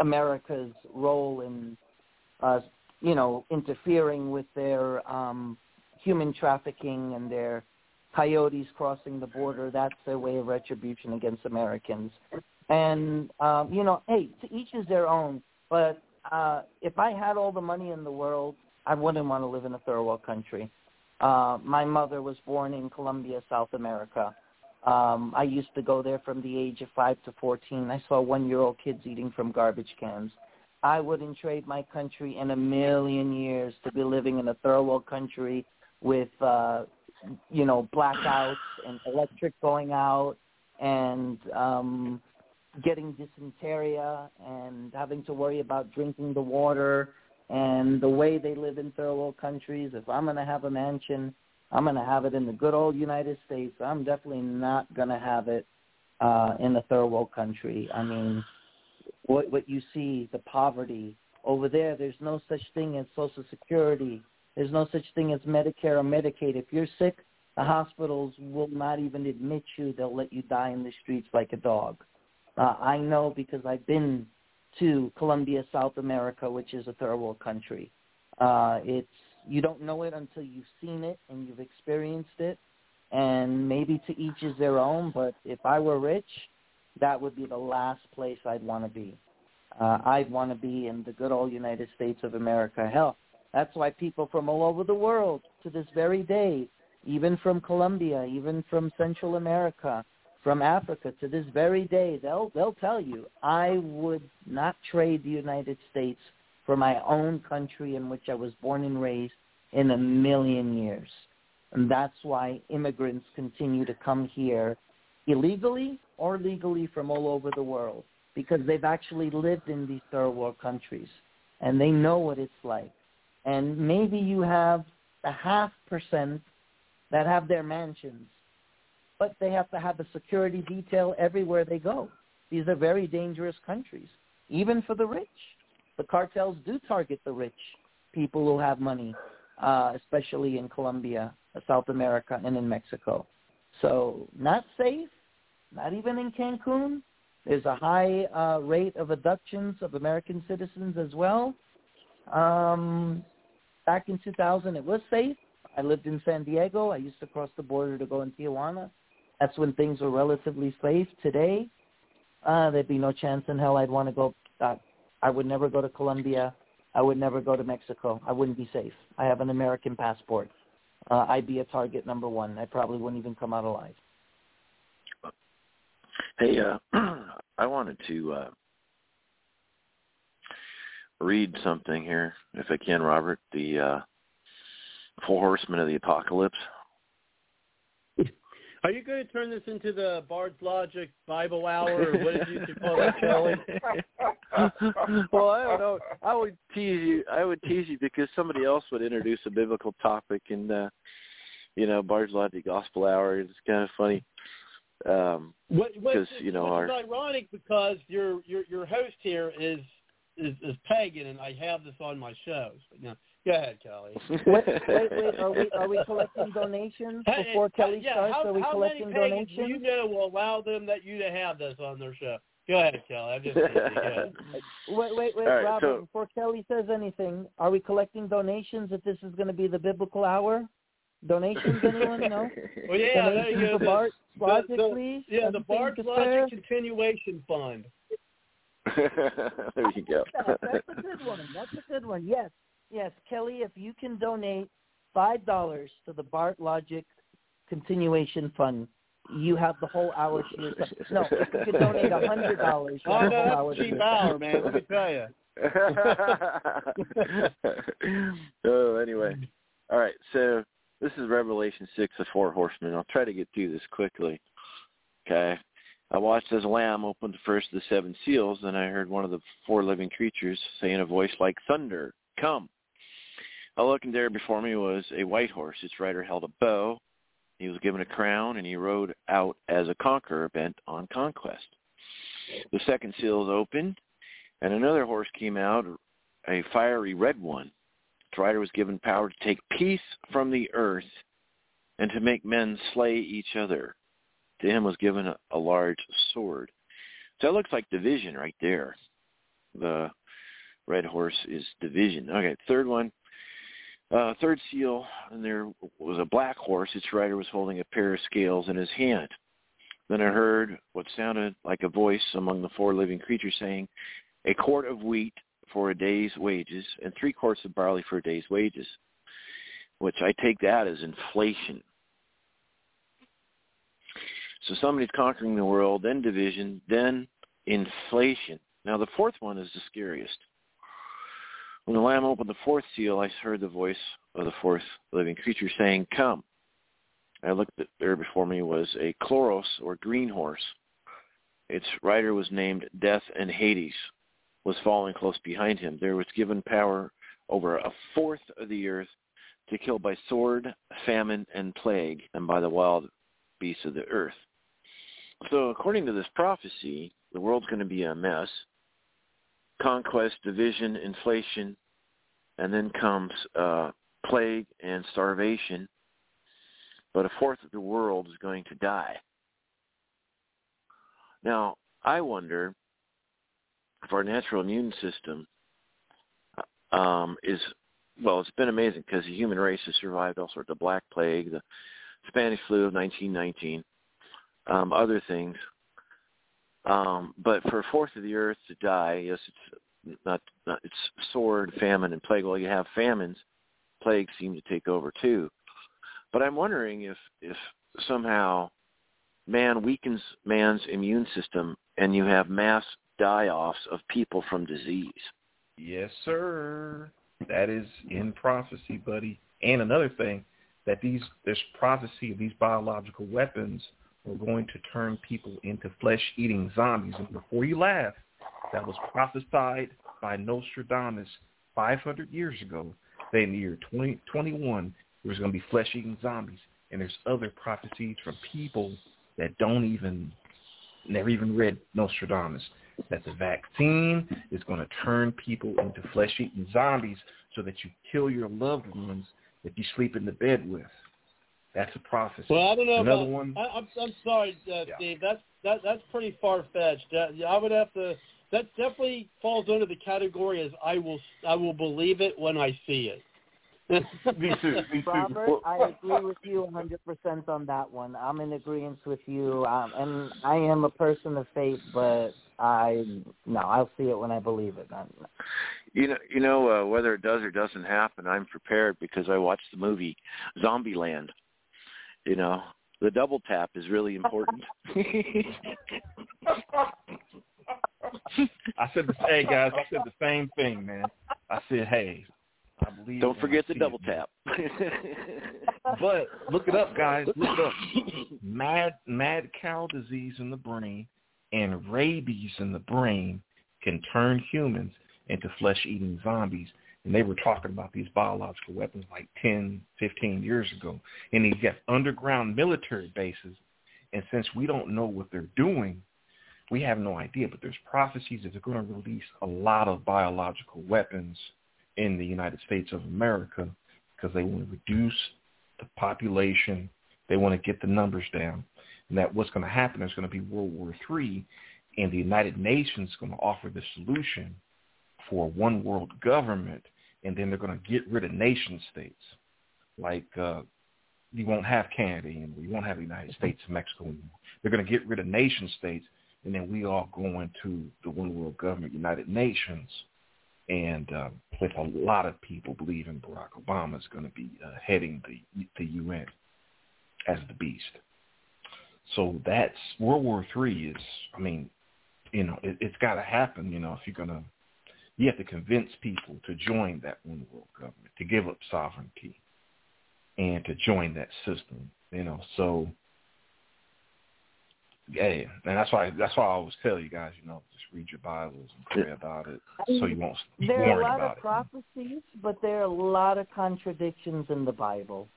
Speaker 3: America's role in uh, you know, interfering with their um, human trafficking and their coyotes crossing the border. That's their way of retribution against Americans. And, um, you know, hey, to each is their own. But uh, if I had all the money in the world, I wouldn't want to live in a third world country. Uh, my mother was born in Colombia, South America. Um, I used to go there from the age of 5 to 14. I saw one-year-old kids eating from garbage cans. I wouldn't trade my country in a million years to be living in a third world country with, uh, you know, blackouts and electric going out and um, getting dysentery and having to worry about drinking the water and the way they live in third world countries. If I'm going to have a mansion, I'm going to have it in the good old United States. I'm definitely not going to have it uh, in a third world country. I mean, what what you see, the poverty over there. There's no such thing as Social Security. There's no such thing as Medicare or Medicaid. If you're sick, the hospitals will not even admit you. They'll let you die in the streets like a dog. Uh, I know because I've been to Colombia, South America, which is a third world country. Uh, it's you don't know it until you've seen it and you've experienced it. And maybe to each is their own. But if I were rich, that would be the last place I'd want to be. Uh, I'd want to be in the good old United States of America. Hell, that's why people from all over the world to this very day, even from Colombia, even from Central America, from Africa to this very day, they'll they'll tell you, I would not trade the United States for my own country in which I was born and raised in a million years. And that's why immigrants continue to come here illegally or legally from all over the world because they've actually lived in these third world countries and they know what it's like. And maybe you have the half percent that have their mansions, but they have to have a security detail everywhere they go. These are very dangerous countries, even for the rich. The cartels do target the rich, people who have money, uh, especially in Colombia, South America, and in Mexico. So not safe, not even in Cancun. There's a high uh, rate of abductions of American citizens as well. Um, back in 2000, it was safe. I lived in San Diego. I used to cross the border to go in Tijuana. That's when things were relatively safe. Today, uh, there'd be no chance in hell I'd want to go. Uh, I would never go to Colombia. I would never go to Mexico. I wouldn't be safe. I have an American passport. Uh, I'd be a target number one. I probably wouldn't even come out alive.
Speaker 4: Hey, uh, I wanted to uh, read something here, if I can, Robert. The uh, Four Horsemen of the Apocalypse.
Speaker 1: Are you going to turn this into the Bard's Logic Bible Hour, or what did you call that, Kelly?
Speaker 4: well, I don't know. I would tease you. I would tease you because somebody else would introduce a biblical topic, and uh, you know, Bard's Logic Gospel Hour. It's kind of funny. Um,
Speaker 1: what,
Speaker 4: because you know,
Speaker 1: which
Speaker 4: our,
Speaker 1: ironic because your your your host here is is, is pagan, and I have this on my shows. But, you know, go ahead, Kelly.
Speaker 3: wait, wait, wait. Are we are we collecting donations before Kelly
Speaker 1: yeah,
Speaker 3: starts?
Speaker 1: How,
Speaker 3: are we
Speaker 1: how
Speaker 3: collecting
Speaker 1: many pagans
Speaker 3: donations?
Speaker 1: do you know will allow them that you to have this on their show? Go ahead, Kelly. I'm just go ahead.
Speaker 3: Wait, wait, wait,
Speaker 4: All right,
Speaker 3: Robert.
Speaker 4: so-
Speaker 3: before Kelly says anything, are we collecting donations? If this is going to be the biblical hour, donations? Anyone? No.
Speaker 1: Well, yeah, there you go.
Speaker 3: for Bard
Speaker 1: The-
Speaker 3: Logic,
Speaker 1: the-
Speaker 3: please.
Speaker 1: Yeah, the
Speaker 3: Anything
Speaker 1: Bard's? Logic Continuation Fund.
Speaker 4: there you go.
Speaker 3: That- That's a good one. That's a good one. Yes, yes, Kelly. If you can donate five dollars to the Bard Logic Continuation Fund, you have the whole hour to yourself. No, if you could donate a hundred dollars, you
Speaker 1: Oh,
Speaker 3: have the whole hour
Speaker 1: a cheap hour, man. Let me tell you.
Speaker 4: oh, anyway. All right, so this is Revelation 6, the four horsemen. I'll try to get through this quickly. Okay. I watched as a lamb opened the first of the seven seals, and I heard one of the four living creatures say in a voice like thunder, Come. I looked, and there before me was a white horse. Its rider held a bow. He was given a crown, and he rode out as a conqueror bent on conquest. The second seal opened, and another horse came out, a fiery red one. Its rider was given power to take peace from the earth and to make men slay each other. To him was given a, a large sword. So that looks like division right there. The red horse is division. Okay, third one. Uh, third seal, and there was a black horse. Its rider was holding a pair of scales in his hand. Then I heard what sounded like a voice among the four living creatures saying, a quart of wheat for a day's wages and three quarts of barley for a day's wages, which I take that as inflation. So somebody's conquering the world, then division, then inflation. Now the fourth one is the scariest. When the Lamb opened the fourth seal, I heard the voice of the fourth living creature saying, Come. I looked at there before me was a chloros or green horse. Its rider was named Death and Hades, was following close behind him. There was given power over a fourth of the earth to kill by sword, famine, and plague, and by the wild beasts of the earth. So according to this prophecy, the world's going to be a mess. Conquest, division, inflation, and then comes uh, plague and starvation. But a fourth of the world is going to die. Now, I wonder if our natural immune system um, is, well, it's been amazing because the human race has survived all sorts of black plague, the Spanish flu of 1919, um, other things. Um, but for a fourth of the earth to die, yes, it's not, not it's sword, famine, and plague. Well, you have famines, plagues seem to take over too. But I'm wondering if if somehow man weakens man's immune system, and you have mass die-offs of people from disease.
Speaker 2: Yes, sir. That is in prophecy, buddy. And another thing, that these this prophecy of these biological weapons are going to turn people into flesh-eating zombies. And before you laugh, that was prophesied by Nostradamus 500 years ago. That in the year 2021, there was going to be flesh-eating zombies. And there's other prophecies from people that don't even, never even read Nostradamus that the vaccine is going to turn people into flesh-eating zombies so that you kill your loved ones that you sleep in the bed with. That's a prophecy.
Speaker 1: Well, I don't know
Speaker 2: Another
Speaker 1: about.
Speaker 2: one.
Speaker 1: I, I'm I'm sorry, uh,
Speaker 2: Yeah.
Speaker 1: Steve. That's that that's pretty far fetched. Uh, I would have to. That definitely falls under the category as I will I will believe it when I see it.
Speaker 2: Me too. Me too.
Speaker 3: Robert, I agree with you 100% on that one. I'm in agreement with you, um, and I am a person of faith, but I no, I'll see it when I believe it. I'm,
Speaker 4: You know, you know uh, whether it does or doesn't happen. I'm prepared because I watched the movie Zombieland. You know, the double tap is really important.
Speaker 2: I said, the, hey guys, I said the same thing, man. I said, hey, I believe.
Speaker 4: Don't forget
Speaker 2: I
Speaker 4: the double
Speaker 2: it,
Speaker 4: tap.
Speaker 2: But look it up, guys. Look it up. Mad mad cow disease in the brain and rabies in the brain can turn humans into flesh-eating zombies. And they were talking about these biological weapons like 10, 15 years ago. And these got underground military bases. And since we don't know what they're doing, we have no idea, but there's prophecies that they're going to release a lot of biological weapons in the United States of America because they want to reduce the population. They want to get the numbers down. And that what's going to happen is going to be World War III, and the United Nations is going to offer the solution for one world government, and then they're going to get rid of nation states. Like uh, you won't have Canada anymore. You won't have the United States and Mexico anymore. They're going to get rid of nation states, and then we all go into the one world government, United Nations, and uh, with a lot of people believing Barack Obama is going to be uh, heading the the UN as the beast. So that's World War Three is, I mean, you know, it, it's got to happen. You know, if you're gonna, you have to convince people to join that one world government, to give up sovereignty, and to join that system. You know, so yeah, and that's why that's why I always tell you guys, you know, just read your Bibles and pray about it, so you won't
Speaker 3: There are a lot of prophecies, but there are a lot of contradictions in the Bible.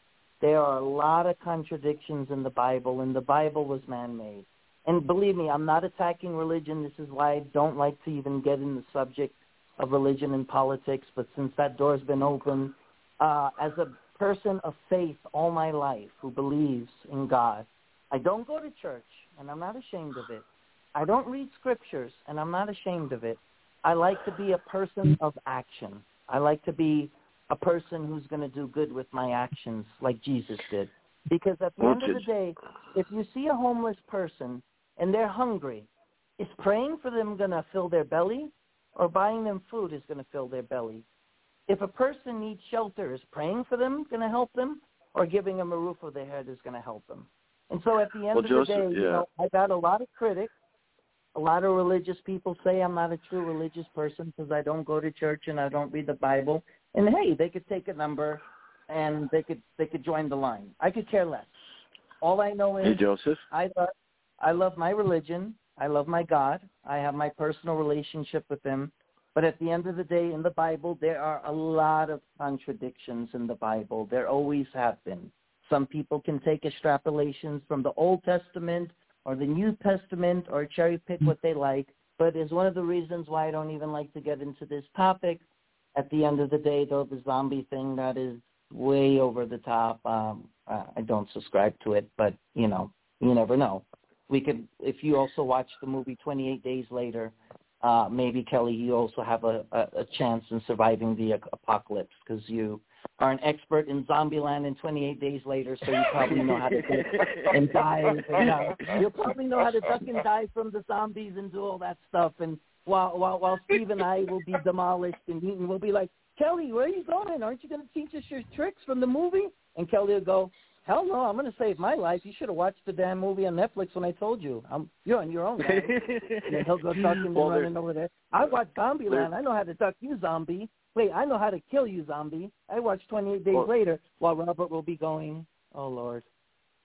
Speaker 3: There are a lot of contradictions in the Bible, and the Bible was man-made. And believe me, I'm not attacking religion. This is why I don't like to even get in the subject of religion and politics. But since that door's been open, uh, as a person of faith all my life who believes in God, I don't go to church, and I'm not ashamed of it. I don't read scriptures, and I'm not ashamed of it. I like to be a person of action. I like to be a person who's going to do good with my actions like Jesus did. Because at the end of the day, if you see a homeless person and they're hungry, is praying for them going to fill their belly or buying them food is going to fill their belly? If a person needs shelter, is praying for them going to help them or giving them a roof over their head is going to help them? And so at the end
Speaker 4: Well,
Speaker 3: of
Speaker 4: Joseph,
Speaker 3: the day, you know, I got a lot of critics. A lot of religious people say I'm not a true religious person because I don't go to church and I don't read the Bible. And hey, they could take a number and they could they could join the line. I could care less. All I know
Speaker 4: Hey,
Speaker 3: is
Speaker 4: Joseph.
Speaker 3: I love I love my religion. I love my God. I have my personal relationship with him. But at the end of the day, in the Bible, there are a lot of contradictions in the Bible. There always have been. Some people can take extrapolations from the Old Testament or the New Testament or cherry pick what they like. But is one of the reasons why I don't even like to get into this topic. At the end of the day, though, the zombie thing that is way over the top. Um, I don't subscribe to it, but you know, you never know. We could, if you also watch the movie 28 Days Later, uh, maybe Kelly, you also have a, a, a chance in surviving the apocalypse because you are an expert in Zombieland and 28 Days Later, so you probably know how to duck and dive. And, uh, you'll probably know how to duck and dive from the zombies and do all that stuff. And while while while Steve and I will be demolished and we'll be like, Kelly, where are you going? Aren't you going to teach us your tricks from the movie? And Kelly will go, Hell no, I'm going to save my life. You should have watched the damn movie on Netflix when I told you. I'm, you're on your own. And he'll go ducking and
Speaker 4: Well,
Speaker 3: running over there. I watched Zombieland. I know how to duck you, zombie. Wait, I know how to kill you, zombie. I watched 28 Days
Speaker 4: Well-
Speaker 3: Later while Robert will be going, oh, Lord,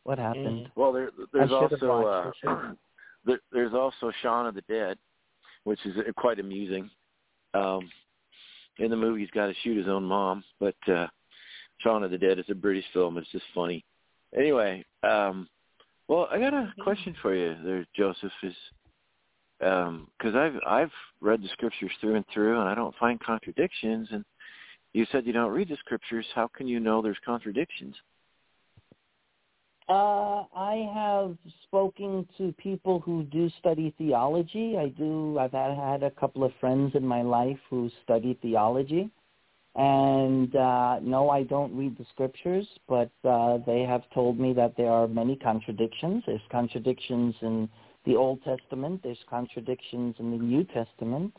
Speaker 3: what happened?
Speaker 4: Well, there, there's
Speaker 3: I should have
Speaker 4: also uh, there, there's also Shaun of the Dead, which is uh, quite amusing. Um, in the movie, he's got to shoot his own mom, but uh, Shaun of the Dead is a British film. It's just funny. Anyway, um, well, I got a question for you there, Joseph. Is because I've I've read the scriptures through and through, and I don't find contradictions. And you said you don't read the scriptures. How can you know there's contradictions?
Speaker 3: Uh, I have spoken to people who do study theology. I do. I've had, had a couple of friends in my life who study theology, and uh, no, I don't read the scriptures, but uh, they have told me that there are many contradictions. There's contradictions in the Old Testament. There's contradictions in the New Testament.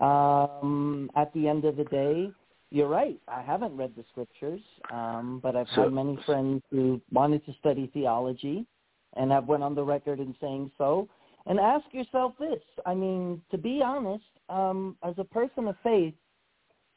Speaker 3: Um, at the end of the day, you're right. I haven't read the scriptures, um, but I've
Speaker 4: So-
Speaker 3: had many friends who wanted to study theology, and have went on the record in saying so. And ask yourself this: I mean, to be honest, um, as a person of faith,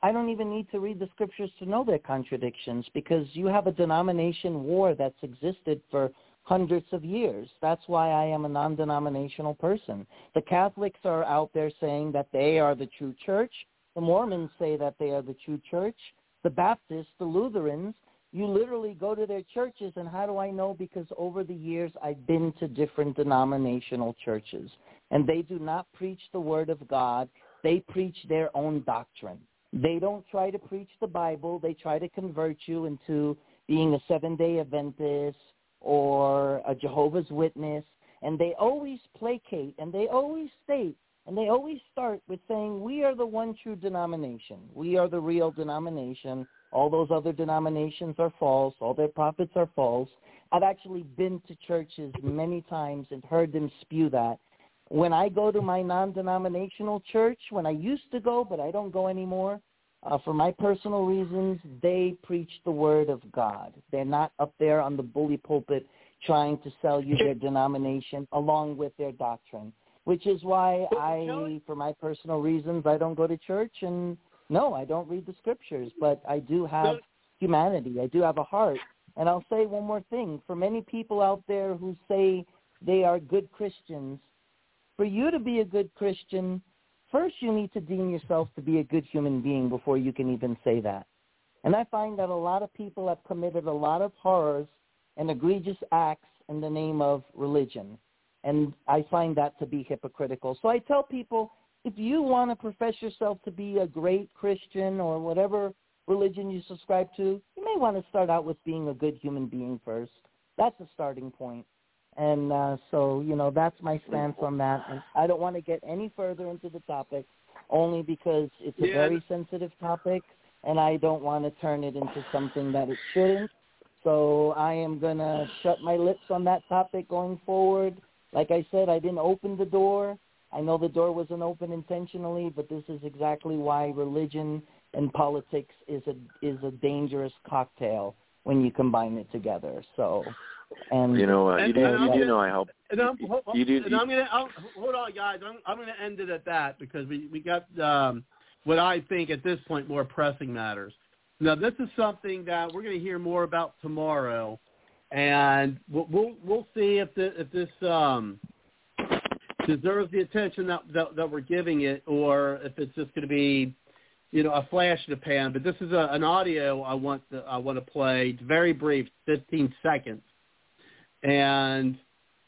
Speaker 3: I don't even need to read the scriptures to know their contradictions because you have a denomination war that's existed for hundreds of years. That's why I am a non-denominational person. The Catholics are out there saying that they are the true church. The Mormons say that they are the true church. The Baptists, the Lutherans you literally go to their churches, and how do I know? Because over the years, I've been to different denominational churches, and they do not preach the Word of God. They preach their own doctrine. They don't try to preach the Bible. They try to convert you into being a seven-day Adventist or a Jehovah's Witness, and they always placate and they always state and they always start with saying, we are the one true denomination. We are the real denomination. All those other denominations are false. All their prophets are false. I've actually been to churches many times and heard them spew that. When I go to my non-denominational church, when I used to go, but I don't go anymore, uh, for my personal reasons, they preach the word of God. They're not up there on the bully pulpit trying to sell you their denomination along with their doctrine, which is why I, for my personal reasons, I don't go to church and no, I don't read the scriptures, but I do have humanity. I do have a heart. And I'll say one more thing. For many people out there who say they are good Christians, for you to be a good Christian, first you need to deem yourself to be a good human being before you can even say that. And I find that a lot of people have committed a lot of horrors and egregious acts in the name of religion. And I find that to be hypocritical. So I tell people, if you want to profess yourself to be a great Christian or whatever religion you subscribe to, you may want to start out with being a good human being first. That's a starting point. And uh, so, you know, that's my stance on that. And I don't want to get any further into the topic, only because it's a
Speaker 1: Yeah.
Speaker 3: very sensitive topic, and I don't want to turn it into something that it shouldn't. So I am going to shut my lips on that topic going forward. Like I said, I didn't open the door. I know the door wasn't open intentionally, but this is exactly why religion and politics is a is a dangerous cocktail when you combine it together. So, and
Speaker 4: You know, uh, you do,
Speaker 1: and I'm
Speaker 4: you
Speaker 1: gonna-
Speaker 4: know I help.
Speaker 1: And I'm,
Speaker 4: You-
Speaker 1: hold,
Speaker 4: you do-
Speaker 1: and
Speaker 4: you-
Speaker 1: I'm gonna I'll, hold on, guys. I'm I'm gonna end it at that because we we got um, what I think at this point more pressing matters. Now, this is something that we're going to hear more about tomorrow, and we'll we'll, we'll see if the, if this um, deserves the attention that, that that we're giving it, or if it's just going to be, you know, a flash in the pan. But this is a, an audio I want to, I want to play. It's very brief, 15 seconds, and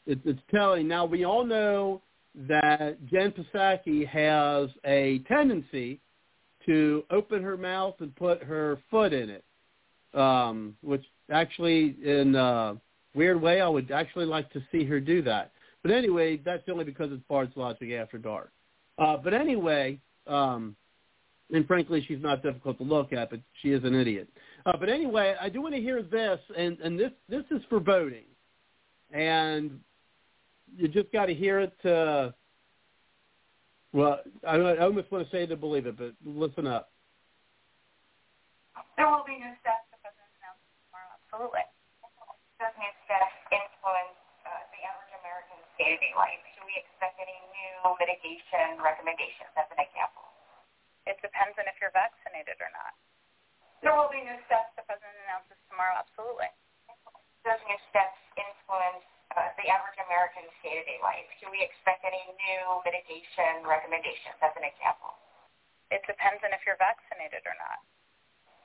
Speaker 1: it, it's telling. Now we all know that Jen Psaki has a tendency to open her mouth and put her foot in it, um, which actually, in a weird way, I would actually like to see her do that. But anyway, that's only because it's Bard's Logic After Dark. Uh, but anyway, um, and frankly, she's not difficult to look at, but she is an idiot. Uh, but anyway, I do want to hear this, and, and this this is for voting, and you just got to hear it. To, well, I, I almost want to say to believe it, but listen up.
Speaker 6: There will be new steps the president announced tomorrow. Absolutely. Does new steps influence uh, the average American's day-to-day life? Do we expect any new mitigation recommendations, as an example? It depends on if you're vaccinated or not. There will be new steps the president announces tomorrow. Absolutely. Does new steps influence uh, the average American's day-to-day life? Do we expect any new mitigation recommendations, as an example? It depends on if you're vaccinated or not.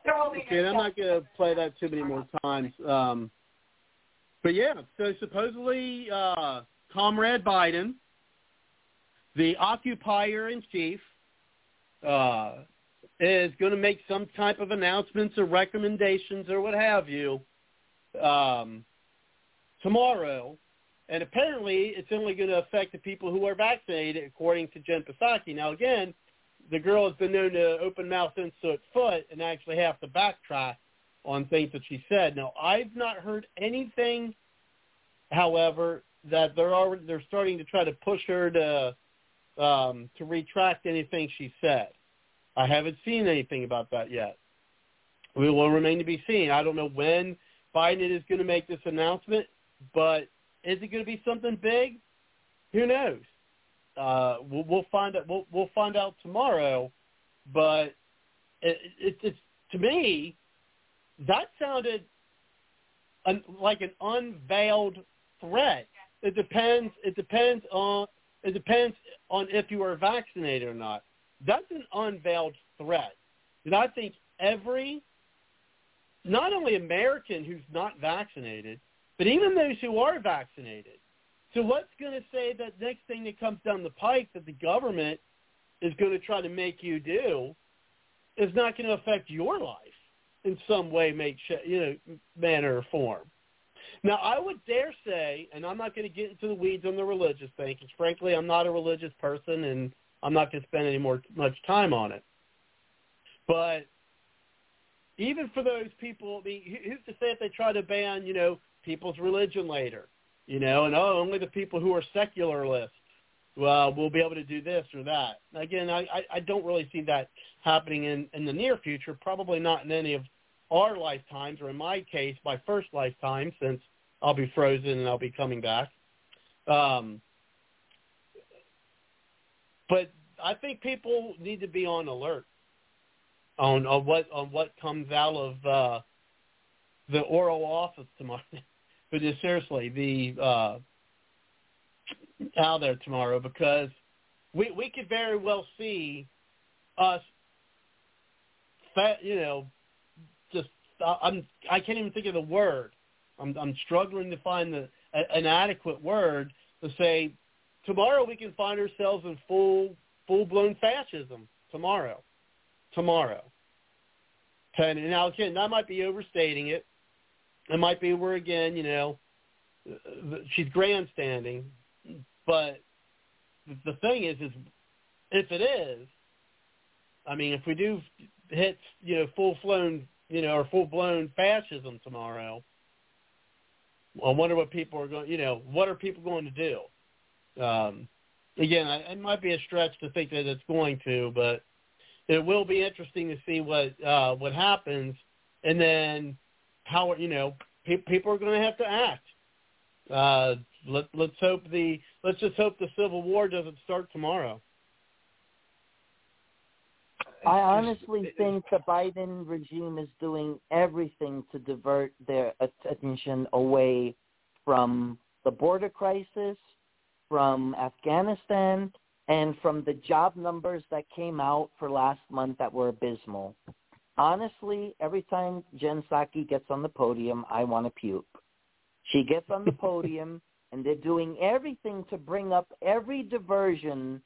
Speaker 6: There will be
Speaker 1: Okay, I'm not going to play that too many more times. Um, but yeah, so supposedly, uh, Comrade Biden, the occupier in chief, uh, is going to make some type of announcements or recommendations or what have you um, tomorrow. And apparently, it's only going to affect the people who are vaccinated, according to Jen Psaki. Now, again, the girl has been known to open mouth, insert foot, and actually have to backtrack on things that she said. Now, I've not heard anything, however, that they're already they're starting to try to push her to um, to retract anything she said. I haven't seen anything about that yet. We will remain to be seen. I don't know when Biden is going to make this announcement, but is it going to be something big? Who knows? Uh, we'll, we'll find out. We'll, we'll find out tomorrow. But it, it, it's to me that sounded un, like an unveiled threat. It depends. It depends on. It depends on if you are vaccinated or not. That's an unveiled threat, and I think every not only American who's not vaccinated, but even those who are vaccinated. So what's going to say that next thing that comes down the pike that the government is going to try to make you do is not going to affect your life in some way, make you know, manner or form. Now, I would dare say, and I'm not going to get into the weeds on the religious thing, because frankly, I'm not a religious person, and I'm not going to spend any more much time on it. But even for those people, I mean, who's to say if they try to ban, you know, people's religion later, you know, and oh, only the people who are secularists well, we'll be able to do this or that. Again, I, I don't really see that happening in, in the near future, probably not in any of our lifetimes, or in my case, my first lifetime, since I'll be frozen and I'll be coming back. Um, but I think people need to be on alert on, on what on what comes out of uh, the oral office tomorrow. but just seriously, the uh, out there tomorrow because we we could very well see us, you know, just I'm I can't even think of the word. I'm I'm struggling to find the an adequate word to say tomorrow we can find ourselves in full full blown fascism tomorrow, tomorrow. And now again, that might be overstating it. It might be where again, you know, she's grandstanding, but the thing is, is if it is, I mean, if we do hit, you know, full blown, you know, or full blown fascism tomorrow, I wonder what people are going, you know, what are people going to do? Um, again, it might be a stretch to think that it's going to, but it will be interesting to see what uh, what happens, and then how you know pe- people are going to have to act. Uh, let let's hope the let's just hope the civil war doesn't start tomorrow.
Speaker 3: I honestly think the Biden regime is doing everything to divert their attention away from the border crisis, from Afghanistan, and from the job numbers that came out for last month that were abysmal. Honestly, every time Jen Psaki gets on the podium, I want to puke. She gets on the podium and they're doing everything to bring up every diversion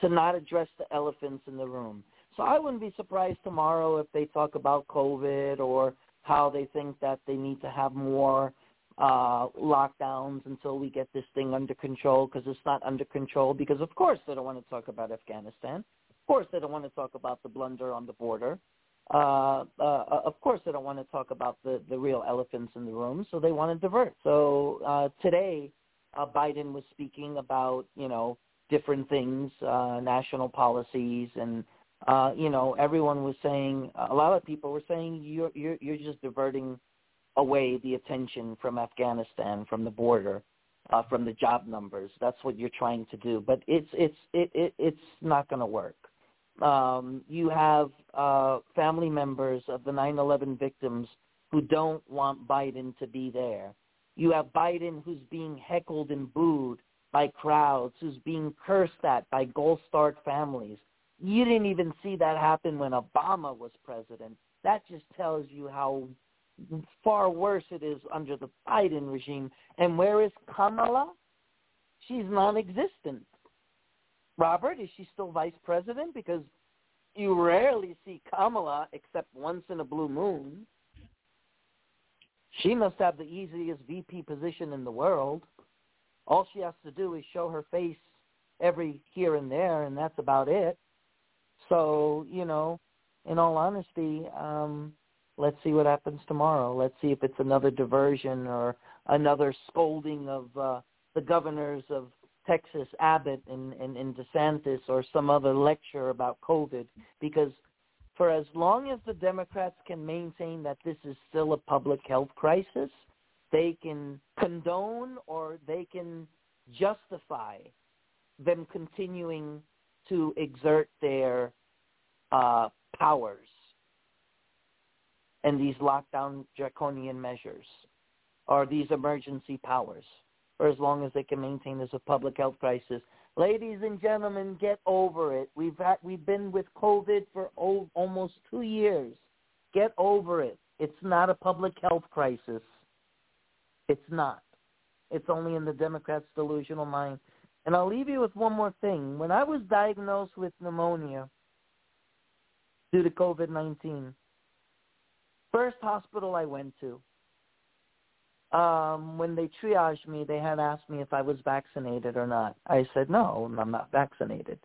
Speaker 3: to not address the elephants in the room. So I wouldn't be surprised tomorrow if they talk about COVID or how they think that they need to have more uh, lockdowns until we get this thing under control because it's not under control because of course they don't want to talk about Afghanistan. Of course they don't want to talk about the blunder on the border uh, uh, of course, they don't want to talk about the, the real elephants in the room, so they want to divert. So uh, today, uh, Biden was speaking about, you know, different things, uh, national policies, and, uh, you know, everyone was saying, a lot of people were saying, you're, you're, you're just diverting away the attention from Afghanistan, from the border, uh, from the job numbers. That's what you're trying to do. But it's, it's, it, it, it's not going to work um, you have uh, family members of the 9/11 victims who don't want Biden to be there. You have Biden who's being heckled and booed by crowds, who's being cursed at by Gold Star families. You didn't even see that happen when Obama was president. That just tells you how far worse it is under the Biden regime. And where is Kamala? She's non-existent. Robert, is she still vice president? Because you rarely see Kamala except once in a blue moon. She must have the easiest VP position in the world. All she has to do is show her face every here and there, and that's about it. So, you know, in all honesty, um, let's see what happens tomorrow. Let's see if it's another diversion or another scolding of uh, the governors of Texas Abbott and, and, and DeSantis or some other lecture about COVID because for as long as the Democrats can maintain that this is still a public health crisis, they can condone or they can justify them continuing to exert their uh, powers and these lockdown draconian measures or these emergency powers for as long as they can maintain this a public health crisis. Ladies and gentlemen, get over it. We've had, we've been with COVID for oh, almost two years. Get over it. It's not a public health crisis. It's not. It's only in the Democrats' delusional mind. And I'll leave you with one more thing. When I was diagnosed with pneumonia due to COVID-19, first hospital I went to, um, when they triaged me, they had asked me if I was vaccinated or not. I said, no, I'm not vaccinated.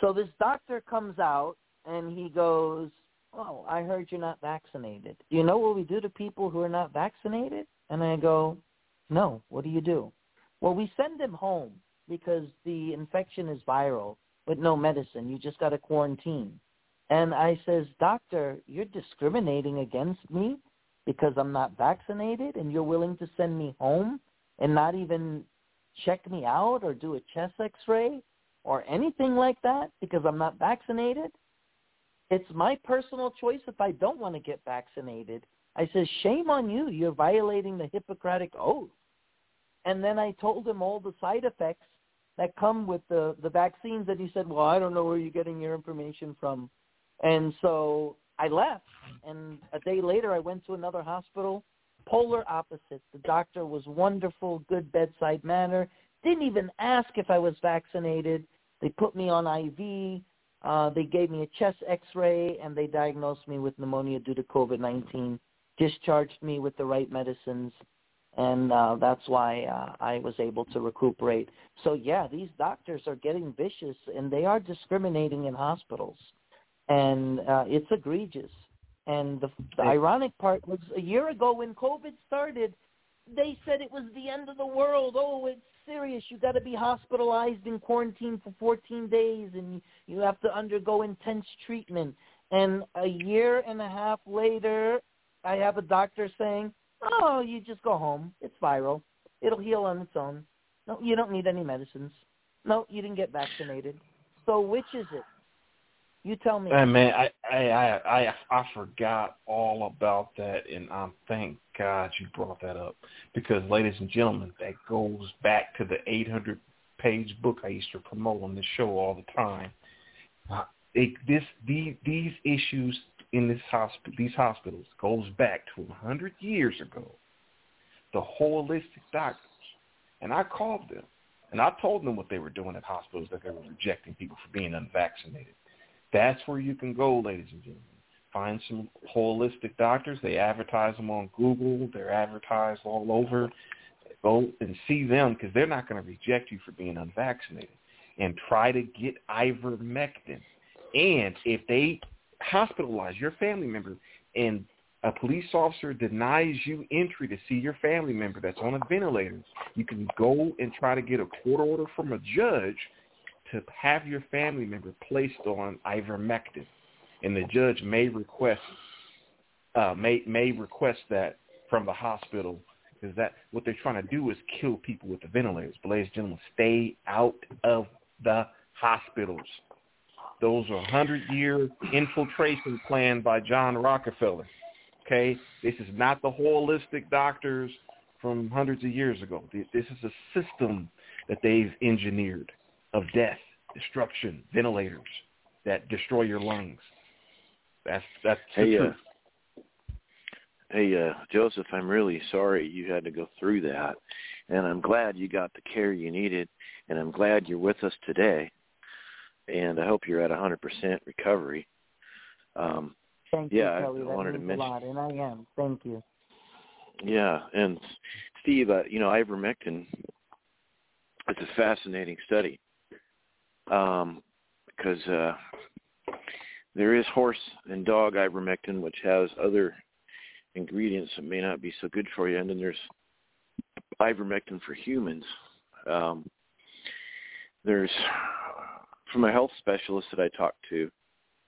Speaker 3: So this doctor comes out and he goes, oh, I heard you're not vaccinated. You know what we do to people who are not vaccinated? And I go, no, what do you do? Well, we send him home because the infection is viral with no medicine. You just got to quarantine. And I says, doctor, you're discriminating against me because I'm not vaccinated and you're willing to send me home and not even check me out or do a chest x-ray or anything like that because I'm not vaccinated? It's my personal choice if I don't want to get vaccinated. I says, shame on you. You're violating the Hippocratic Oath. And then I told him all the side effects that come with the, the vaccines. And he said, well, I don't know where you're getting your information from. And so I left. And a day later, I went to another hospital, polar opposite. The doctor was wonderful, good bedside manner. Didn't even ask if I was vaccinated. They put me on IV. Uh, they gave me a chest X-ray, and they diagnosed me with pneumonia due to COVID-19. Discharged me with the right medicines, and uh, that's why uh, I was able to recuperate. So yeah, these doctors are getting vicious, and they are discriminating in hospitals and uh, it's egregious. And the, the ironic part was a year ago when COVID started, they said it was the end of the world. Oh, it's serious. You got to be hospitalized in quarantine for 14 days, and you have to undergo intense treatment. And a year and a half later, I have a doctor saying, "Oh, you just go home. It's viral. It'll heal on its own. No, you don't need any medicines. No, you didn't get vaccinated. So which is it? You tell me.
Speaker 2: Hey, man, I, I I I forgot all about that, and um, thank God you brought that up because, ladies and gentlemen, that goes back to the 800 page book I used to promote on this show all the time. Uh, it, this these these issues in this hospital these hospitals goes back to 100 years ago. The holistic doctors, and I called them and I told them what they were doing at hospitals that they were rejecting people for being unvaccinated. That's where you can go, ladies and gentlemen. Find some holistic doctors. They advertise them on Google. They're advertised all over. Go and see them because they're not going to reject you for being unvaccinated. And try to get ivermectin. And if they hospitalize your family member and a police officer denies you entry to see your family member that's on a ventilator, you can go and try to get a court order from a judge to have your family member placed on ivermectin, and the judge may request uh, may may request that from the hospital because that what they're trying to do is kill people with the ventilators. But ladies and gentlemen, stay out of the hospitals. Those are hundred-year infiltration plan by John Rockefeller. Okay, this is not the holistic doctors from hundreds of years ago. This is a system that they've engineered of death, destruction, ventilators that destroy your lungs. That's that's the
Speaker 4: hey,
Speaker 2: truth.
Speaker 4: Uh, hey, uh, Joseph, I'm really sorry you had to go through that, and I'm glad you got the care you needed, and I'm glad you're with us today, and I hope you're at 100% recovery. Um,
Speaker 3: Thank
Speaker 4: yeah,
Speaker 3: you, Kelly.
Speaker 4: I, I
Speaker 3: that
Speaker 4: wanted to
Speaker 3: means
Speaker 4: mention.
Speaker 3: a lot, and I am. Thank you.
Speaker 4: Yeah, and Steve, uh, you know, ivermectin it's a fascinating study um, because uh, there is horse and dog ivermectin, which has other ingredients that may not be so good for you, and then there's ivermectin for humans. Um, there's from a health specialist that I talked to.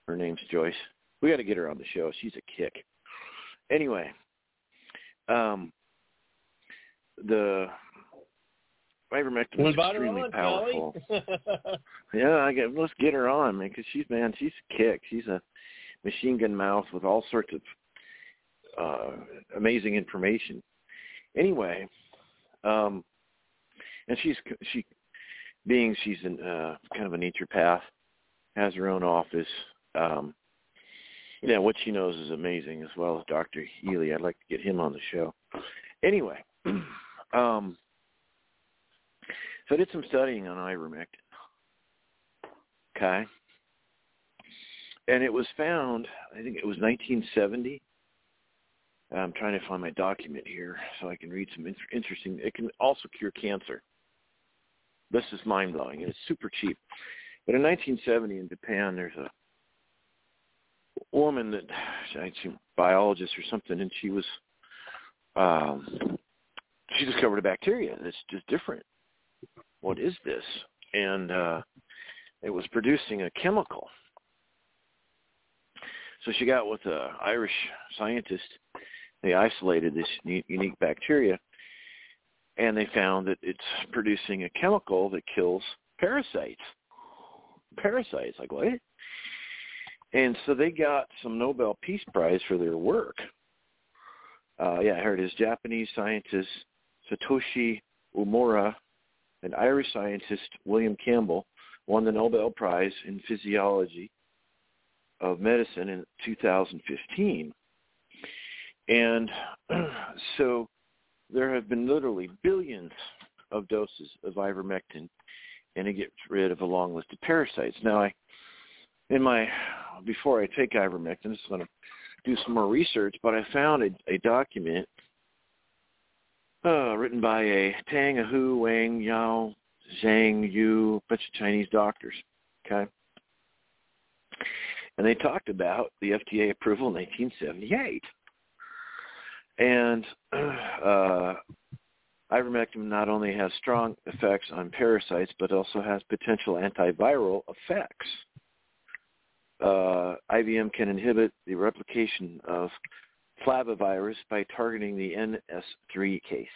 Speaker 4: Her name's Joyce. We got to get her on the show. She's a kick. Anyway, um, the ivermectin is extremely
Speaker 1: on,
Speaker 4: powerful. Yeah, I get. Let's get her on, man, because she's man, she's a kick. She's a machine gun mouth with all sorts of uh amazing information. Anyway, um, and she's she being she's an uh kind of a naturopath, has her own office. Um, Yeah, what she knows is amazing as well as Dr. Healy. I'd like to get him on the show. Anyway, um, so I did some studying on ivermectin. Okay. And it was found, I think it was 1970. I'm trying to find my document here so I can read some interesting. It can also cure cancer. This is mind blowing. It's super cheap. But in 1970 in Japan, there's a woman that she's a biologist or something, and she was um, she discovered a bacteria that's just different. What is this? And uh, it was producing a chemical. So she got with an Irish scientist. They isolated this unique bacteria, and they found that it's producing a chemical that kills parasites. Parasites, like what? And so they got some Nobel Peace Prize for their work. Uh, yeah, here it is. Japanese scientist Satoshi Omura and Irish scientist William Campbell won the Nobel Prize in Physiology of Medicine in 2015. And so there have been literally billions of doses of ivermectin, and it gets rid of a long list of parasites. Now, I, in my before I take ivermectin, I'm just going to do some more research, but I found a, a document uh, written by a Tang, a Hu, Wang, Yao, Zhang, Yu, bunch of Chinese doctors. Okay. And they talked about the FDA approval in 1978. And uh, ivermectin not only has strong effects on parasites, but also has potential antiviral effects uh, IVM can inhibit the replication of flavivirus by targeting the NS3 case.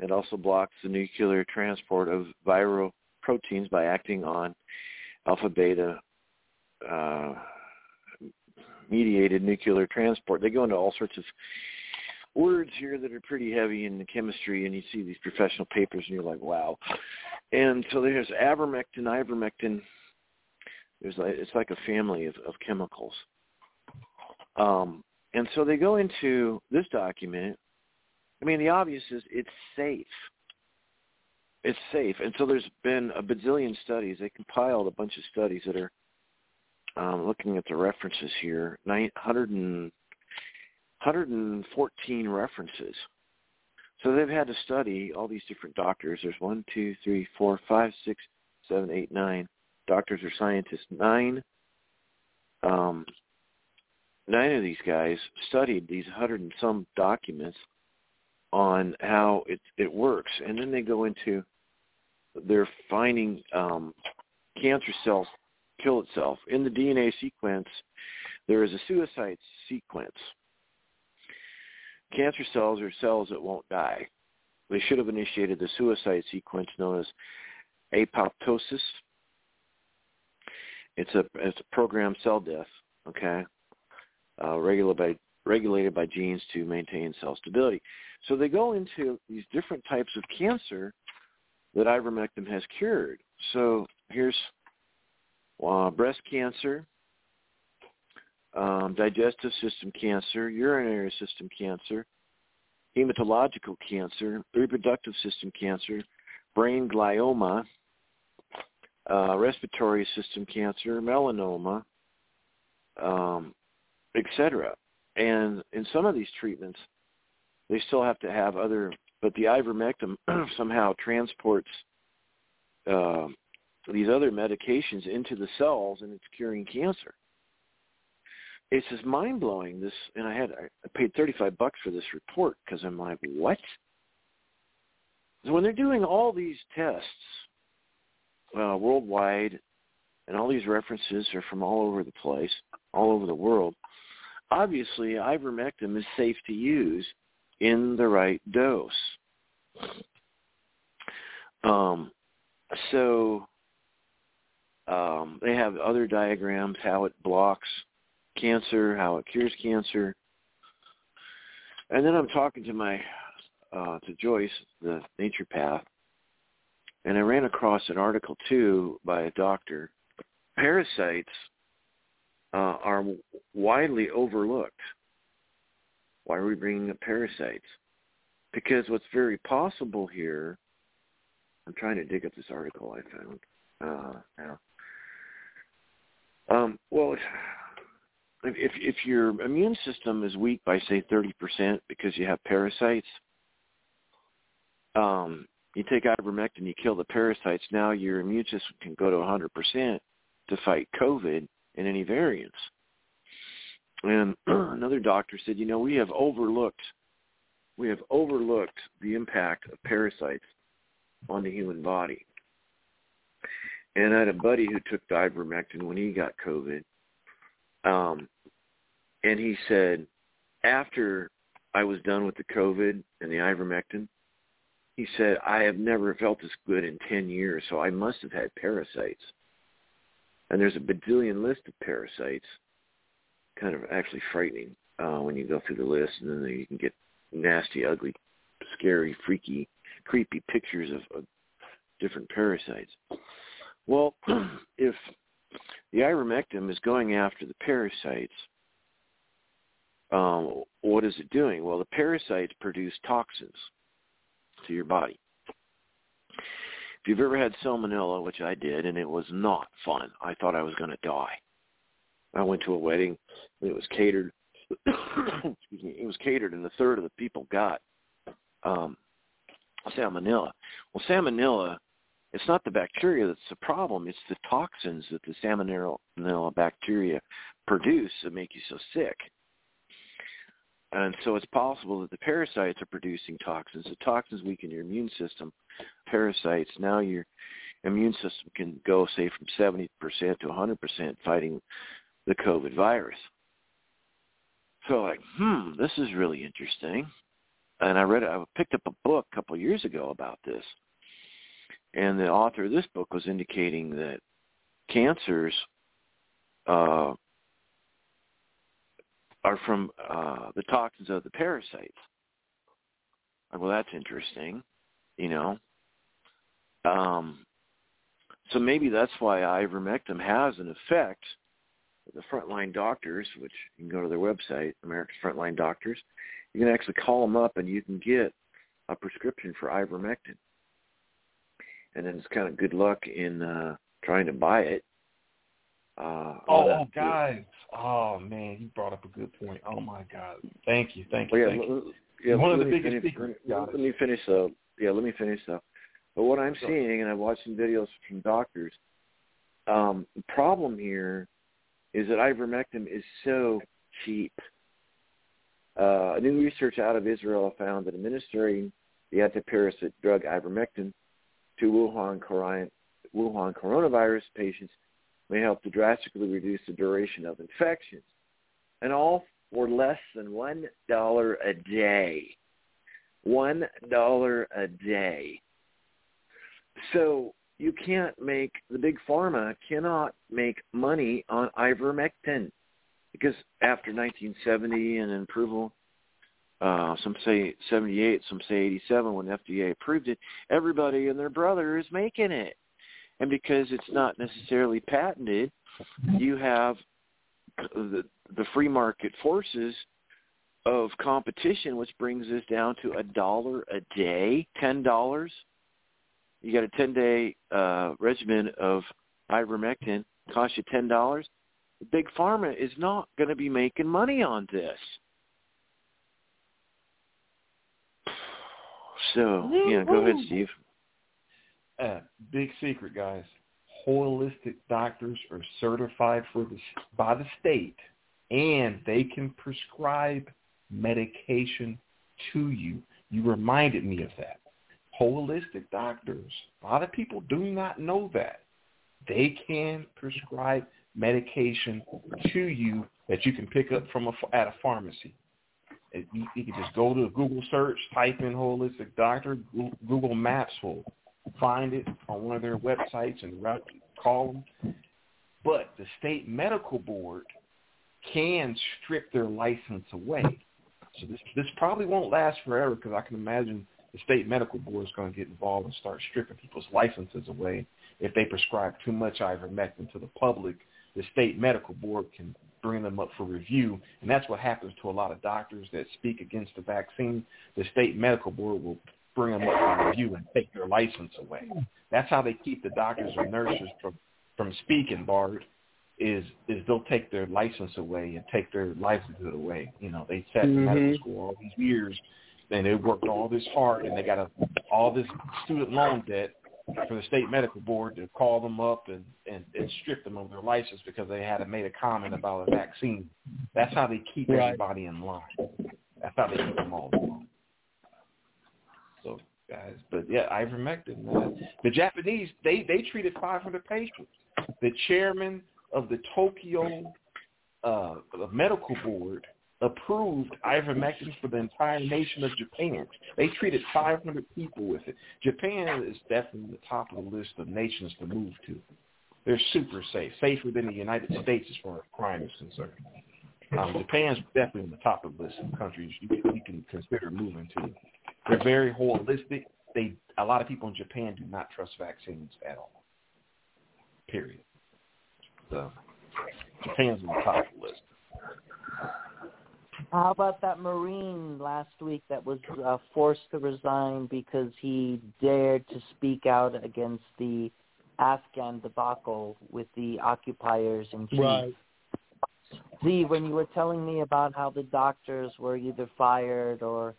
Speaker 4: It also blocks the nuclear transport of viral proteins by acting on alpha beta uh, mediated nuclear transport. They go into all sorts of words here that are pretty heavy in the chemistry, and you see these professional papers, and you're like, wow. And so there's avermectin, ivermectin, there's like, it's like a family of, of chemicals. Um, and so they go into this document. I mean, the obvious is it's safe. It's safe. And so there's been a bazillion studies. They compiled a bunch of studies that are um, looking at the references here, 900 and, 114 references. So they've had to study all these different doctors. There's one, two, three, four, five, six, seven, eight, nine, doctors or scientists, nine um, nine of these guys studied these hundred and some documents on how it it works, and then they go into they're finding um, cancer cells kill itself in the DNA sequence. There is a suicide sequence. Cancer cells are cells that won't die. They should have initiated the suicide sequence known as apoptosis it's a it's a programmed cell death, okay, uh, regulated by regulated by genes to maintain cell stability. So they go into these different types of cancer that ivermectin has cured. So here's uh, breast cancer, um, digestive system cancer, urinary system cancer, hematological cancer, reproductive system cancer, brain glioma, uh, respiratory system cancer, melanoma, um, etc. And in some of these treatments, they still have to have other, but the ivermectin somehow transports uh, these other medications into the cells, and it's curing cancer. It's just mind blowing. This, and I had I paid thirty five bucks for this report because I'm like, what? So when they're doing all these tests uh, worldwide, and all these references are from all over the place, all over the world. Obviously, ivermectin is safe to use in the right dose. Um, so um, they have other diagrams how it blocks cancer, how it cures cancer. And then I'm talking to my uh, to Joyce, the naturopath, and I ran across an article too by a doctor. Parasites uh, are widely overlooked. Why are we bringing up parasites? Because what's very possible here, I'm trying to dig up this article I found uh, now. Um, well, if if your immune system is weak by say 30% because you have parasites, um, you take ivermectin, you kill the parasites. Now your immune system can go to 100% to fight COVID and any variants. And another doctor said, you know, we have overlooked we have overlooked the impact of parasites on the human body. And I had a buddy who took ivermectin when he got COVID. Um, and he said, after I was done with the COVID and the ivermectin, he said, I have never felt as good in 10 years, so I must have had parasites. And there's a bajillion list of parasites kind of actually frightening uh, when you go through the list, and then you can get nasty, ugly, scary, freaky, creepy pictures of, of different parasites. Well, if the ivermectin is going after the parasites, um, what is it doing? Well, the parasites produce toxins to your body. If you've ever had salmonella, which I did, and it was not fun, I thought I was going to die. I went to a wedding. It was catered. excuse me. It was catered, and a third of the people got um, salmonella. Well, salmonella, it's not the bacteria that's the problem. It's the toxins that the salmonella bacteria produce that make you so sick. And so it's possible that the parasites are producing toxins. The toxins weaken your immune system. Parasites, now your immune system can go, say, from 70% to 100% fighting the COVID virus. So like, hmm, this is really interesting. And I read, I picked up a book a couple of years ago about this. And the author of this book was indicating that cancers uh, are from uh, the toxins of the parasites. Well, that's interesting, you know. Um, so maybe that's why ivermectin has an effect the frontline doctors, which you can go to their website, America's Frontline Doctors, you can actually call them up and you can get a prescription for ivermectin. And then it's kind of good luck in uh, trying to buy it. Uh,
Speaker 2: oh, guys! Oh man, you brought up a good point. Oh my God! Thank you, thank you.
Speaker 4: Well,
Speaker 2: yeah,
Speaker 4: thank you. yeah,
Speaker 2: One of the
Speaker 4: biggest
Speaker 2: finish,
Speaker 4: secrets. Let, me finish though. Yeah, let me finish though. But what I'm
Speaker 2: Sure.
Speaker 4: seeing, and I've watched some videos from doctors, um, the problem here is that ivermectin is so cheap. Uh, a new research out of Israel found that administering the antiparasite drug ivermectin to Wuhan, Wuhan coronavirus patients may help to drastically reduce the duration of infections, and all for less than one dollar a day. One dollar a day. So you can't make the big pharma cannot make money on ivermectin because after 1970 and approval, uh, some say 78, some say 87 when FDA approved it, everybody and their brother is making it. And because it's not necessarily patented, you have the, the free market forces of competition, which brings us down to a dollar a day, ten dollars you got a 10 day uh, regimen of ivermectin, costs you $10, Big Pharma is not going to be making money on this. So, yeah, go ahead, Steve.
Speaker 2: Uh, big secret, guys. Holistic doctors are certified for the, by the state, and they can prescribe medication to you. You reminded me of that. Holistic doctors, a lot of people do not know that. They can prescribe medication to you that you can pick up from a, at a pharmacy. You, you can just go to a Google search, type in holistic doctor. Google Maps will find it on one of their websites and call them. But the state medical board can strip their license away. So this this probably won't last forever because I can imagine the state medical board is going to get involved and start stripping people's licenses away if they prescribe too much ivermectin to the public. The state medical board can bring them up for review, and that's what happens to a lot of doctors that speak against the vaccine. The state medical board will bring them up for review and take their license away. That's how they keep the doctors or nurses from from speaking, Bard, is is they'll take their license away and take their livelihood away. You know, they sat in
Speaker 1: Mhm.
Speaker 2: medical school all these years and they worked all this hard and they got a, all this student loan debt for the state medical board to call them up and, and, and strip them of their license because they had made a comment about a vaccine. That's how they keep
Speaker 1: Right.
Speaker 2: everybody in line. That's how they keep them all in line. So guys, but yeah, ivermectin, man. The Japanese, they they treated 500 patients. The chairman of the Tokyo uh, medical board approved ivermectin for the entire nation of Japan. They treated 500 people with it. Japan is definitely the top of the list of nations to move to. They're super safe, safer than the United States as far as crime is concerned. Um, Japan's definitely on the top of the list of countries you, you can consider moving to. They're very holistic. They a lot of people in Japan do not trust vaccines at all. Period. So Japan's on the top of the list.
Speaker 3: How about that Marine last week that was uh, forced to resign because he dared to speak out against the Afghan debacle with the occupiers in chief?
Speaker 1: Right.
Speaker 3: See, when you were telling me about how the doctors were either fired or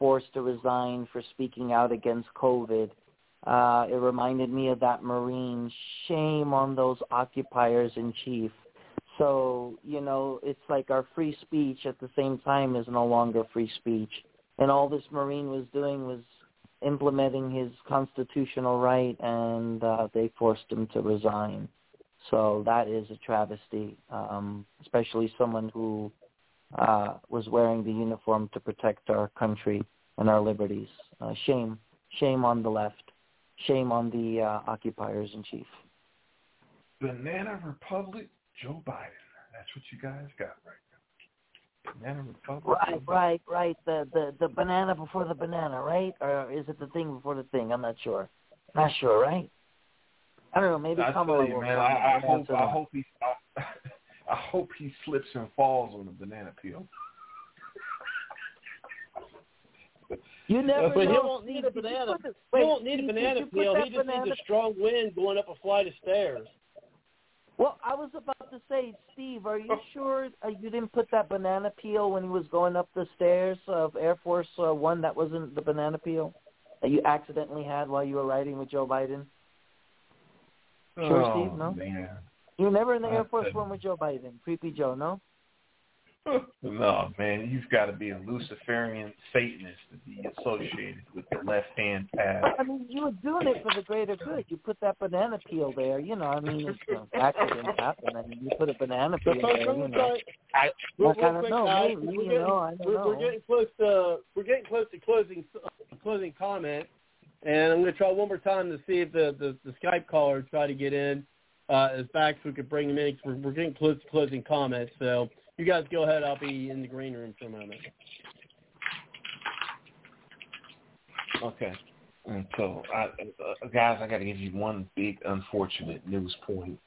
Speaker 3: forced to resign for speaking out against COVID, uh, it reminded me of that Marine. Shame on those occupiers in chief. So, you know, it's like our free speech at the same time is no longer free speech. And all this Marine was doing was implementing his constitutional right, and uh, they forced him to resign. So that is a travesty, um, especially someone who uh, was wearing the uniform to protect our country and our liberties. Uh, shame, shame on the left, shame on the uh, occupiers in chief.
Speaker 2: Banana Republic, Joe Biden. That's what you guys got right now. Banana Republic.
Speaker 3: Right, right, right. The the the banana before the banana, right? Or is it the thing before the thing? I'm not sure. Not sure, right? I don't know. Maybe
Speaker 2: I
Speaker 3: Kamala
Speaker 2: tell you,
Speaker 3: will
Speaker 2: man. I, I hope I hope he I, I hope he slips and falls on the banana peel.
Speaker 3: You never
Speaker 1: but he won't need a
Speaker 3: did you
Speaker 1: banana.
Speaker 3: put the-
Speaker 1: He won't need a banana
Speaker 3: you
Speaker 1: peel. He just needs a strong wind going up a flight of stairs.
Speaker 3: Well, I was about to say, Steve, are you sure uh, you didn't put that banana peel when he was going up the stairs of Air Force uh, One? That wasn't the banana peel that you accidentally had while you were riding with Joe Biden. Sure,
Speaker 2: oh,
Speaker 3: Steve, no?
Speaker 2: Man.
Speaker 3: You were never in the
Speaker 2: I
Speaker 3: Air Force
Speaker 2: couldn't.
Speaker 3: One with Joe Biden, creepy Joe, no?
Speaker 2: no, man, you've got to be a Luciferian Satanist to be associated with the left-hand path.
Speaker 3: I mean, you were doing it for the greater good. You put that banana peel there, you know. I mean, it's you know, accidents happen. I mean, you put a banana peel
Speaker 1: folks,
Speaker 3: there,
Speaker 1: I'm
Speaker 3: you know.
Speaker 1: try.
Speaker 2: I-
Speaker 1: real,
Speaker 3: I kinda
Speaker 1: real
Speaker 3: know,
Speaker 1: guys,
Speaker 3: maybe,
Speaker 1: we're
Speaker 3: you
Speaker 1: getting,
Speaker 3: know, I don't
Speaker 1: we're,
Speaker 3: know.
Speaker 1: we're getting close to we're getting close to closing closing comment, and I'm going to try one more time to see if the the, the Skype caller try to get in uh, is back so we could bring him in. we're, we're getting close to closing comments, so you guys go ahead. I'll be in the green room for a moment.
Speaker 2: Okay. And so, I, uh, guys, I got to give you one big unfortunate news point.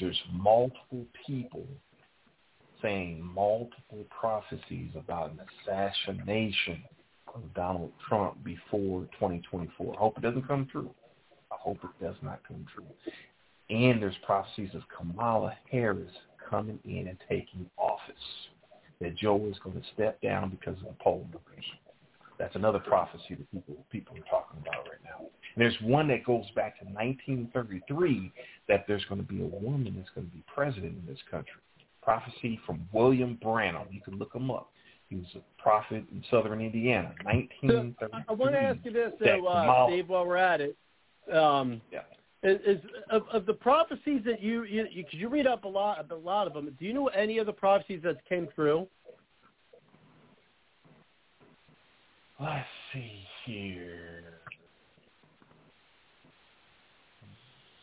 Speaker 2: There's multiple people saying multiple prophecies about an assassination of Donald Trump before 2024. I hope it doesn't come true. I hope it does not come true. And there's prophecies of Kamala Harris coming in and taking office. That Joe is going to step down because of the poll numbers. That's another prophecy that people people are talking about right now. And there's one that goes back to 1933 that there's going to be a woman that's going to be president in this country. Prophecy from William Branham. You can look him up. He was a prophet in southern Indiana,
Speaker 1: So,
Speaker 2: 1933.
Speaker 1: I, I want to ask you this, though, uh, Steve, while we're at it. Um,
Speaker 2: Yeah.
Speaker 1: Is, is of, of the prophecies that you you, you, you read up a lot a lot of them. Do you know any of the prophecies that came true?
Speaker 2: Let's see here.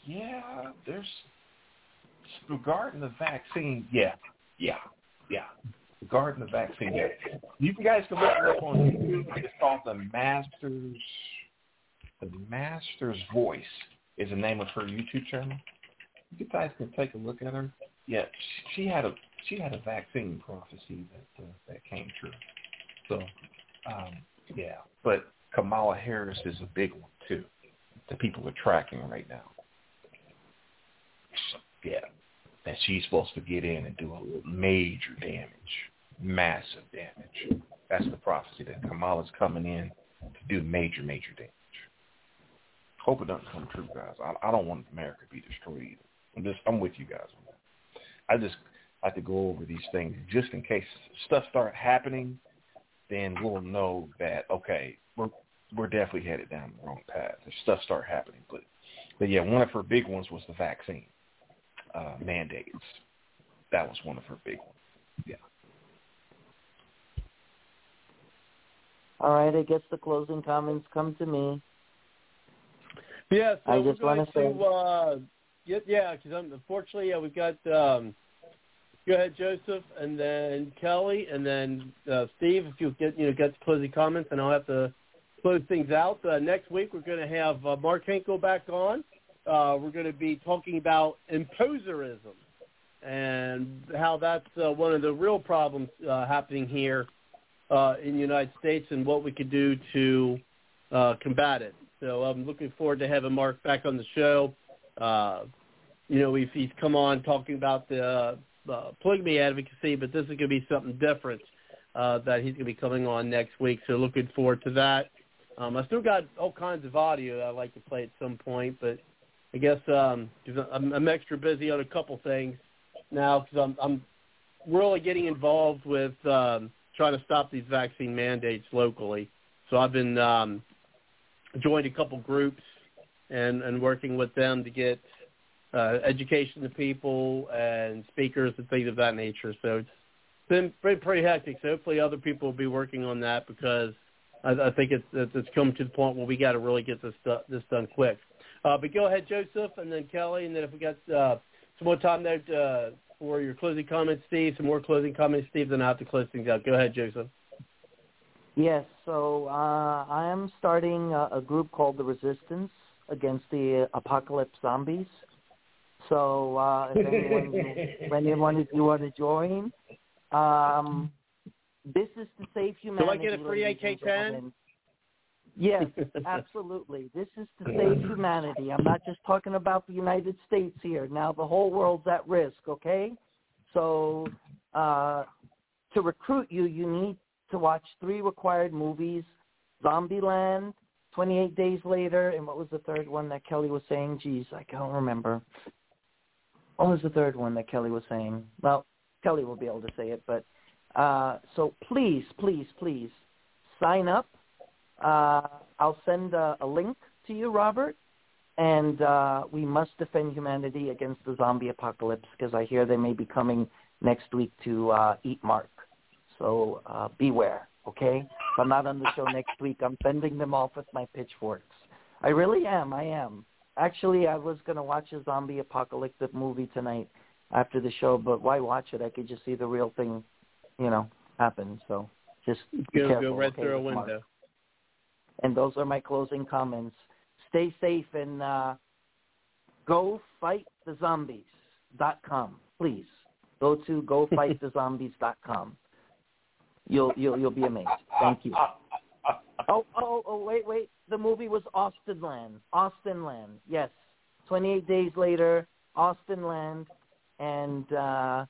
Speaker 2: Yeah, there's regarding the vaccine. Yeah, yeah, yeah. Regarding the vaccine, yeah. You guys can look it up on YouTube. It's called the Masters. The Masters Voice is the name of her YouTube channel. You guys can take a look at her. Yeah, she had a she had a vaccine prophecy that uh, that came true. So um, yeah, but Kamala Harris is a big one too. The people are tracking right now. Yeah, that she's supposed to get in and do a major damage, massive damage. That's the prophecy that Kamala's coming in to do major, major damage. Hope it doesn't come true, guys. I, I don't want America to be destroyed either. I'm just, I'm with you guys on that. I just like to go over these things just in case stuff start happening. Then we'll know that okay, we're we're definitely headed down the wrong path. If stuff start happening, but but yeah, one of her big ones was the vaccine uh, mandates. That was one of her big ones. Yeah.
Speaker 3: All right, I guess the closing comments come to me.
Speaker 1: Yeah, so
Speaker 3: I
Speaker 1: we're
Speaker 3: just
Speaker 1: going to,
Speaker 3: say-
Speaker 1: uh, yeah, because unfortunately, yeah, we've got. Um, go ahead, Joseph, and then Kelly, and then uh, Steve. If you get, you know, get the closing comments, and I'll have to close things out. Uh, next week, we're going to have uh, Mark Hinkle back on. Uh, we're going to be talking about imposerism and how that's uh, one of the real problems uh, happening here uh, in the United States, and what we could do to uh, combat it. So I'm looking forward to having Mark back on the show. Uh, you know, if he's come on talking about the uh, uh, polygamy advocacy, but this is going to be something different uh, that he's going to be coming on next week. So looking forward to that. Um, I still got all kinds of audio that I'd like to play at some point, but I guess um, 'cause I'm, I'm extra busy on a couple things now because I'm, I'm really getting involved with um, trying to stop these vaccine mandates locally. So I've been um, joined a couple groups and, and working with them to get uh, education to people and speakers and things of that nature. So it's been pretty, pretty hectic. So hopefully other people will be working on that because I, I think it's it's come to the point where we got to really get this this done quick. Uh, but go ahead, Joseph, and then Kelly, and then if we got uh, some more time there uh, for your closing comments, Steve, some more closing comments, Steve, then I have to close things out. Go ahead, Joseph.
Speaker 3: Yes, so uh, I am starting a, a group called the Resistance against the apocalypse zombies. So uh, if anyone, if anyone if you want to join, um, this is to save humanity.
Speaker 1: Do I get a free AK-10?
Speaker 3: Yes, absolutely. This is to save humanity. I'm not just talking about the United States here. Now the whole world's at risk, okay? So uh, to recruit you, you need to watch three required movies, Zombieland, 28 Days Later, and what was the third one that Kelly was saying? Geez, I can't remember. What was the third one that Kelly was saying? Well, Kelly will be able to say it, but uh, so please, please, please sign up. Uh, I'll send a, a link to you, Robert, and uh, we must defend humanity against the zombie apocalypse because I hear they may be coming next week to uh, eat Mark. So uh, beware, okay? If I'm not on the show next week, I'm fending them off with my pitchforks. I really am. I am. Actually, I was going to watch a zombie apocalyptic movie tonight after the show, but why watch it? I could just see the real thing, you know, happen. So just be
Speaker 1: Go,
Speaker 3: careful.
Speaker 1: go right
Speaker 3: okay,
Speaker 1: through a
Speaker 3: with Mark.
Speaker 1: window.
Speaker 3: And those are my closing comments. Stay safe and uh, go fight the zombies.com. Please go to gofightthezombies.com. You'll you'll you'll be amazed. Thank you. Oh oh oh wait wait. The movie was Austin Land. Austin Land. Yes. Twenty eight days later, Austin Land, and uh,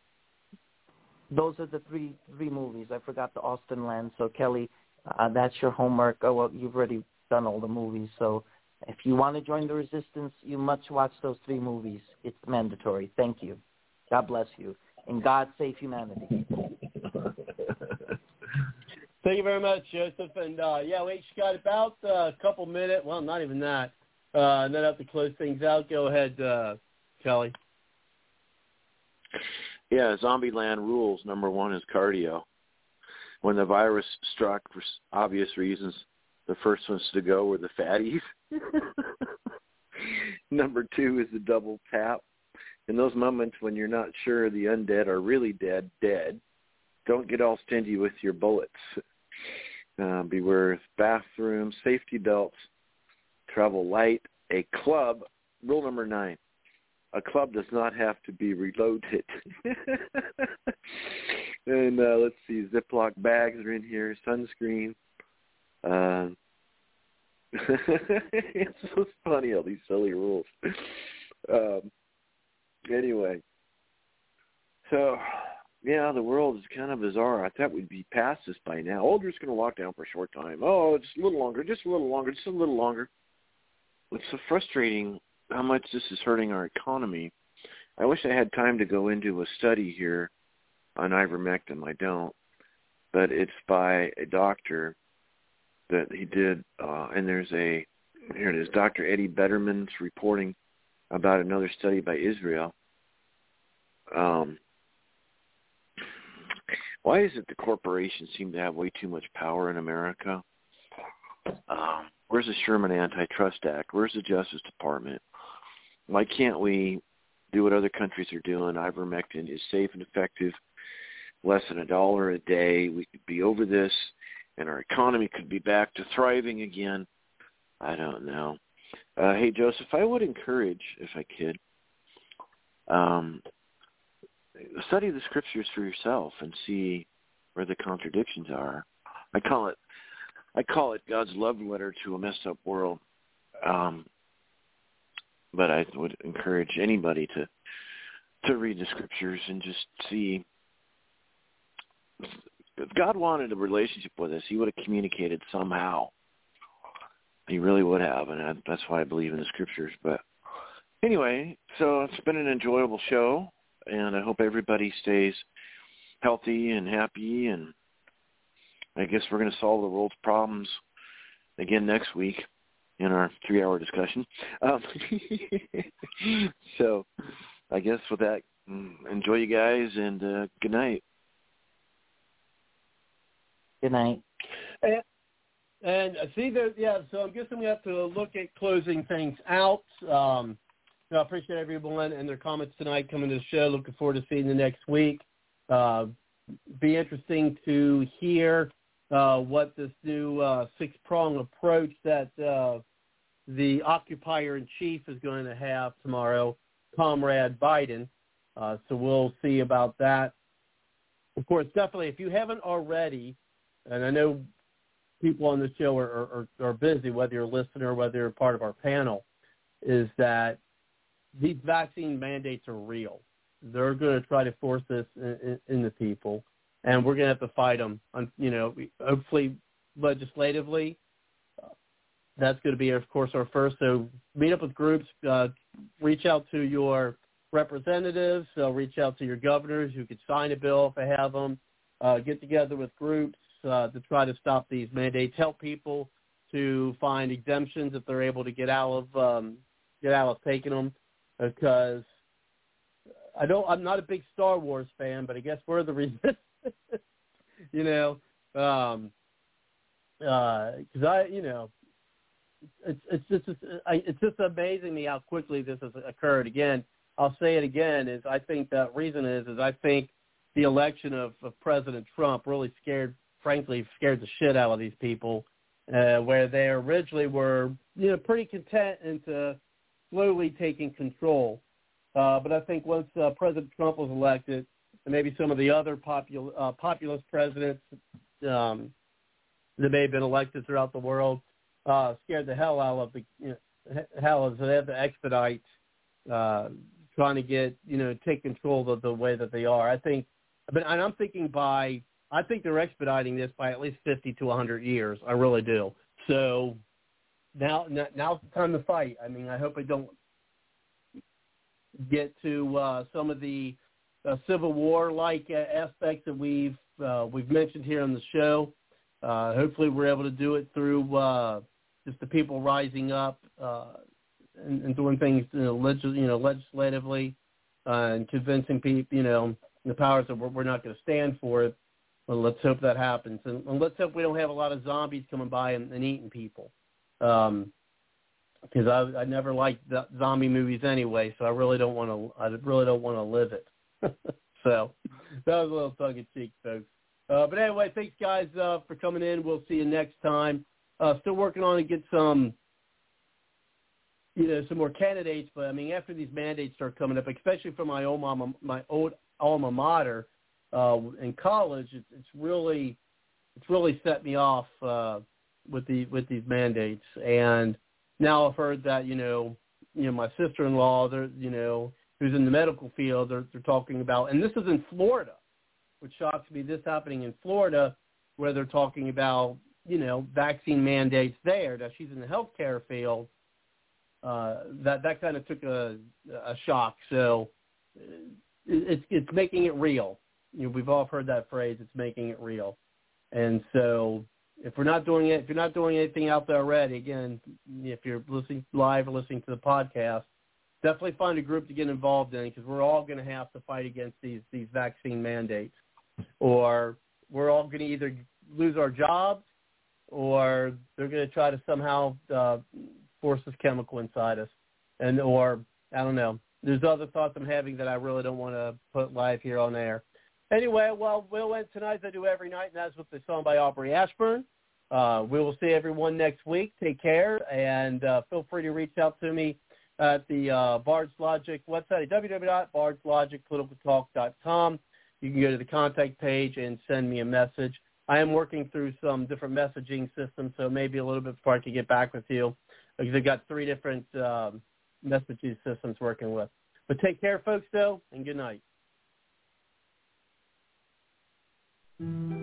Speaker 3: those are the three three movies. I forgot the Austin Land. So Kelly, uh, that's your homework. Oh well, you've already done all the movies. So if you want to join the resistance, you must watch those three movies. It's mandatory. Thank you. God bless you, and God save humanity.
Speaker 1: Thank you very much, Joseph. And uh, yeah, we just got about uh, a couple minutes. Well, not even that. Uh, and then I have to close things out. Go ahead, uh, Kelly.
Speaker 4: Yeah, Zombieland rules. Number one is cardio. When the virus struck, for obvious reasons, the first ones to go were the fatties. Number two is the double tap. In those moments when you're not sure the undead are really dead, dead, don't get all stingy with your bullets. Uh, beware bathroom, safety belts, travel light. A club, rule number nine, a club does not have to be reloaded. and uh, let's see, Ziploc bags are in here, sunscreen. Uh, it's so funny all these silly rules. Um, anyway, so yeah, the world is kind of bizarre. I thought we'd be past this by now. Oh, going to lock down for a short time. Oh, just a little longer, just a little longer, just a little longer. It's so frustrating how much this is hurting our economy. I wish I had time to go into a study here on ivermectin. I don't, but it's by a doctor that he did, uh, and there's a here it is, Dr. Eddie Betterman's reporting about another study by Israel. Um, why is it the corporations seem to have way too much power in America? Um, where's the Sherman Antitrust Act? Where's the Justice Department? Why can't we do what other countries are doing? Ivermectin is safe and effective, less than a dollar a day. We could be over this, and our economy could be back to thriving again. I don't know. Uh, hey, Joseph, I would encourage, if I could, um, study the scriptures for yourself and see where the contradictions are. I call it I call it God's love letter to a messed up world. Um, but I would encourage anybody to to read the scriptures and just see if God wanted a relationship with us, he would have communicated somehow. He really would have, and that's why I believe in the scriptures. But anyway, so it's been an enjoyable show and I hope everybody stays healthy and happy. And I guess we're going to solve the world's problems again next week in our three-hour discussion. Um, so I guess with that, mm, enjoy you guys and uh, good night.
Speaker 3: Good night.
Speaker 1: And, and see that, yeah. So I'm guessing we have to look at closing things out. Um, I appreciate everyone and their comments tonight coming to the show. Looking forward to seeing you next week. Uh, be interesting to hear uh, what this new uh, six-prong approach that uh, the occupier in chief is going to have tomorrow, Comrade Biden. Uh, so we'll see about that. Of course, definitely, if you haven't already, and I know people on the show are, are, are busy, whether you're a listener whether you're part of our panel, is that these vaccine mandates are real. They're going to try to force this in, in, in the people, and we're going to have to fight them. On, you know, hopefully legislatively. That's going to be, of course, our first. So meet up with groups, uh, reach out to your representatives, reach out to your governors who could sign a bill if they have them. Uh, get together with groups uh, to try to stop these mandates. Help people to find exemptions if they're able to get out of um, get out of taking them because I don't. I'm not a big Star Wars fan, but I guess we're the reason. you know, um, because uh, I, you know, it's it's just it's, it's just amazing me how quickly this has occurred. Again, I'll say it again. Is I think that reason is is I think the election of, of President Trump really scared, frankly, scared the shit out of these people, uh, where they originally were, you know, pretty content into slowly taking control. Uh, but I think once uh, President Trump was elected, and maybe some of the other popul- uh, populist presidents um, that may have been elected throughout the world uh, scared the hell out of the you know, hell as they had to expedite uh, trying to get you know take control of the way that they are. I think, but and I'm thinking by I think they're expediting this by at least 50 to 100 years. I really do. So now now's the time to fight. I mean, I hope I don't get to uh, some of the uh, Civil War like uh, aspects that we've uh, we've mentioned here on the show. Uh, hopefully, we're able to do it through uh, just the people rising up uh, and, and doing things, you know, legis- you know legislatively uh, and convincing people, you know, the powers that we're, we're not going to stand for it. Well, let's hope that happens, and, and let's hope we don't have a lot of zombies coming by and, and eating people um, because I I never liked the zombie movies anyway, so I really don't want to I really don't want to live it. so that was a little tongue in cheek, folks. Uh, but anyway, thanks guys uh, for coming in. We'll see you next time. Uh, still working on to get some, you know, some more candidates. But I mean, after these mandates start coming up, especially for my old mama, my old alma mater, uh, in college, it's, it's really it's really set me off uh, with the with these mandates. And now I've heard that you know you know my sister-in-law, they're you know who's in the medical field, they're, they're talking about, and this is in Florida, which shocks me. This happening in Florida, where they're talking about you know vaccine mandates there. Now she's in the healthcare field. Uh, that that kind of took a a shock. So it's it's making it real. You know, we've all heard that phrase. It's making it real. And so if we're not doing it, if you're not doing anything out there already, again, if you're listening live or listening to the podcast, definitely find a group to get involved in because we're all going to have to fight against these these vaccine mandates, or we're all going to either lose our jobs or they're going to try to somehow uh, force this chemical inside us, and or I don't know. There's other thoughts I'm having that I really don't want to put live here on air. Anyway, well, we'll end tonight as I do every night, and that's with the song by Aubrey Ashburn. Uh, we will see everyone next week. Take care, and uh, feel free to reach out to me at the uh, Bard's Logic website at www.bardslogicpoliticaltalk.com. You can go to the contact page and send me a message. I am working through some different messaging systems, so maybe a little bit before I can get back with you because I've got three different um, messaging systems working with. But take care, folks, though, and good night. Thank you.